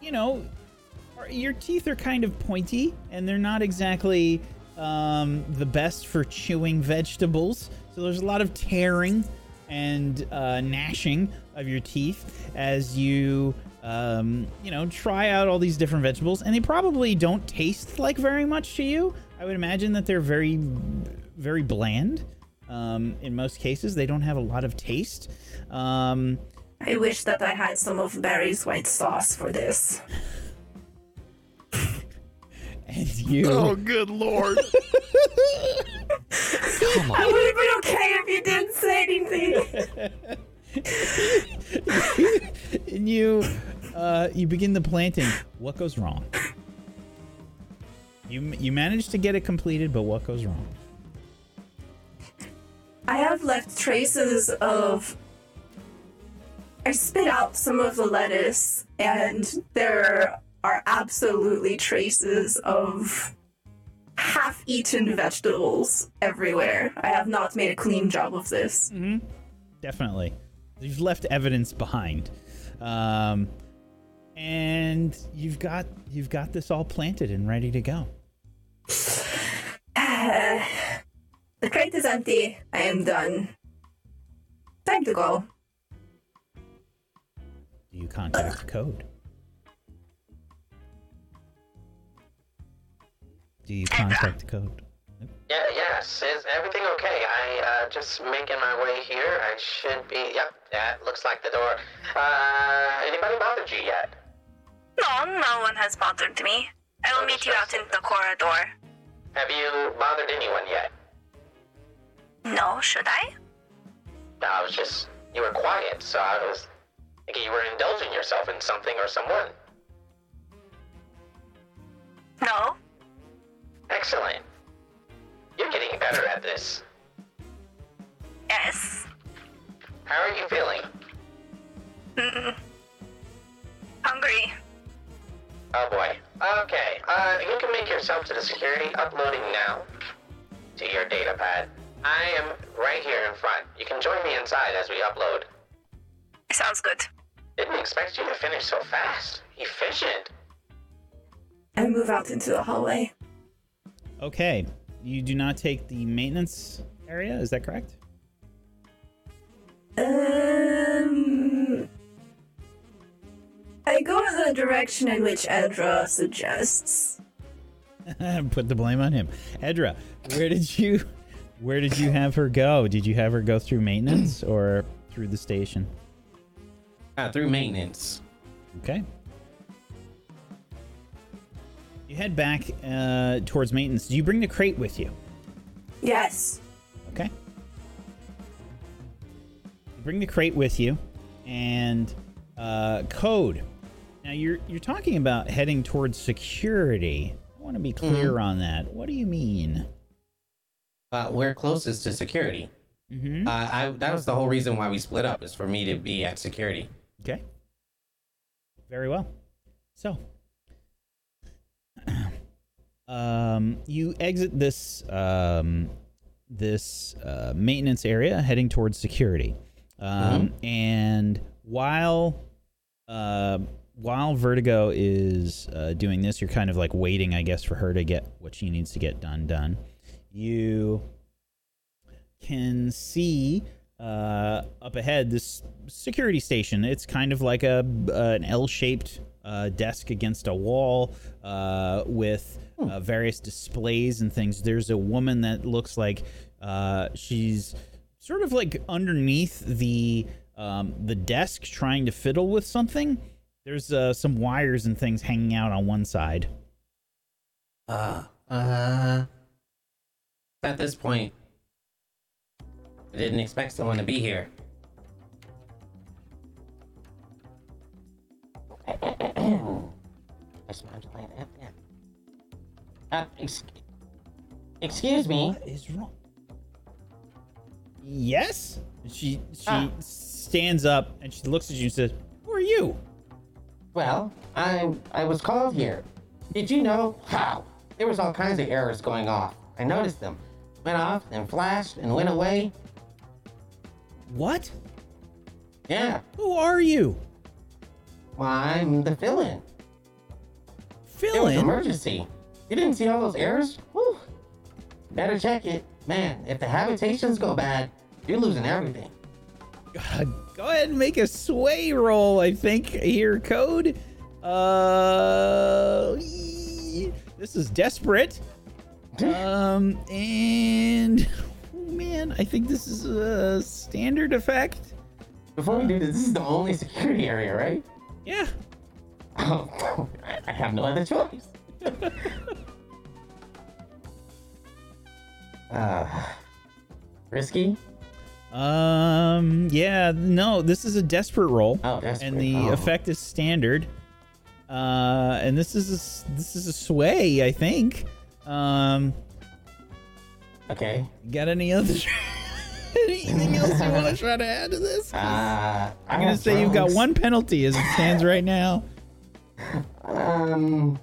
you know, your teeth are kind of pointy, and they're not exactly um, the best for chewing vegetables. So there's a lot of tearing and uh, gnashing of your teeth as you, um, you know, try out all these different vegetables, and they probably don't taste like very much to you. I would imagine that they're very, very bland. Um, in most cases, they don't have a lot of taste. Um, I wish that I had some of Barry's white sauce for this. and you. Oh, good lord. I would have been okay if you didn't say anything. and you uh, you begin the planting. What goes wrong? You you manage to get it completed, but what goes wrong? I have left traces of. I spit out some of the lettuce, and there are absolutely traces of half eaten vegetables everywhere. I have not made a clean job of this. Mm-hmm. Definitely, you've left evidence behind, um, and you've got you've got this all planted and ready to go. the crate is empty. I am done. Time to go. Do you contact the code? Do you contact the code? Yeah, yes. Is everything okay? I uh, just making my way here. I should be. Yep, that looks like the door. Uh, anybody bothered you yet? No, no one has bothered me. I will meet you out in the corridor. Have you bothered anyone yet? No, should I? No, I was just. You were quiet, so I was thinking you were indulging yourself in something or someone. No. Excellent. You're getting better at this. Yes. How are you feeling? Mm. Hungry. Oh boy. Okay. Uh, you can make yourself to the security uploading now to your data pad. I am right here in front. You can join me inside as we upload. Sounds good. Didn't expect you to finish so fast. Efficient. I move out into the hallway. Okay, you do not take the maintenance area. Is that correct? Uh, the direction in which Edra suggests. Put the blame on him. Edra, where did you where did you have her go? Did you have her go through maintenance or through the station? Uh, through maintenance. Okay. You head back uh, towards maintenance. Do you bring the crate with you? Yes. Okay. You bring the crate with you, and uh, code. Now you're you're talking about heading towards security. I want to be clear on that. What do you mean? Uh, we're closest to security. Mm-hmm. Uh, I, that was the whole reason why we split up, is for me to be at security. Okay. Very well. So, um, you exit this um, this uh, maintenance area, heading towards security. Um, And while uh, while Vertigo is uh, doing this, you're kind of like waiting, I guess, for her to get what she needs to get done done. You can see uh, up ahead this security station. It's kind of like a uh, an L-shaped uh, desk against a wall uh, with uh, various displays and things. There's a woman that looks like uh, she's sort of like underneath the um, the desk trying to fiddle with something. There's uh, some wires and things hanging out on one side. Uh, uh, at this point, I didn't expect someone to be here. Uh, ex- excuse me. What is wrong? Yes. She she Ah. stands up and she looks at you and says, "Who are you?" Well, I I was called here. Did you know how? There was all kinds of errors going off. I noticed them. Went off and flashed and went away. What? Yeah. Who are you? Well, I'm the fill-in. It Fill was in. emergency. You didn't see all those errors? Whew. Better check it. Man, if the habitations go bad, you're losing everything. Go ahead and make a sway roll. I think here code. Uh, this is desperate. Um, and oh man, I think this is a standard effect. Before we do this, this is the only security area, right? Yeah. Oh, I have no other choice. uh, risky? Um, yeah, no, this is a desperate roll. Oh, desperate. and the Oh. effect is standard. Uh, and this is a, this is a sway, I think. Um, Okay. got any other anything else you want to try to add to this? Uh, I'm gonna say you've got one penalty as it stands right now. Um.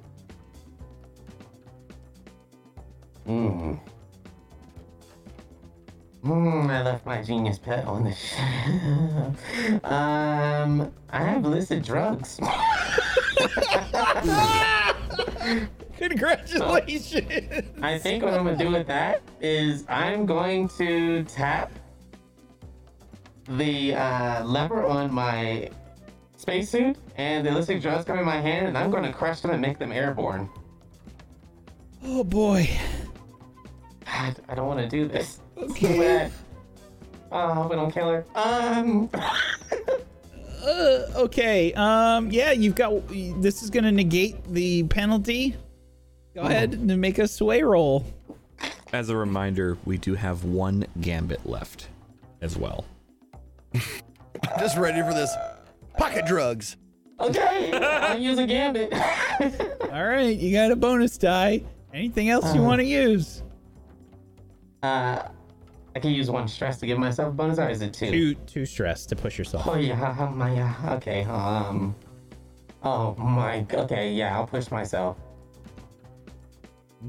Hmm. Hmm, I left my genius pet on the sh- Um, I have illicit drugs. Congratulations. I think what I'm gonna do with that is I'm going to tap the uh, lever on my spacesuit, and the illicit drugs come in my hand, and I'm gonna crush them and make them airborne. Oh boy. I, I don't want to do this. It's too bad. Oh, I hope I don't kill her. Um. Uh, okay. Um, yeah, you've got. This is gonna negate the penalty. Go ahead and make a sway roll. As a reminder, we do have one gambit left as well. Just ready for this. Pocket drugs. Okay, I'm using gambit. All right, you got a bonus die. Anything else you want to use? uh, I can use one stress to give myself a bonus, or is it two? Two, two stress to push yourself. Oh yeah, my uh, okay. Um. Oh my. Okay, yeah, I'll push myself.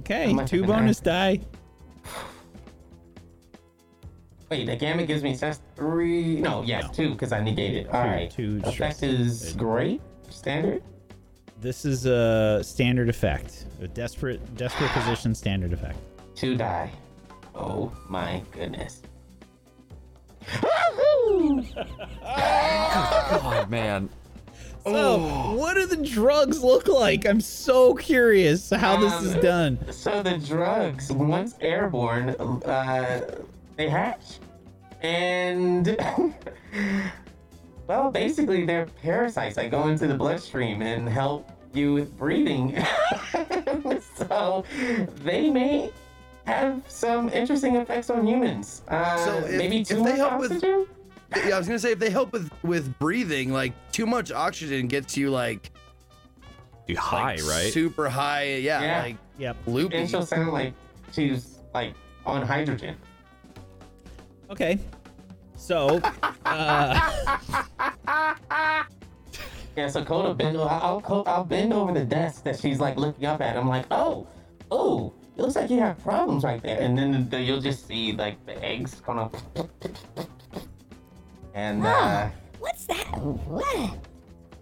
Okay, two bonus die. Wait, the gambit gives me stress three. No, yeah, two because I negated. All right. two stress. Effect is great. Standard. This is a standard effect. A desperate, desperate position standard effect. Two die. Oh my goodness. Oh man, So, what do the drugs look like? I'm so curious how this is Um, done. So the drugs, once airborne, uh, they hatch, and well, basically they're parasites that go into the bloodstream and help you with breathing. so they may have some interesting effects on humans. Uh, So if- maybe if too they much help with- oxygen. Yeah, I was gonna say if they help with with breathing, like too much oxygen gets you like, You high, like, right? Super high. Yeah, Yeah. like Yep. loopy. and she'll sound like she's like on hydrogen. Okay. So, uh, Yeah, so Coda bend. I'll, I'll, I'll bend over the desk that she's like looking up at. I'm like, oh, oh, it looks like you have problems right there. And then the, you'll just see like the eggs kind of. And uh, What's that? What?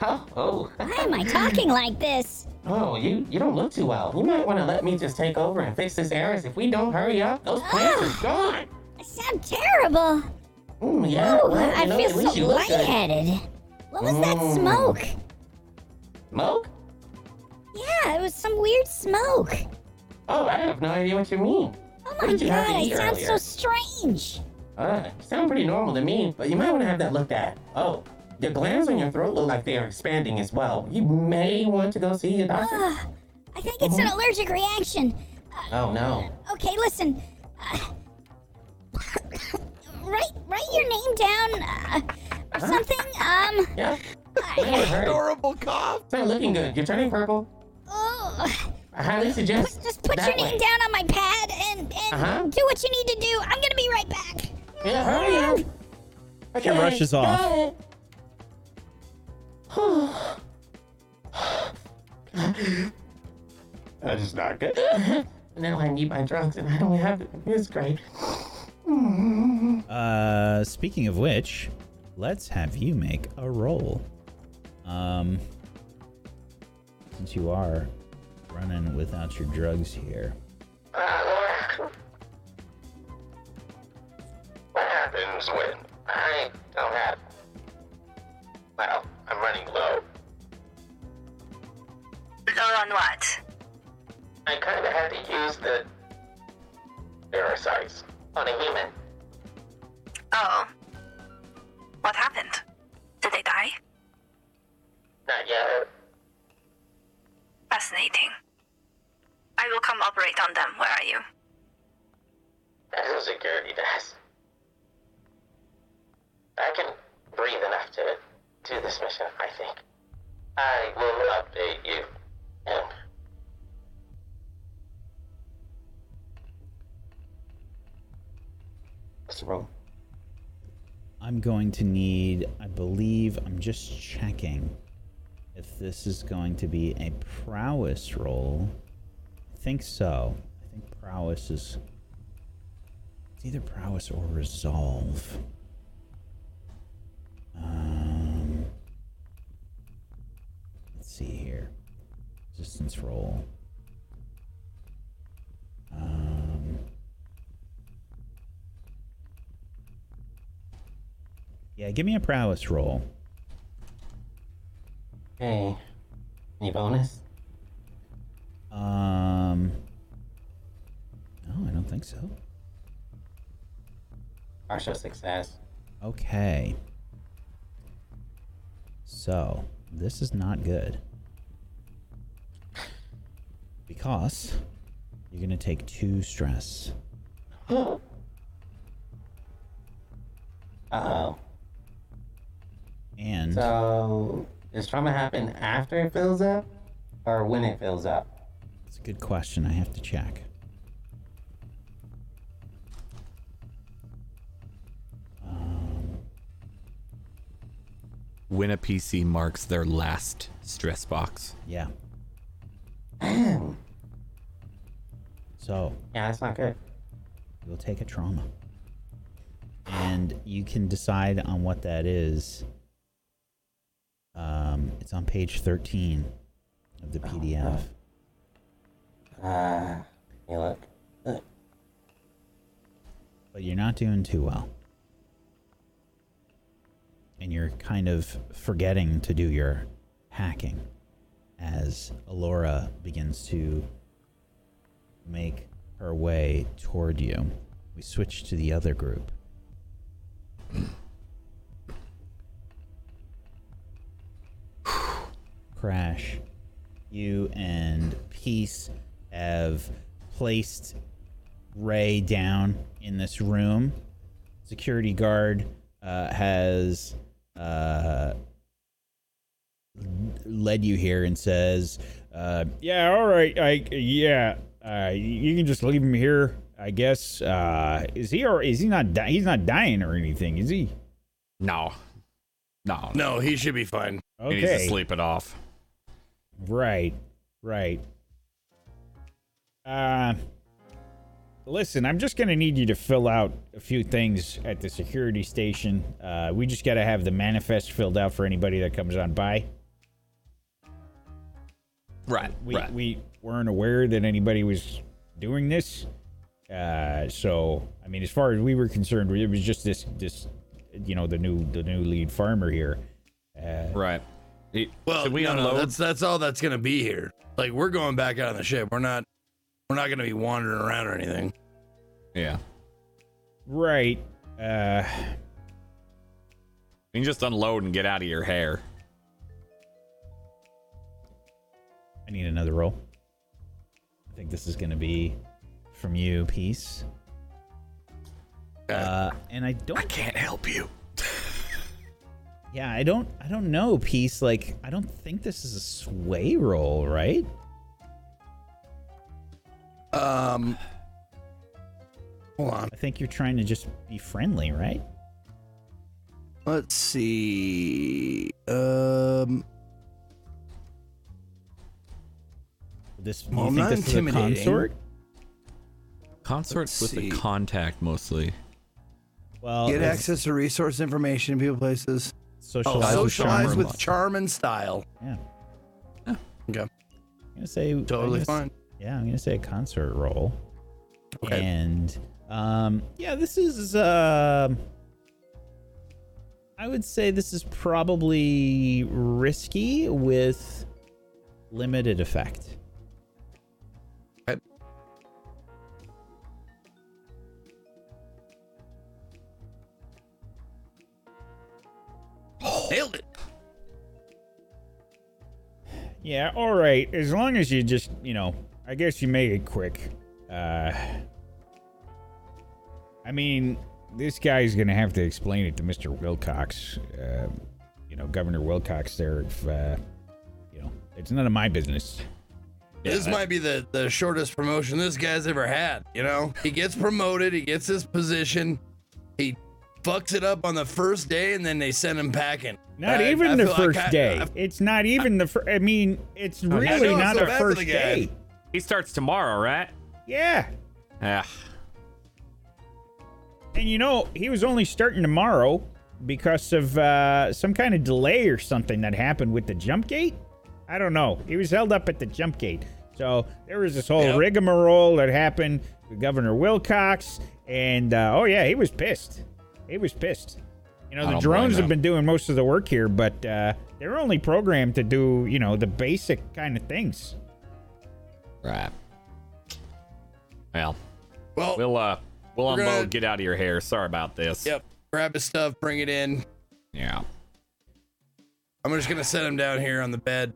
oh, oh, Why am I talking like this? oh, you you don't look too well. You might want to let me just take over and fix this errors. If we don't hurry up, those plants are gone. I sound terrible. Mm, yeah, Ooh, well, I know, feel so you look lightheaded. What was that Mm. smoke? Smoke? Yeah, it was some weird smoke. Oh, I have no idea what you mean. Oh my did you have god, to I eat sound so strange. Uh, sound pretty normal to me, but you might want to have that looked at. Oh, your glands on your throat look like they are expanding as well. You may want to go see a doctor. Ugh, I think it's an Mm-hmm. allergic reaction. Oh no. Okay, listen. Uh, write write your name down uh, or something. Um, Yeah. I, Hurry. Horrible cough. It's not looking good. You're turning purple. oh, I highly suggest just put that your name way. down on my pad and and Uh-huh. do what you need to do. I'm gonna be right back. Yeah, hurry up. Okay, rushes off. got it. That is not good. now I need my drugs and I don't have it. It's great. uh, speaking of which, let's have you make a roll. Um, since you are running without your drugs here. Uh, what happens when I don't have. Well, I'm running low. Low on what? I kind of had to use the parasites on a human. Oh. What happened? Did they die? Not yet. Fascinating. I will come operate on them. Where are you? At a security desk. I can breathe enough to do this mission, I think. I will update you. And Let's roll. I'm going to need, I believe, I'm just checking if this is going to be a prowess roll. Think so. I think prowess is. It's either prowess or resolve. Um, let's see here. Resistance roll. Um, yeah, give me a prowess roll. Hey. Any bonus? Um, no, I don't think so. Partial success. Okay. So, this is not good. Because you're going to take two stress. Uh oh. And So, does trauma happen after it fills up or when it fills up? It's a good question. I have to check. Um, When a PC marks their last stress box. yeah. So, Yeah, that's not good. you'll take a trauma. And you can decide on what that is. Um, it's on page 13 of the PDF. Uh, you look. Look. but you're not doing too well. And you're kind of forgetting to do your hacking as Alora begins to make her way toward you. We switch to the other group. Crash, you and Peace have placed Ray down in this room. Security guard uh, has uh, led you here and says, uh, Yeah, all right. I yeah. Uh, you can just leave him here, I guess. Uh, is he or is he not? Di- he's not dying or anything, is he? No. No. No, he should be fine. He needs to sleep it off. Right. Right. Uh listen, I'm just gonna need you to fill out a few things at the security station. Uh we just gotta have the manifest filled out for anybody that comes on by. Right. We right. we weren't aware that anybody was doing this. Uh so I mean as far as we were concerned, it was just this this you know, the new the new lead farmer here. Uh right. He- Well, we no, no, unload? that's that's all that's gonna be here. Like we're going back out on the ship. We're not we're not gonna be wandering around or anything. yeah. right. Uh You can just unload and get out of your hair. I need another roll. I think this is going to be from you, Peace. Uh, and I don't. I can't help you. yeah, I don't. I don't know, Peace. Like, I don't think this is a sway roll, right? Um, hold on. I think you're trying to just be friendly, right? Let's see. Um, This. Do Well, you think not this is a intimidating. consort? Consorts with see. a contact mostly. Well, get it's access to resource information, in people, places. Socialize, oh, with charm. with charm and style. Yeah. yeah. Okay. I'm gonna say Totally gonna fine. Yeah, I'm gonna say a consort roll. Okay. And um, yeah, this is um, I would say this is probably risky with limited effect. Okay. Nailed it. Yeah, all right. As long as you just, you know, I guess you make it quick. Uh I mean, this guy's gonna have to explain it to Mr. Wilcox. Uh, you know, Governor Wilcox there. If uh, you know, it's none of my business. this might be the, the shortest promotion this guy's ever had. You know, he gets promoted, he gets his position, he fucks it up on the first day, and then they send him packing. Not I- even I the feel like first I- day. I- it's not even the first. I mean, it's really know, not so the first the guy. day. He starts tomorrow, right? Yeah. Yeah. And you know, he was only starting tomorrow because of uh, some kind of delay or something that happened with the jump gate. I don't know. He was held up at the jump gate. So there was this whole Yep. rigmarole that happened with Governor Wilcox. And uh, oh, yeah, he was pissed. He was pissed. You know, the drones have been doing most of the work here, but uh, they're only programmed to do, you know, the basic kind of things. Right. Well, Well, we'll uh we'll We're unload, gonna- get out of your hair. Sorry about this. yep. Grab his stuff, bring it in. Yeah. I'm just gonna set him down here on the bed.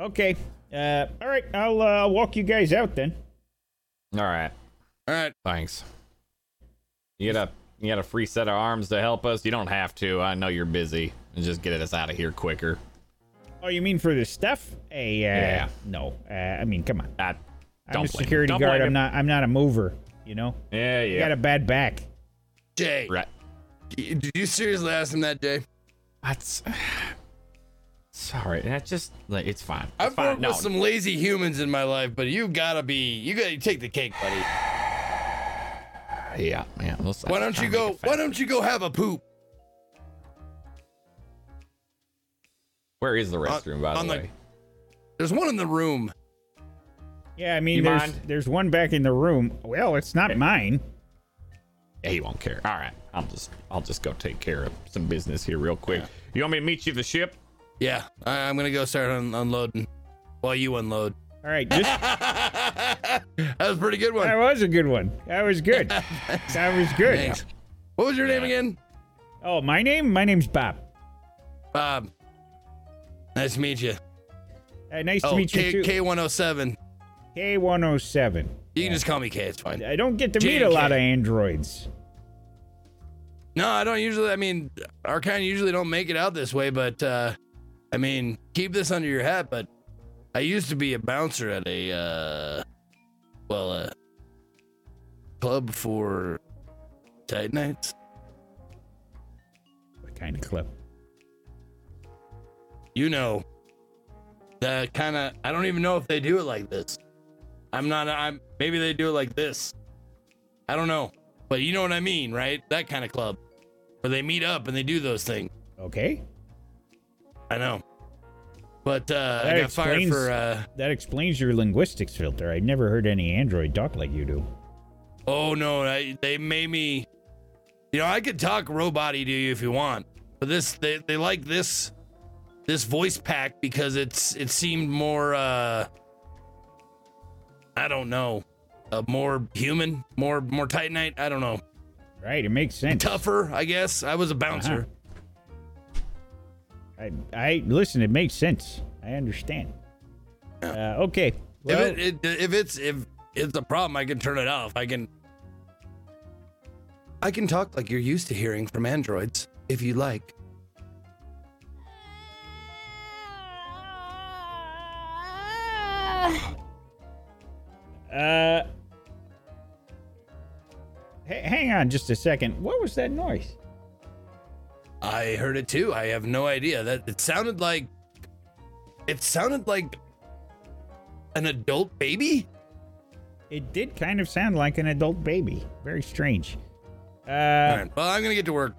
Okay. Uh, all right. I'll uh, walk you guys out then. All right. All right. Thanks. You got a you got a free set of arms to help us. You don't have to. I know you're busy. And just get us out of here quicker. Oh, you mean for the stuff? Hey, uh, Yeah. no. Uh, I mean, come on. I I'm don't a blame him. security guard. I'm not. I'm not a mover. You know. Yeah, I yeah. got a bad back. Jay, Right. did you seriously ask him that, Jay? That's sorry. That just like it's fine. It's I've fine. worked No, with some lazy humans in my life, but you gotta be, you gotta take the cake, buddy. yeah, yeah. let's- Why don't you go? Why don't you go have a poop? Where is the On- restroom, by the the- way? There's one in the room. Yeah, I mean, You there's mind? there's one back in the room. Well, it's not mine. Yeah, he won't care. All right, I'll just I'll just go take care of some business here real quick. You want me to meet you at the ship? Yeah, I, I'm gonna go start un- unloading while you unload. All right, just that was a pretty good one. that was a good one. That was good. that was good. Thanks. What was your name again? Oh, my name? My name's Bob. Bob. Nice to meet you. Hey, nice oh, to meet you K- too. K107. K107. You can just call me K. It's fine. I don't get to meet a lot of androids. No, I don't usually. I mean, our kind usually don't make it out this way, but uh, I mean, keep this under your hat. But I used to be a bouncer at a, uh, well, a club for tight Titanites. What kind of club? You know, the kind of. I don't even know if they do it like this. I'm not. I'm maybe they do it like this. I don't know, but you know what I mean, right? That kind of club where they meet up and they do those things. Okay. I know. But uh, That I got fired explains- for. Uh, That explains your linguistics filter. I've never heard any android talk like you do. oh no, I, they made me. You know, I could talk robot to you if you want, but this they, they like this this voice pack because it's it seemed more. uh I don't know, uh, more human, more more titanite. I don't know, Right, it makes sense. tougher. I guess I was a bouncer. I, I listen. It makes sense. I understand. Uh, okay. Well, if it, it if it's if it's a problem, I can turn it off. I can. I can talk like you're used to hearing from androids, if you like. Hang on just a second. What was that noise? I heard it too. I have no idea. That it sounded like it sounded like an adult baby. It did kind of sound like an adult baby. Very strange. Uh, right. Well, I'm gonna get to work.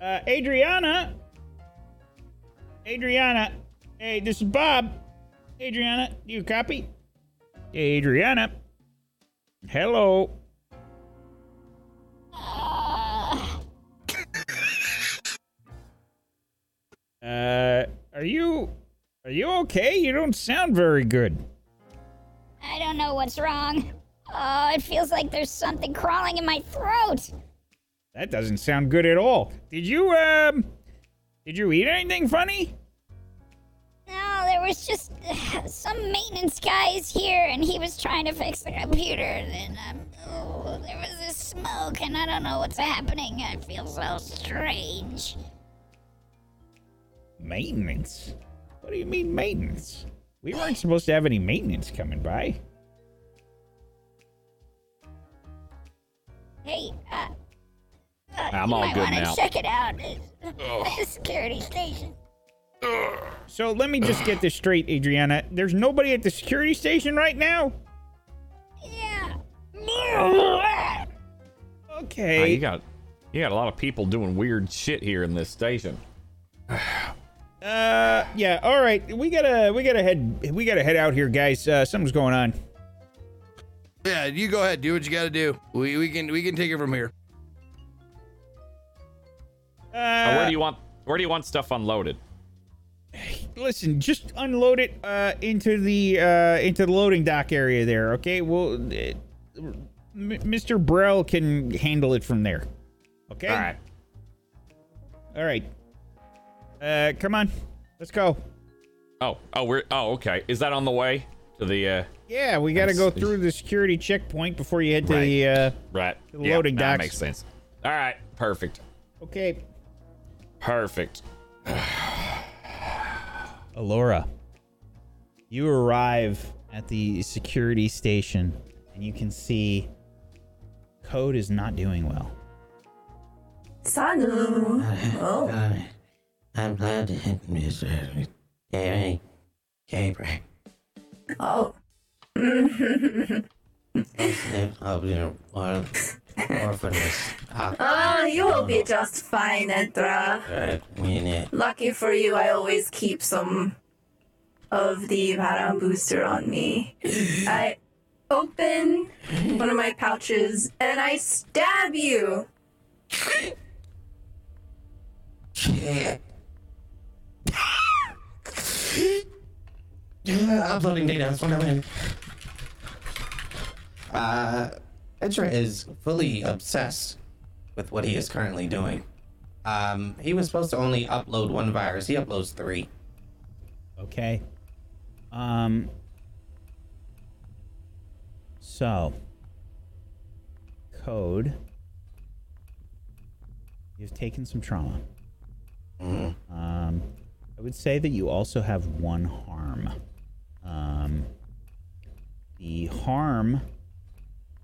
uh, Adriana. Adriana. Hey, this is Bob. Adriana, do you copy? Adriana. Hello. Are you are you okay? You don't sound very good. I don't know what's wrong. Oh, it feels like there's something crawling in my throat. That doesn't sound good at all. Did you um did you eat anything funny? No, there was just uh, some maintenance guys here, and he was trying to fix the computer. And then um, oh, there was this smoke, and I don't know what's happening. I feel so strange. Maintenance? What do you mean maintenance? We weren't supposed to have any maintenance coming by. Hey, uh, uh, I'm you all might good wanna now. check it out at the security station. So let me just get this straight, Adriana. There's nobody at the security station right now? Yeah. Uh, Okay. you got you got a lot of people doing weird shit here in this station. Uh yeah, all right. We gotta we gotta head we gotta head out here, guys. Uh something's going on. Yeah, you go ahead. Do what you got to do. We we can we can take it from here. Uh, Uh, where do you want where do you want stuff unloaded? listen, just unload it uh into the uh into the loading dock area there, okay? Well uh, M- Mr. Brell can handle it from there. Okay? All right. All right. Uh come on. Let's go. Oh, oh, we're oh, okay. Is that on the way to the uh Yeah, we got to go through the security checkpoint before you head to Right. the uh right The loading that docks. makes sense. All right, perfect, Okay. perfect. Alora, you arrive at the security station and you can see Code is not doing well. Sanu. Oh. I'm glad to hit Mr. Gary Gabriel. Oh. of your or, orphanage. Ah, you will be just fine, Edra. Lucky for you, I always keep some of the Varan booster on me. I open one of my pouches and I stab you. Uploading data. That's what I'm in. Uh, Edra is fully obsessed with what he is currently doing. Um, he was supposed to only upload one virus. He uploads three. Okay. Um. So. Code. You've taken some trauma. Um, I would say that you also have one harm. Um, the harm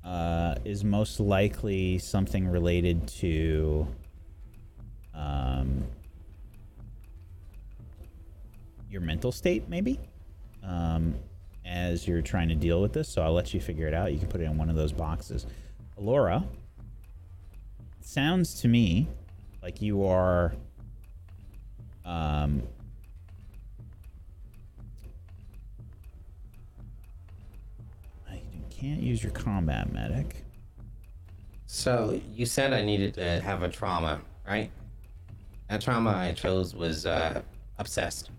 uh, is most likely something related to um, your mental state, maybe, um, as you're trying to deal with this. So I'll let you figure it out. You can put it in one of those boxes. It sounds to me like you are. Um, you can't use your combat medic. So you said I needed to have a trauma, right? That trauma I chose was uh, obsessed.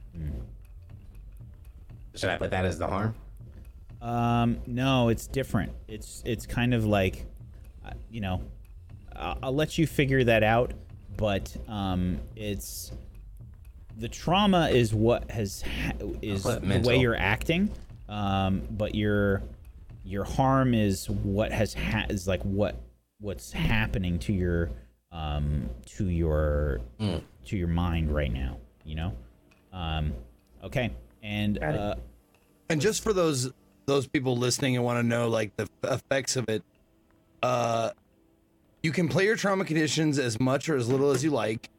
Should I put that as the harm? Um, no, it's different. It's it's kind of like, uh, you know, I'll, I'll let you figure that out. But um, it's the trauma is what has ha- is the way you're acting. Um, but your your harm is what has ha- is like what what's happening to your um to your to your mind right now. You know. Um, okay, and uh, And just for those those people listening and want to know like the effects of it, uh, you can play your trauma conditions as much or as little as you like.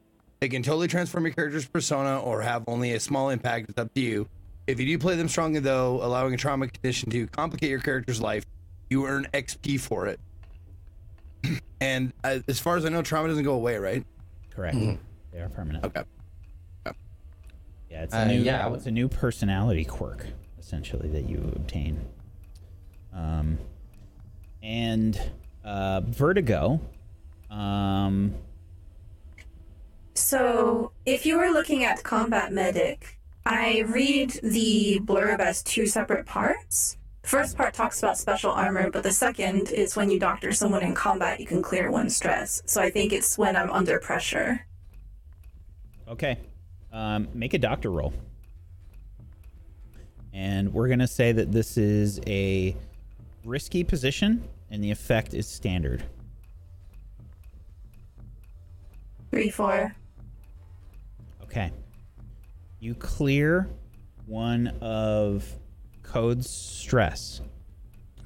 It can totally transform your character's persona or have only a small impact. It's up to you. If you do play them strongly, though, allowing a trauma condition to complicate your character's life, you earn XP for it. and uh, as far as I know, trauma doesn't go away, right? correct. They are permanent. Okay. Yeah, it's a Uh, new yeah, would- it's a new personality quirk essentially that you obtain. Um, and uh, Vertigo. Um, So, if you were looking at Combat Medic, I read the blurb as two separate parts. The first part talks about special armor, but the second is when you doctor someone in combat, you can clear one stress. So, I think it's when I'm under pressure. okay, um, make a doctor roll. And we're gonna say that this is a risky position, and the effect is standard. Three, four. Okay. You clear one of Code's stress.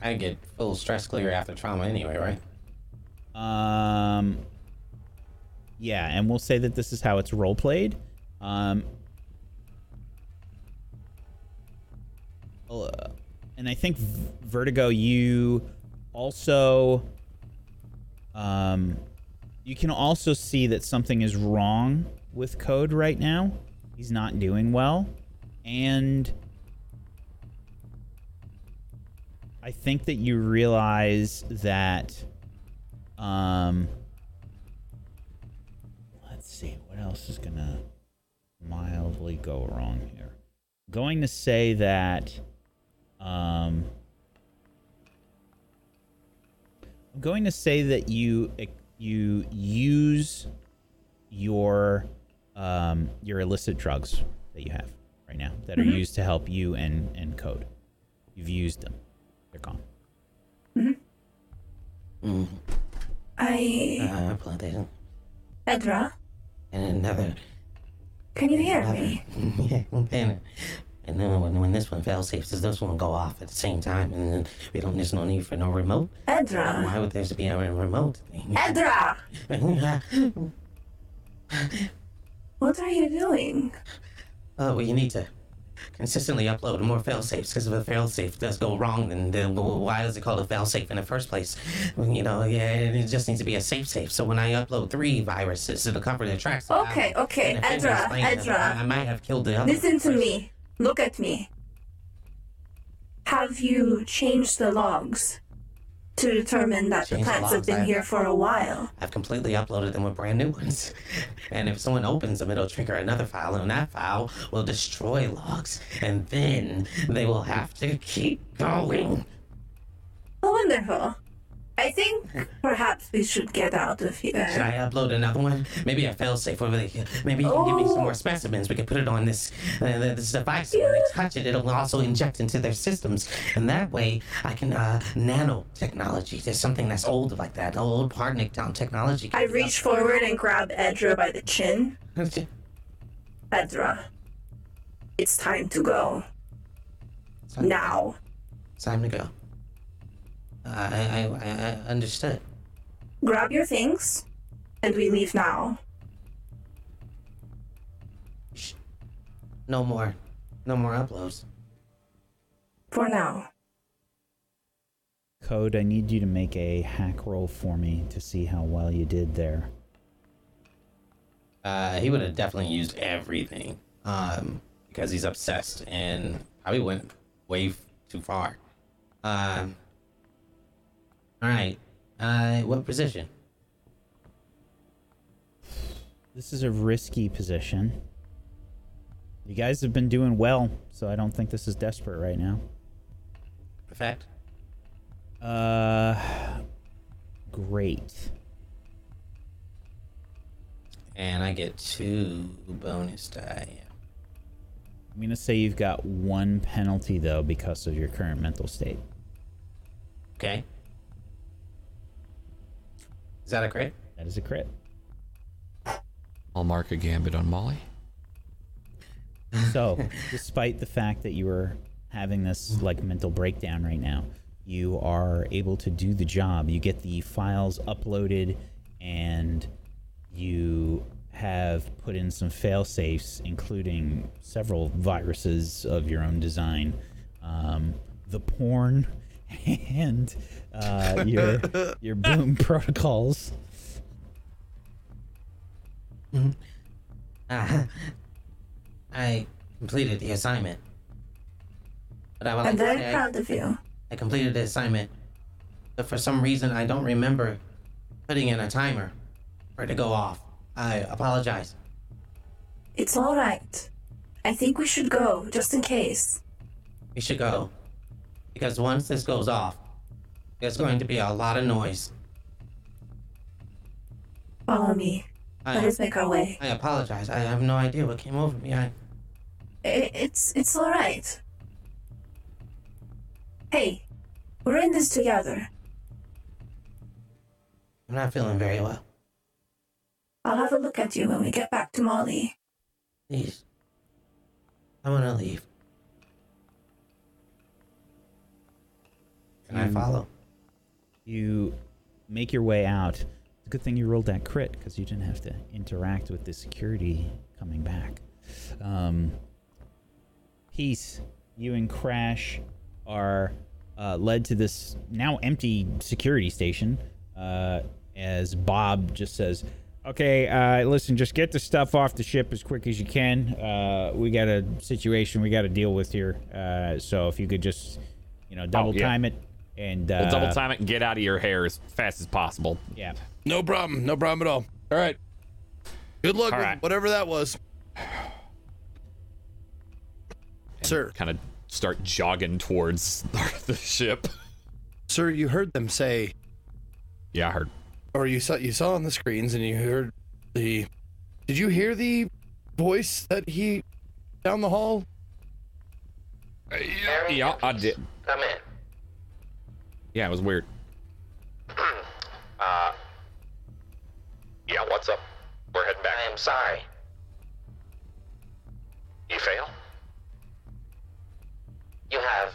I get full stress clear after trauma anyway, right? Um, yeah, and we'll say that this is how it's role played. Um, uh, and I think Vertigo, you also, um, you can also see that something is wrong with Code right now. He's not doing well, and I think that you realize that. Um, let's see what else is gonna mildly go wrong here. Going to say that. Um, I'm going to say that you you use your um, your illicit drugs that you have right now that are Mhm. used to help you and and code. You've used them. They're gone. mm-hmm I. Uh, plugged in. Edra, And another. can you hear another- me? yeah, and, and then when, when this one fail safe, does this one go off at the same time? And then we don't, there's no need for no remote? Edra. Why would there be a remote thing? Edra! What are you doing? Oh, well, you need to consistently upload more fail safes because if a fail safe does go wrong, then, then why is it called a fail safe in the first place? You know, yeah, it just needs to be a safe safe. So when I upload three viruses, it'll cover the tracks. Okay, how- okay, and if it Edra, Edra. I, I might have killed the other. Listen to me. Look at me. Have you changed the logs? To determine that the Change the plants have been I- here for a while. I've completely uploaded them with brand new ones. And if someone opens them, it'll trigger another file, and that file will destroy logs. And then they will have to keep going. Oh, wonderful. I think perhaps we should get out of here. Should. I upload another one? Maybe a failsafe over there. Maybe you can give me some Oh. more specimens. We can put it on this uh, this device. When they touch it, it'll also inject into their systems. And that way, I can uh, nanotechnology. There's something that's old like that. Old Partnik down technology. I reach forward and grab Edra by the chin. Edra, it's time to go. Now. It's time to go. Uh, I, I, I, I understood. Grab your things, and we leave now. No more. No more uploads. For now. Code, I need you to make a hack roll for me to see how well you did there. Uh, he would have definitely used everything. Um, because he's obsessed and probably went way too far. Um. All right. Uh, what position? This is a risky position. You guys have been doing well, so I don't think this is desperate right now. Perfect. Uh, great. And I get two bonus die. I'm gonna say you've got one penalty though because of your current mental state. Okay. Is that a crit? That is a crit. I'll mark a gambit on Molly. So, despite the fact that you are having this like mental breakdown right now, you are able to do the job. You get the files uploaded and you have put in some fail safes, including several viruses of your own design, um, the porn, and uh, your your boom protocols. Uh, I completed the assignment. But I would like I'm to very say I- proud of you. I completed the assignment, but for some reason I don't remember putting in a timer for it to go off. I apologize. It's all right. I think we should go, just in case. We should go. Because once this goes off, there's going to be a lot of noise. Follow me. Let I, us make our way. I apologize. I have no idea what came over me. I, I- It's it's all right. Hey, we're in this together. I'm not feeling very well. I'll have a look at you when we get back to Molly. Please. I want to leave. Can I Mm. follow? You make your way out. It's a good thing you rolled that crit because you didn't have to interact with the security coming back. Um, Peace, you and Crash are uh, led to this now empty security station uh, as Bob just says, Okay, uh, listen, just get the stuff off the ship as quick as you can. Uh, we got a situation we got to deal with here. Uh, so if you could just, you know, double yeah. time it and uh, We'll double time it and get out of your hair as fast as possible. Yeah. No problem. No problem at all. All right. Good luck All with right. whatever that was. Sir, Kind of start jogging towards the ship. sir, you heard them say, Yeah, I heard. or you saw you saw on the screens, and you heard the. Did you hear the voice that he down the hall? Yeah, yeah, I did. Come in. Yeah, it was weird. Uh, yeah, what's up? We're heading back. I am sorry. You fail? You have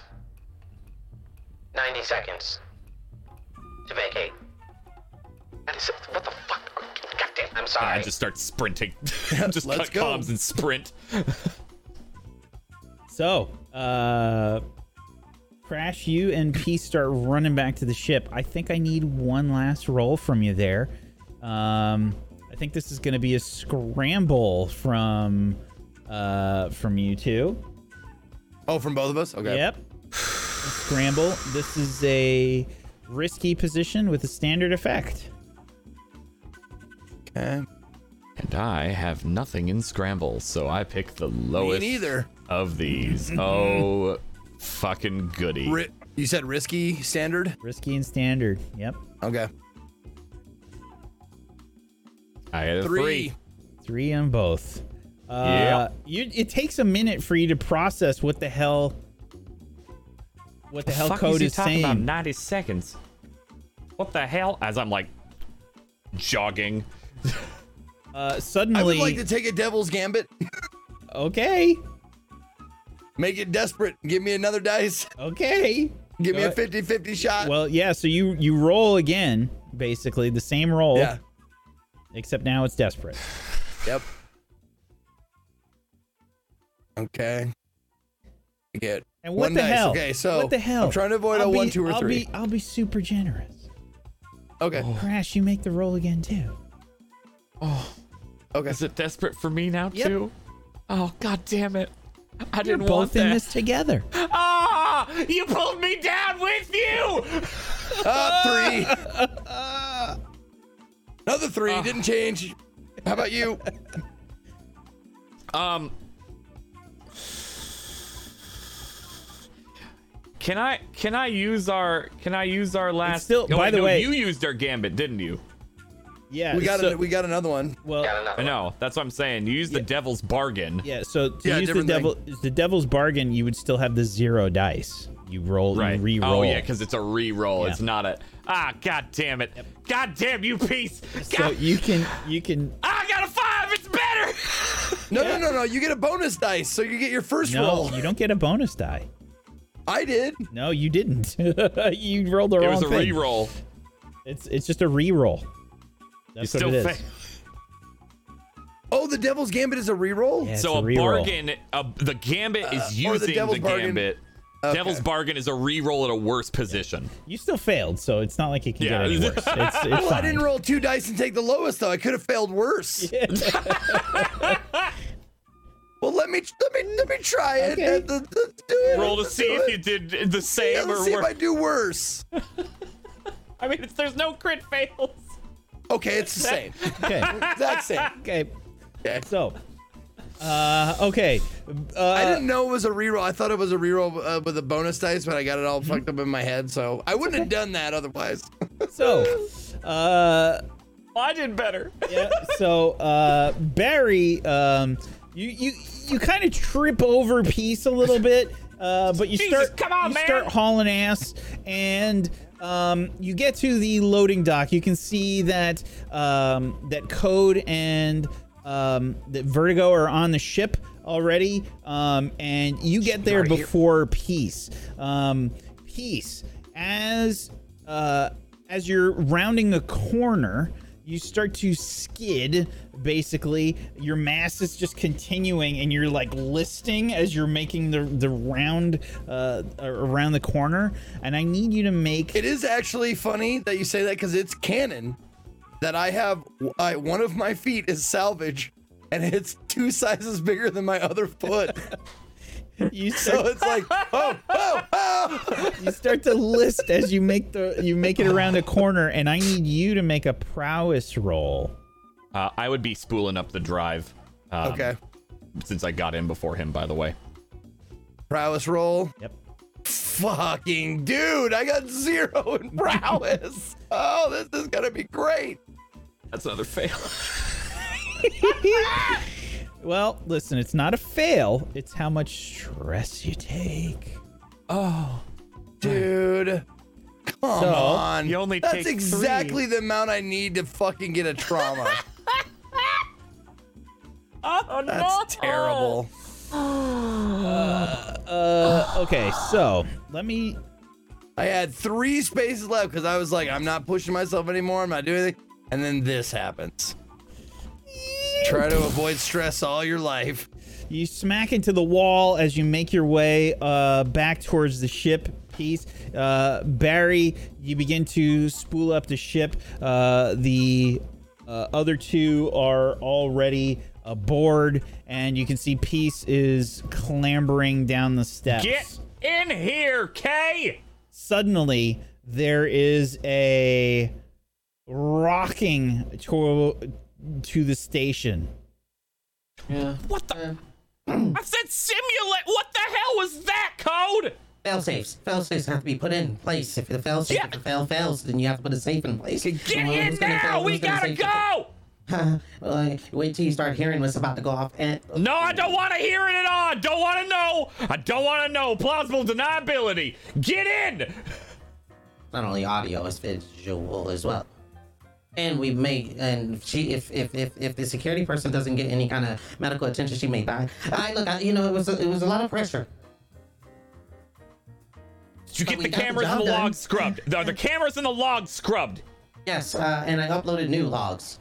90 seconds to vacate. And what the fuck? Goddamn. I'm And sorry. I just start sprinting. just let's cut go. comms and sprint. So, uh, Crash, you and Peace start running back to the ship. I think I need one last roll from you there. Um, I think this is going to be a scramble from uh, from you two. Oh, from both of us. Okay. Yep. A scramble. This is a risky position with a standard effect. Okay. And I have nothing in scramble, so I pick the lowest neither. of these. oh, fucking goody. Ri- you said risky standard. Risky and standard. Yep. Okay. I had a Three. three. Three on both. Uh, Yeah. You, it takes a minute for you to process what the hell. What the hell fuck code is he is talking about saying. 90 seconds? What the hell? As I'm like jogging. Uh, suddenly, I would like to take a devil's gambit. okay, Make it desperate. Give me another dice. okay. Give me Go a 50-50 shot. Well, yeah. So you you roll again, basically the same roll, yeah. except now it's desperate. Yep. Okay. I get And what one the dice. hell? Okay, so what the hell? I'm trying to avoid I'll a one, be- two, or I'll three. Be, I'll be super generous. Okay. Oh. Crash, you make the roll again too. Oh. Okay. Is it desperate for me now Yep. too? Oh god damn it. I You're didn't want both in this together. Ah! You pulled me down with you! Uh, three. Another three. Didn't change. How about you? Um Can I can I use our can I use our last still- Oh, by wait, the no, way- you used our gambit, didn't you? Yeah. We got so, a, we got another one. well. I know. That's what I'm saying. You used the devil's bargain. Yeah. So to Yeah, use the different thing. devil, the devil's bargain, you would still have the zero dice. You roll, Right. you re-roll. Oh yeah, because it's a re-roll. Yeah. It's not a ah. God damn it. God damn you Peace. So you can you can I got a five. It's better. No, no, no, no. You get a bonus dice, so you get your first no, roll. you don't get a bonus die. I did. No, you didn't. you rolled the It wrong was a thing. re-roll. It's it's just a re-roll. You That's still what it is. fa- Oh, the Devil's Gambit is a reroll. Yeah, So a, re-roll. bargain, uh, the gambit is Uh, or the using the, devil's bargain. gambit. Okay. Devil's bargain is a re-roll at a worse position. You still failed, so it's not like it can Yeah. get any worse. It's, it's Well, I didn't roll two dice and take the lowest though. I could have failed worse. well, let me let me let me try it. Okay. Th- th- do it. Roll to Let's see if it. you did the same Yeah, let's or see if I do worse. I mean, it's, there's no crit fails. Okay, it's the same. Okay. Exact same. Okay. Okay. So, uh, okay. Uh, I didn't know it was a reroll. I thought it was a reroll uh, with a bonus dice, but I got it all fucked up in my head. So I wouldn't have done that otherwise. So, uh, I did better. yeah. So, uh, Barry, um, you you you kind of trip over Peace a little bit, uh, but you Jesus, start come on, you man. start hauling ass, and um, you get to the loading dock. You can see that um, that Code and um, that Vertigo are on the ship already, um, and you get there before Peace. Um, Peace, as uh, as you're rounding a corner, you start to skid. Basically, your mass is just continuing, and you're like listing as you're making the the round uh, around the corner. And I need you to make. It is actually funny that you say that because it's canon that I have I, one of my feet is salvage and it's two sizes bigger than my other foot. You so it's like, oh, oh, oh. you start to list as you make the you make it around a corner, and I need you to make a prowess roll. Uh, I would be spooling up the drive. Um, Okay. Since I got in before him, by the way. Prowess roll. Yep. Fucking dude, I got zero in prowess. oh, this is gonna be great. That's another fail. Well, listen, it's not a fail. It's how much stress you take. Oh, dude. Come So, on. you only That's take three. exactly the amount I need to fucking get a trauma. Oh That's terrible. Uh, okay, so let me. I had three spaces left because I was like, I'm not pushing myself anymore. I'm not doing anything. And then this happens. Try to avoid stress all your life. You smack into the wall as you make your way uh, back towards the ship Peace. Uh, Barry, you begin to spool up the ship. Uh, the uh, other two are already aboard, and you can see Peace is clambering down the steps. Get in here, Kay! Suddenly, there is a rocking to to the station. Yeah. What the? I said simulate. What the hell was that code? Fail safes. Fail safes have to be put in place. If the fail safe, Yeah. if the fail fails, then you have to put a safe in place. Get Well, in now. fail? We gotta go. well, wait till you start hearing what's about to go off. And No, I don't want to hear it at all. I don't want to know. I don't want to know. Plausible deniability. Get in. not only audio, it's visual as well. And we may, and she, if if if, if the security person doesn't get any kind of medical attention, she may die. I look, I, you know, it was a, it was a lot of pressure. Did you But get the got the cameras and the done. logs scrubbed? Are the cameras and the logs scrubbed. Yes, uh, and I uploaded new logs.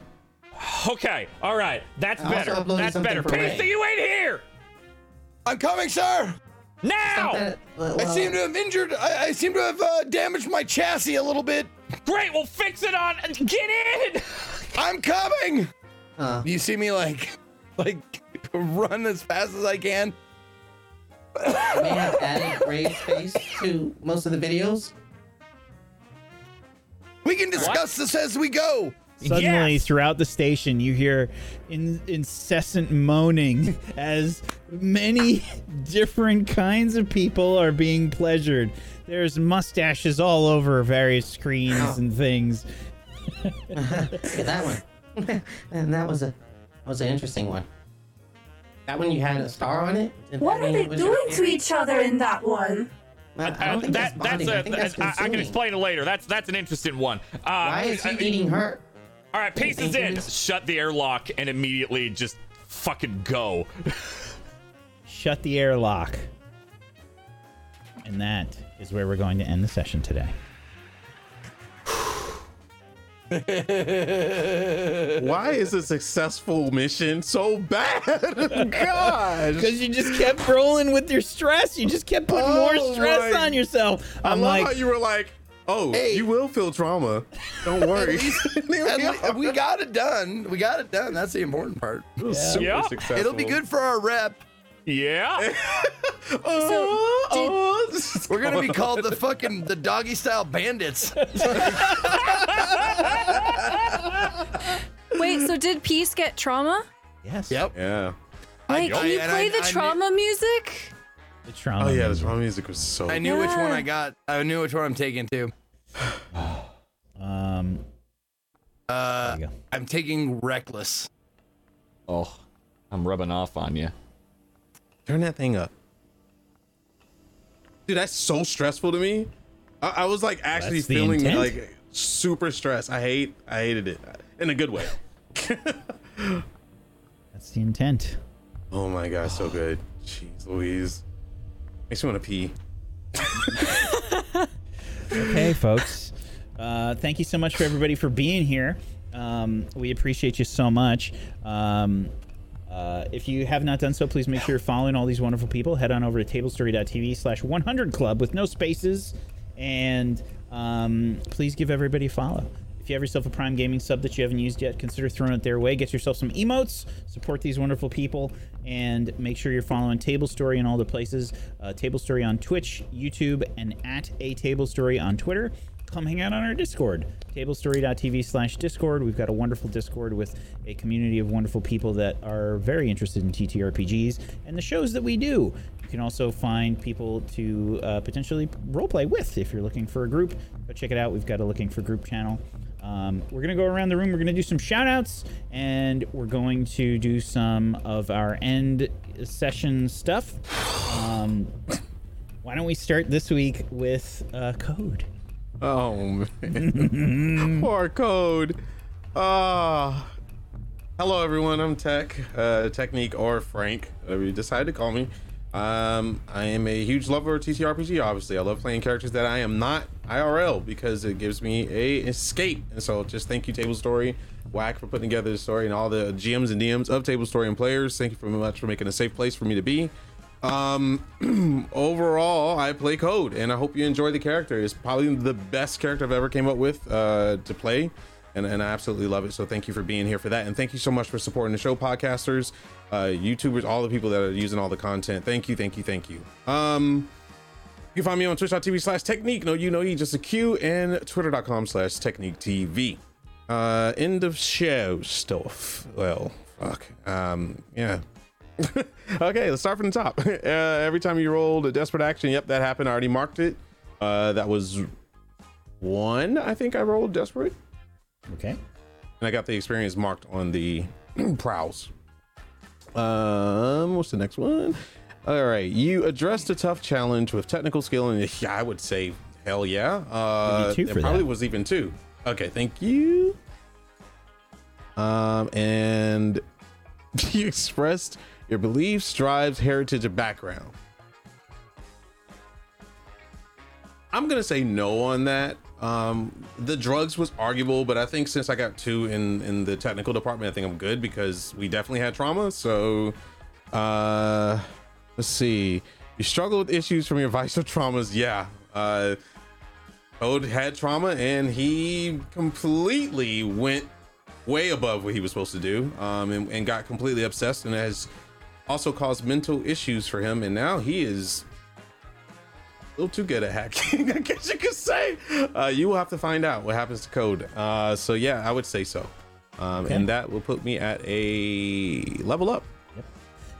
Okay, all right. That's I also better. uploaded That's something better. for Ray. Pacey, you ain't here. I'm coming, sir. Now. That- uh, I seem to have injured. I, I seem to have uh, damaged my chassis a little bit. Great, we'll fix it on. Get in. I'm coming. uh, You see me like, like run as fast as I can. I may have added Ray's face to most of the videos. We can discuss this as we go. Suddenly, Yes! throughout the station, you hear in- incessant moaning as many different kinds of people are being pleasured. There's mustaches all over various screens and things. Look at that one. and that was a that was an interesting one. That one you had a star on it. Did What are they it was your doing to each other in that one? I, I don't think that's, that, that's bonding. a. I think that's I, I can explain it later. That's that's an interesting one. Uh, Why is he I- eating her? All right, pieces in. Shut the airlock and immediately just fucking go. Shut the airlock. And that is where we're going to end the session today. Why is a successful mission so bad? Gosh. Because you just kept rolling with your stress. You just kept putting more Oh stress my- on yourself. I I'm love like, how you were like, oh, Hey. you will feel trauma. Don't worry. At le- we got it done. We got it done. That's the important part. It was super Yeah. successful. It'll be good for our rep. Yeah. Oh, oh, We're gonna be called the fucking the doggy style bandits. Wait, so did Peace get trauma? yes. Yep. Yeah. Like, I- can you and play I- the I knew- trauma music? The trauma. Oh yeah, the music. trauma music was so. I knew which one I got. I knew which one I'm taking too. Um, Uh, there you go. I'm taking reckless. Oh, I'm rubbing off on you. Turn that thing up. Dude, that's so stressful to me. I, I was like actually That's the feeling intent. like super stressed. I hate, I hated it in a good way. That's the intent. Oh my god, so good. Jeez, Louise, makes me want to pee. Okay, folks. Uh, thank you so much for everybody for being here. Um, we appreciate you so much. Um, uh, if you have not done so, please make sure you're following all these wonderful people. Head on over to tablestory.tv slash 100 club with no spaces. And um, please give everybody a follow. If you have yourself a Prime Gaming sub that you haven't used yet, consider throwing it their way. Get yourself some emotes, support these wonderful people, and make sure you're following Tablestory in all the places. Uh, Tablestory on Twitch, YouTube, and at A Tablestory on Twitter. Come hang out on our Discord, tablestory.tv slash Discord. We've got a wonderful Discord with a community of wonderful people that are very interested in TTRPGs and the shows that we do. You can also find people to uh, potentially roleplay with if you're looking for a group. Go check it out. We've got a looking for group channel. Um, we're going to go around the room. We're going to do some shout outs and we're going to do some of our end session stuff. Um, why don't we start this week with uh, code? Oh man, poor code. Ah. hello everyone. I'm Tech, uh, Techniq or Frank, whatever you decide to call me. Um, I am a huge lover of TTRPG. Obviously, I love playing characters that I am not IRL because it gives me a escape. And so, just thank you, Table Story, Wack, for putting together the story, and all the GMs and DMs of Tablestory and players. Thank you very much for making a safe place for me to be. Um, overall, I play Code, and I hope you enjoy the character. It's probably the best character I've ever came up with uh, to play, and, and I absolutely love it. So thank you for being here for that, and thank you so much for supporting the show, podcasters, uh, YouTubers, all the people that are using all the content. Thank you, thank you, thank you. Um, You can find me on twitch.tv slash techniq. No, you know, you just a Q and twitter.com slash techniq TV. Uh, end of show stuff. Well, fuck. Um, yeah. okay, let's start from the top. Uh, every time you rolled a desperate action, yep, that happened. I already marked it. Uh, that was one, I think I rolled desperate. Okay. And I got the experience marked on the prowess. Um, what's the next one? All right, you addressed a tough challenge with technical skill, and yeah, I would say hell yeah. Uh, it probably that. was even two. Okay, thank you. Um, and you expressed your beliefs, drives, heritage, and background. I'm gonna say no on that. Um, the drugs was arguable, but I think since I got two in in the technical department, I think I'm good because we definitely had trauma. So, uh, let's see. You struggle with issues from your vice or traumas. Yeah. Uh, Code had trauma and he completely went way above what he was supposed to do um, and, and got completely obsessed and has also caused mental issues for him. And now he is a little too good at hacking, I guess you could say. Uh, you will have to find out what happens to Code. Uh, so, yeah, I would say so. Um, Okay. And that will put me at a level up.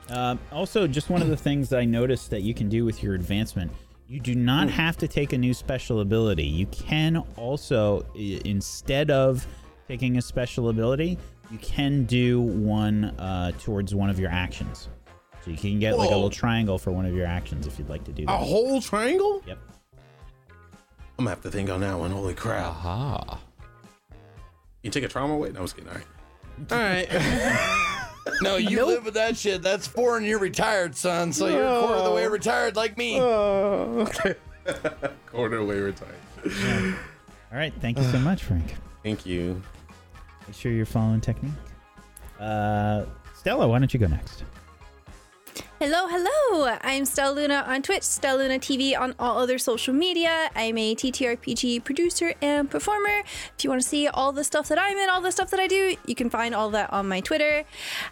Um, also, just one of the things that I noticed that you can do with your advancement, you do not have to take a new special ability. You can also, instead of taking a special ability, you can do one uh, towards one of your actions. So you can get like a little triangle for one of your actions if you'd like to do that. A whole triangle? Yep. I'm gonna have to think on that one. Holy crap. Aha. You take a trauma away? No, I was kidding. All right. All right. No, you live with that shit. That's four and You're retired, son. So you're a quarter of the way retired, like me. Oh, okay. Quarter away retired. All right. Thank you so much, Frank. Thank you. Make sure you're following Techniq. Uh, Stella, why don't you go next? Hello, hello! I'm Stella Luna on Twitch, Stella Luna TV on all other social media. I'm a TTRPG producer and performer. If you want to see all the stuff that I'm in, all the stuff that I do, you can find all that on my Twitter.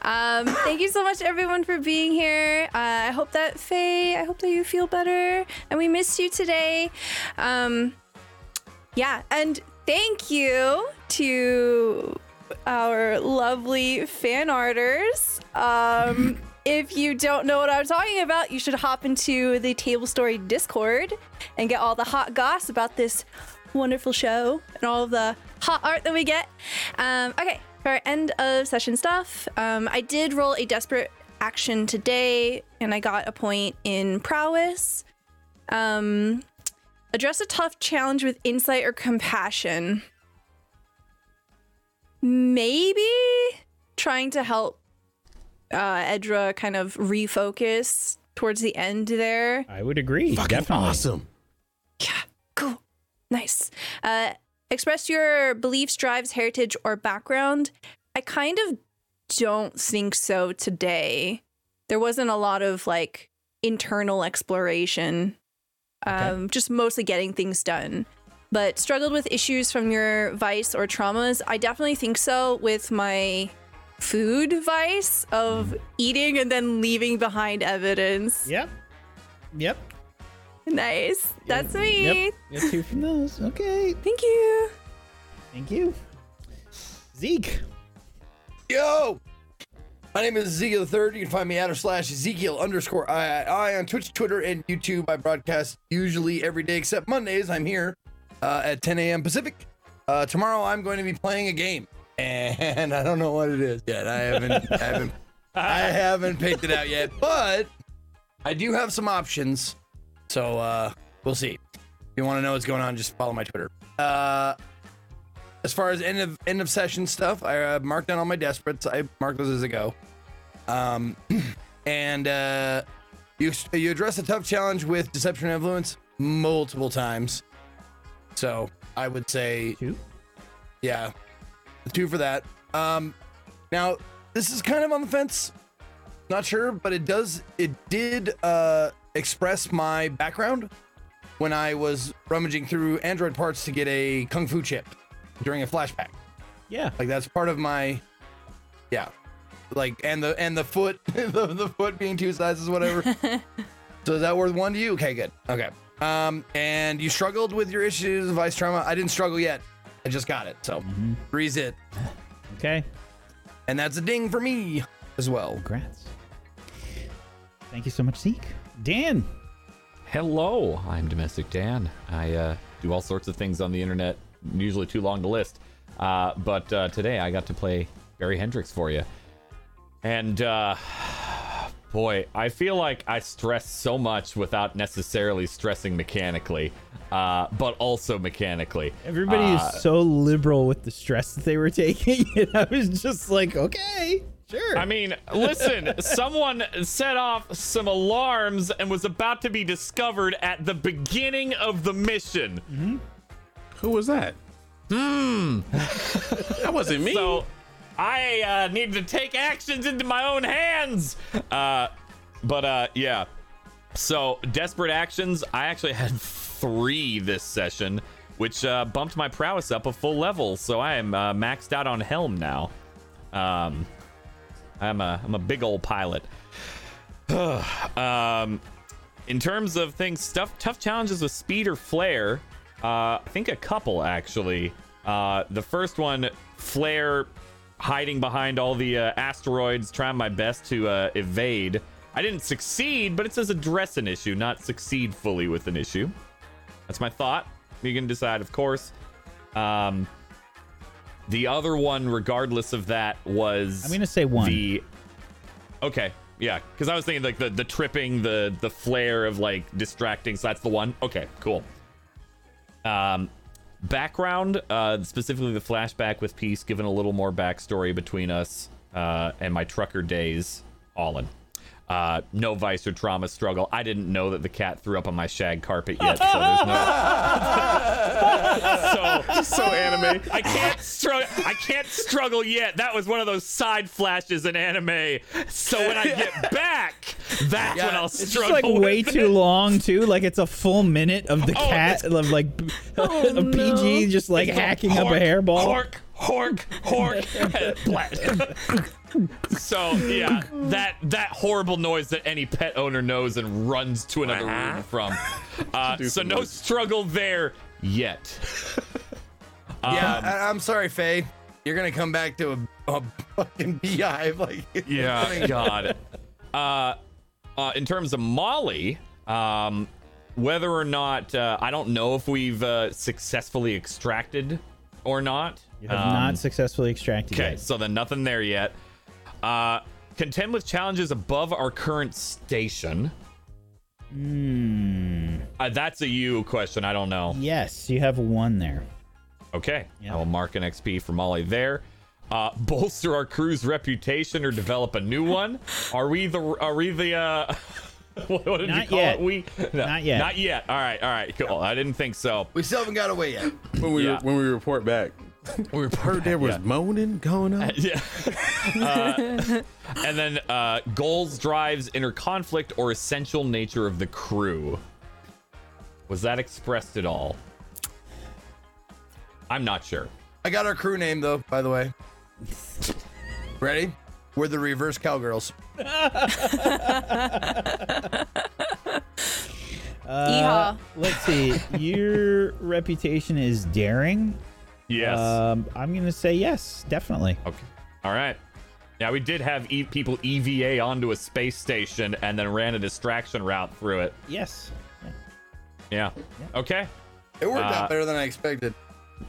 Um, thank you so much, everyone, for being here. Uh, I hope that Faye, I hope that you feel better, and we missed you today. Um, yeah, and thank you to our lovely fan arters. Um, if you don't know what I'm talking about, you should hop into the Tablestory Discord and get all the hot goss about this wonderful show and all the hot art that we get. Um, okay, for our end of session stuff, um, I did roll a desperate action today and I got a point in prowess. Um, address a tough challenge with insight or compassion. Maybe trying to help uh, Edra kind of refocus towards the end there. I would agree. Fucking definitely. awesome. Yeah, cool. Nice. Uh, express your beliefs, drives, heritage, or background. I kind of don't think so today. There wasn't a lot of like internal exploration, um, just mostly getting things done. But struggled with issues from your vice or traumas. I definitely think so with my food vice of eating and then leaving behind evidence. Yep. Yep. Nice. That's me. Yep. Got two from those. Okay. Thank you. Thank you. Zeke. Yo! My name is Ezekiel the Third. You can find me at or slash Ezekiel underscore I, I on Twitch, Twitter, and YouTube. I broadcast usually every day except Mondays. I'm here uh, at 10 a.m. Pacific. Uh, tomorrow I'm going to be playing a game, and I don't know what it is yet. I haven't, I haven't, I haven't picked it out yet, but I do have some options. So uh, we'll see. If you want to know what's going on, just follow my Twitter. Uh, as far as end of end of session stuff, I uh, marked down all my desperates. I marked those as I go. Um, and uh, you you address a tough challenge with deception and influence multiple times. So I would say two. Yeah, two for that. Um, now this is kind of on the fence. Not sure, but it does. It did uh, express my background when I was rummaging through Android parts to get a kung fu chip during a flashback. Yeah, like that's part of my. Yeah, like and the and the foot, the, the foot being two sizes, whatever. so is that worth one to you? Okay, good. Okay. Um, and you struggled with your issues of ice trauma. I didn't struggle yet. I just got it. So three's it. Okay. And that's a ding for me as well. Congrats. Thank you so much, Zeke. Dan. Hello, I'm Domestic Dan. I uh, do all sorts of things on the internet, usually too long to list. Uh, but uh, today I got to play Barry Hendricks for you. And uh, boy, I feel like I stress so much without necessarily stressing mechanically, uh, but also mechanically. Everybody Uh, is so liberal with the stress that they were taking. And I was just like, okay, sure. I mean, listen, someone set off some alarms and was about to be discovered at the beginning of the mission. Who was that? Hmm. that wasn't me. So I uh, needed to take actions into my own hands. Uh, but uh, yeah. So desperate actions. I actually had three this session, which uh, bumped my prowess up a full level. So I am uh, maxed out on Helm now. Um, I'm a I'm a big old pilot. um, in terms of things, stuff tough challenges with speed or flair. Uh, I think a couple actually. The first one, flair, hiding behind all the uh, asteroids, trying my best to uh, evade. I didn't succeed, but it says address an issue, not succeed fully with an issue. That's my thought. You can decide, of course. Um, the other one, regardless of that, was I'm gonna say one. The okay, yeah, because I was thinking like the the tripping, the the flair of like distracting. So that's the one. Okay, cool. Um, background, uh, specifically the flashback with Peace, given a little more backstory between us uh, and my trucker days. All in. Uh, no vice or trauma struggle. I didn't know that the cat threw up on my shag carpet yet, so there's no. so so anime. I can't struggle. I can't struggle yet. That was one of those side flashes in anime. So when I get back, that's when I'll struggle. It's like way too it. long too. Like it's a full minute of the Oh, cat of like a PG just like It's hacking up a hairball. Hork, hork, hork. So yeah, that that horrible noise that any pet owner knows and runs to another room from. Uh, so no noise. struggle there yet. Yeah, Um, I, I'm sorry, Faye. You're gonna come back to a, a fucking beehive. Like, Yeah, God. Uh, uh, in terms of Molly, um, whether or not uh, I don't know if we've uh, successfully extracted or not. You have Um, not successfully extracted Okay, so then nothing there yet. Uh, contend with challenges above our current station. Hmm. Uh, that's a you question. I don't know. Yes, you have one there. Okay, I will mark an XP for Molly there. Uh, bolster our crew's reputation or develop a new one. Are we the? Are we the? Uh, what, what did you call yet. it? We no, Not yet. Not yet. All right. All right. Cool. I didn't think so. we still haven't got away yet. When we Yeah. when we report back, We heard there was yeah. moaning going on. yeah. Uh, and then uh, goals, drives, inner conflict, or essential nature of the crew. Was that expressed at all? I'm not sure. I got our crew name though, by the way. Ready? We're the reverse cowgirls. Uh, let's see. Your reputation is daring. Yes. Um, I'm gonna say yes, definitely. Okay. All right. Yeah, we did have e- people EVA onto a space station and then ran a distraction route through it. Yes. Yeah. Okay. It worked Uh, out better than I expected.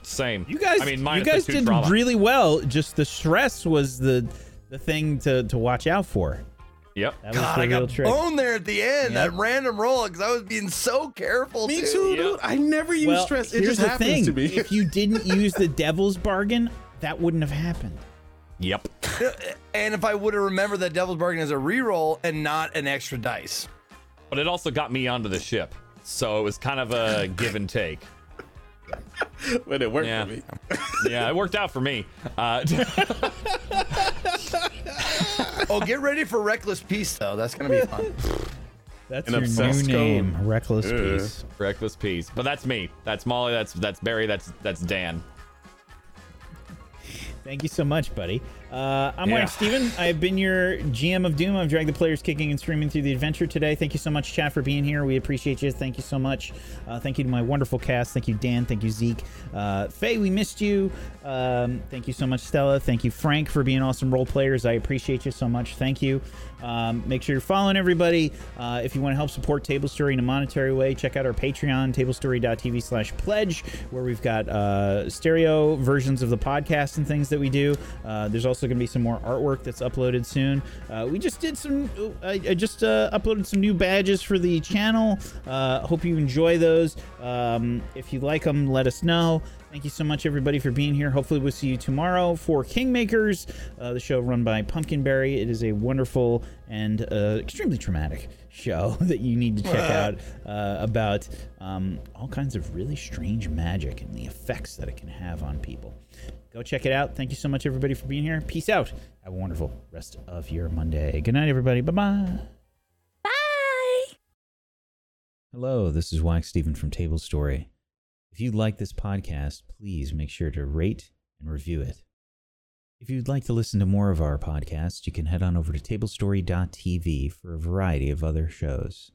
Same. You guys, I mean, you guys did trauma. really well. Just the stress was the the thing to to watch out for. Yep. That was God, the I real got trick. boned there at the end. Yep. That random roll because I was being so careful. Me too. too, dude. I never use well, stress. It here's just the happens thing: to me. if you didn't use the devil's bargain, that wouldn't have happened. Yep. And if I would have remembered that Devil's Bargain as a reroll and not an extra dice. But it also got me onto the ship. So it was kind of a give and take. but it worked Yeah. for me. Yeah, it worked out for me. Uh, Oh, get ready for Reckless Peace though. That's gonna be fun. That's An your new name, code. Reckless Yeah. Peace. reckless peace. But that's me. That's Molly. That's that's Barry. That's that's Dan. Thank you so much, buddy. Uh, I'm Yeah. Mike Steven. I've been your GM of Doom. I've dragged the players kicking and screaming through the adventure today. Thank you so much, chat, for being here. We appreciate you. Thank you so much. Uh, thank you to my wonderful cast. Thank you, Dan. Thank you, Zeke. Uh, Faye, we missed you. Um, thank you so much, Stella. Thank you, Frank, for being awesome role players. I appreciate you so much. Thank you. Um, make sure you're following everybody. Uh, if you want to help support Tablestory in a monetary way, check out our Patreon, tablestory.tv slash pledge, where we've got uh, stereo versions of the podcast and things that we do. Uh, there's also going to be some more artwork that's uploaded soon. Uh, we just did some, I, I just uh, uploaded some new badges for the channel. Uh, hope you enjoy those. Um, if you like them, let us know. Thank you so much, everybody, for being here. Hopefully, we'll see you tomorrow for Kingmakers, uh, the show run by Pumpkinberry. It is a wonderful and uh, extremely traumatic show that you need to check out uh, about um, all kinds of really strange magic and the effects that it can have on people. Go check it out. Thank you so much, everybody, for being here. Peace out. Have a wonderful rest of your Monday. Good night, everybody. Bye bye. Bye. Hello, this is Wacksteven from Tablestory. If you like this podcast, please make sure to rate and review it. If you'd like to listen to more of our podcasts, you can head on over to tablestory.tv for a variety of other shows.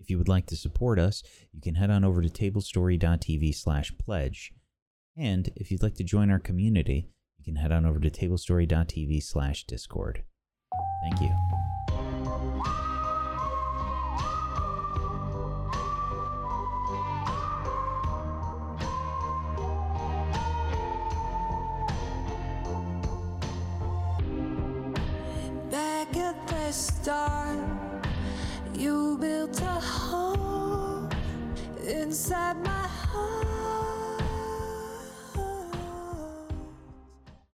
If you would like to support us, you can head on over to tablestory.tv slash pledge. And if you'd like to join our community, you can head on over to tablestory.tv slash discord. Thank you. Start, you built a home inside my heart.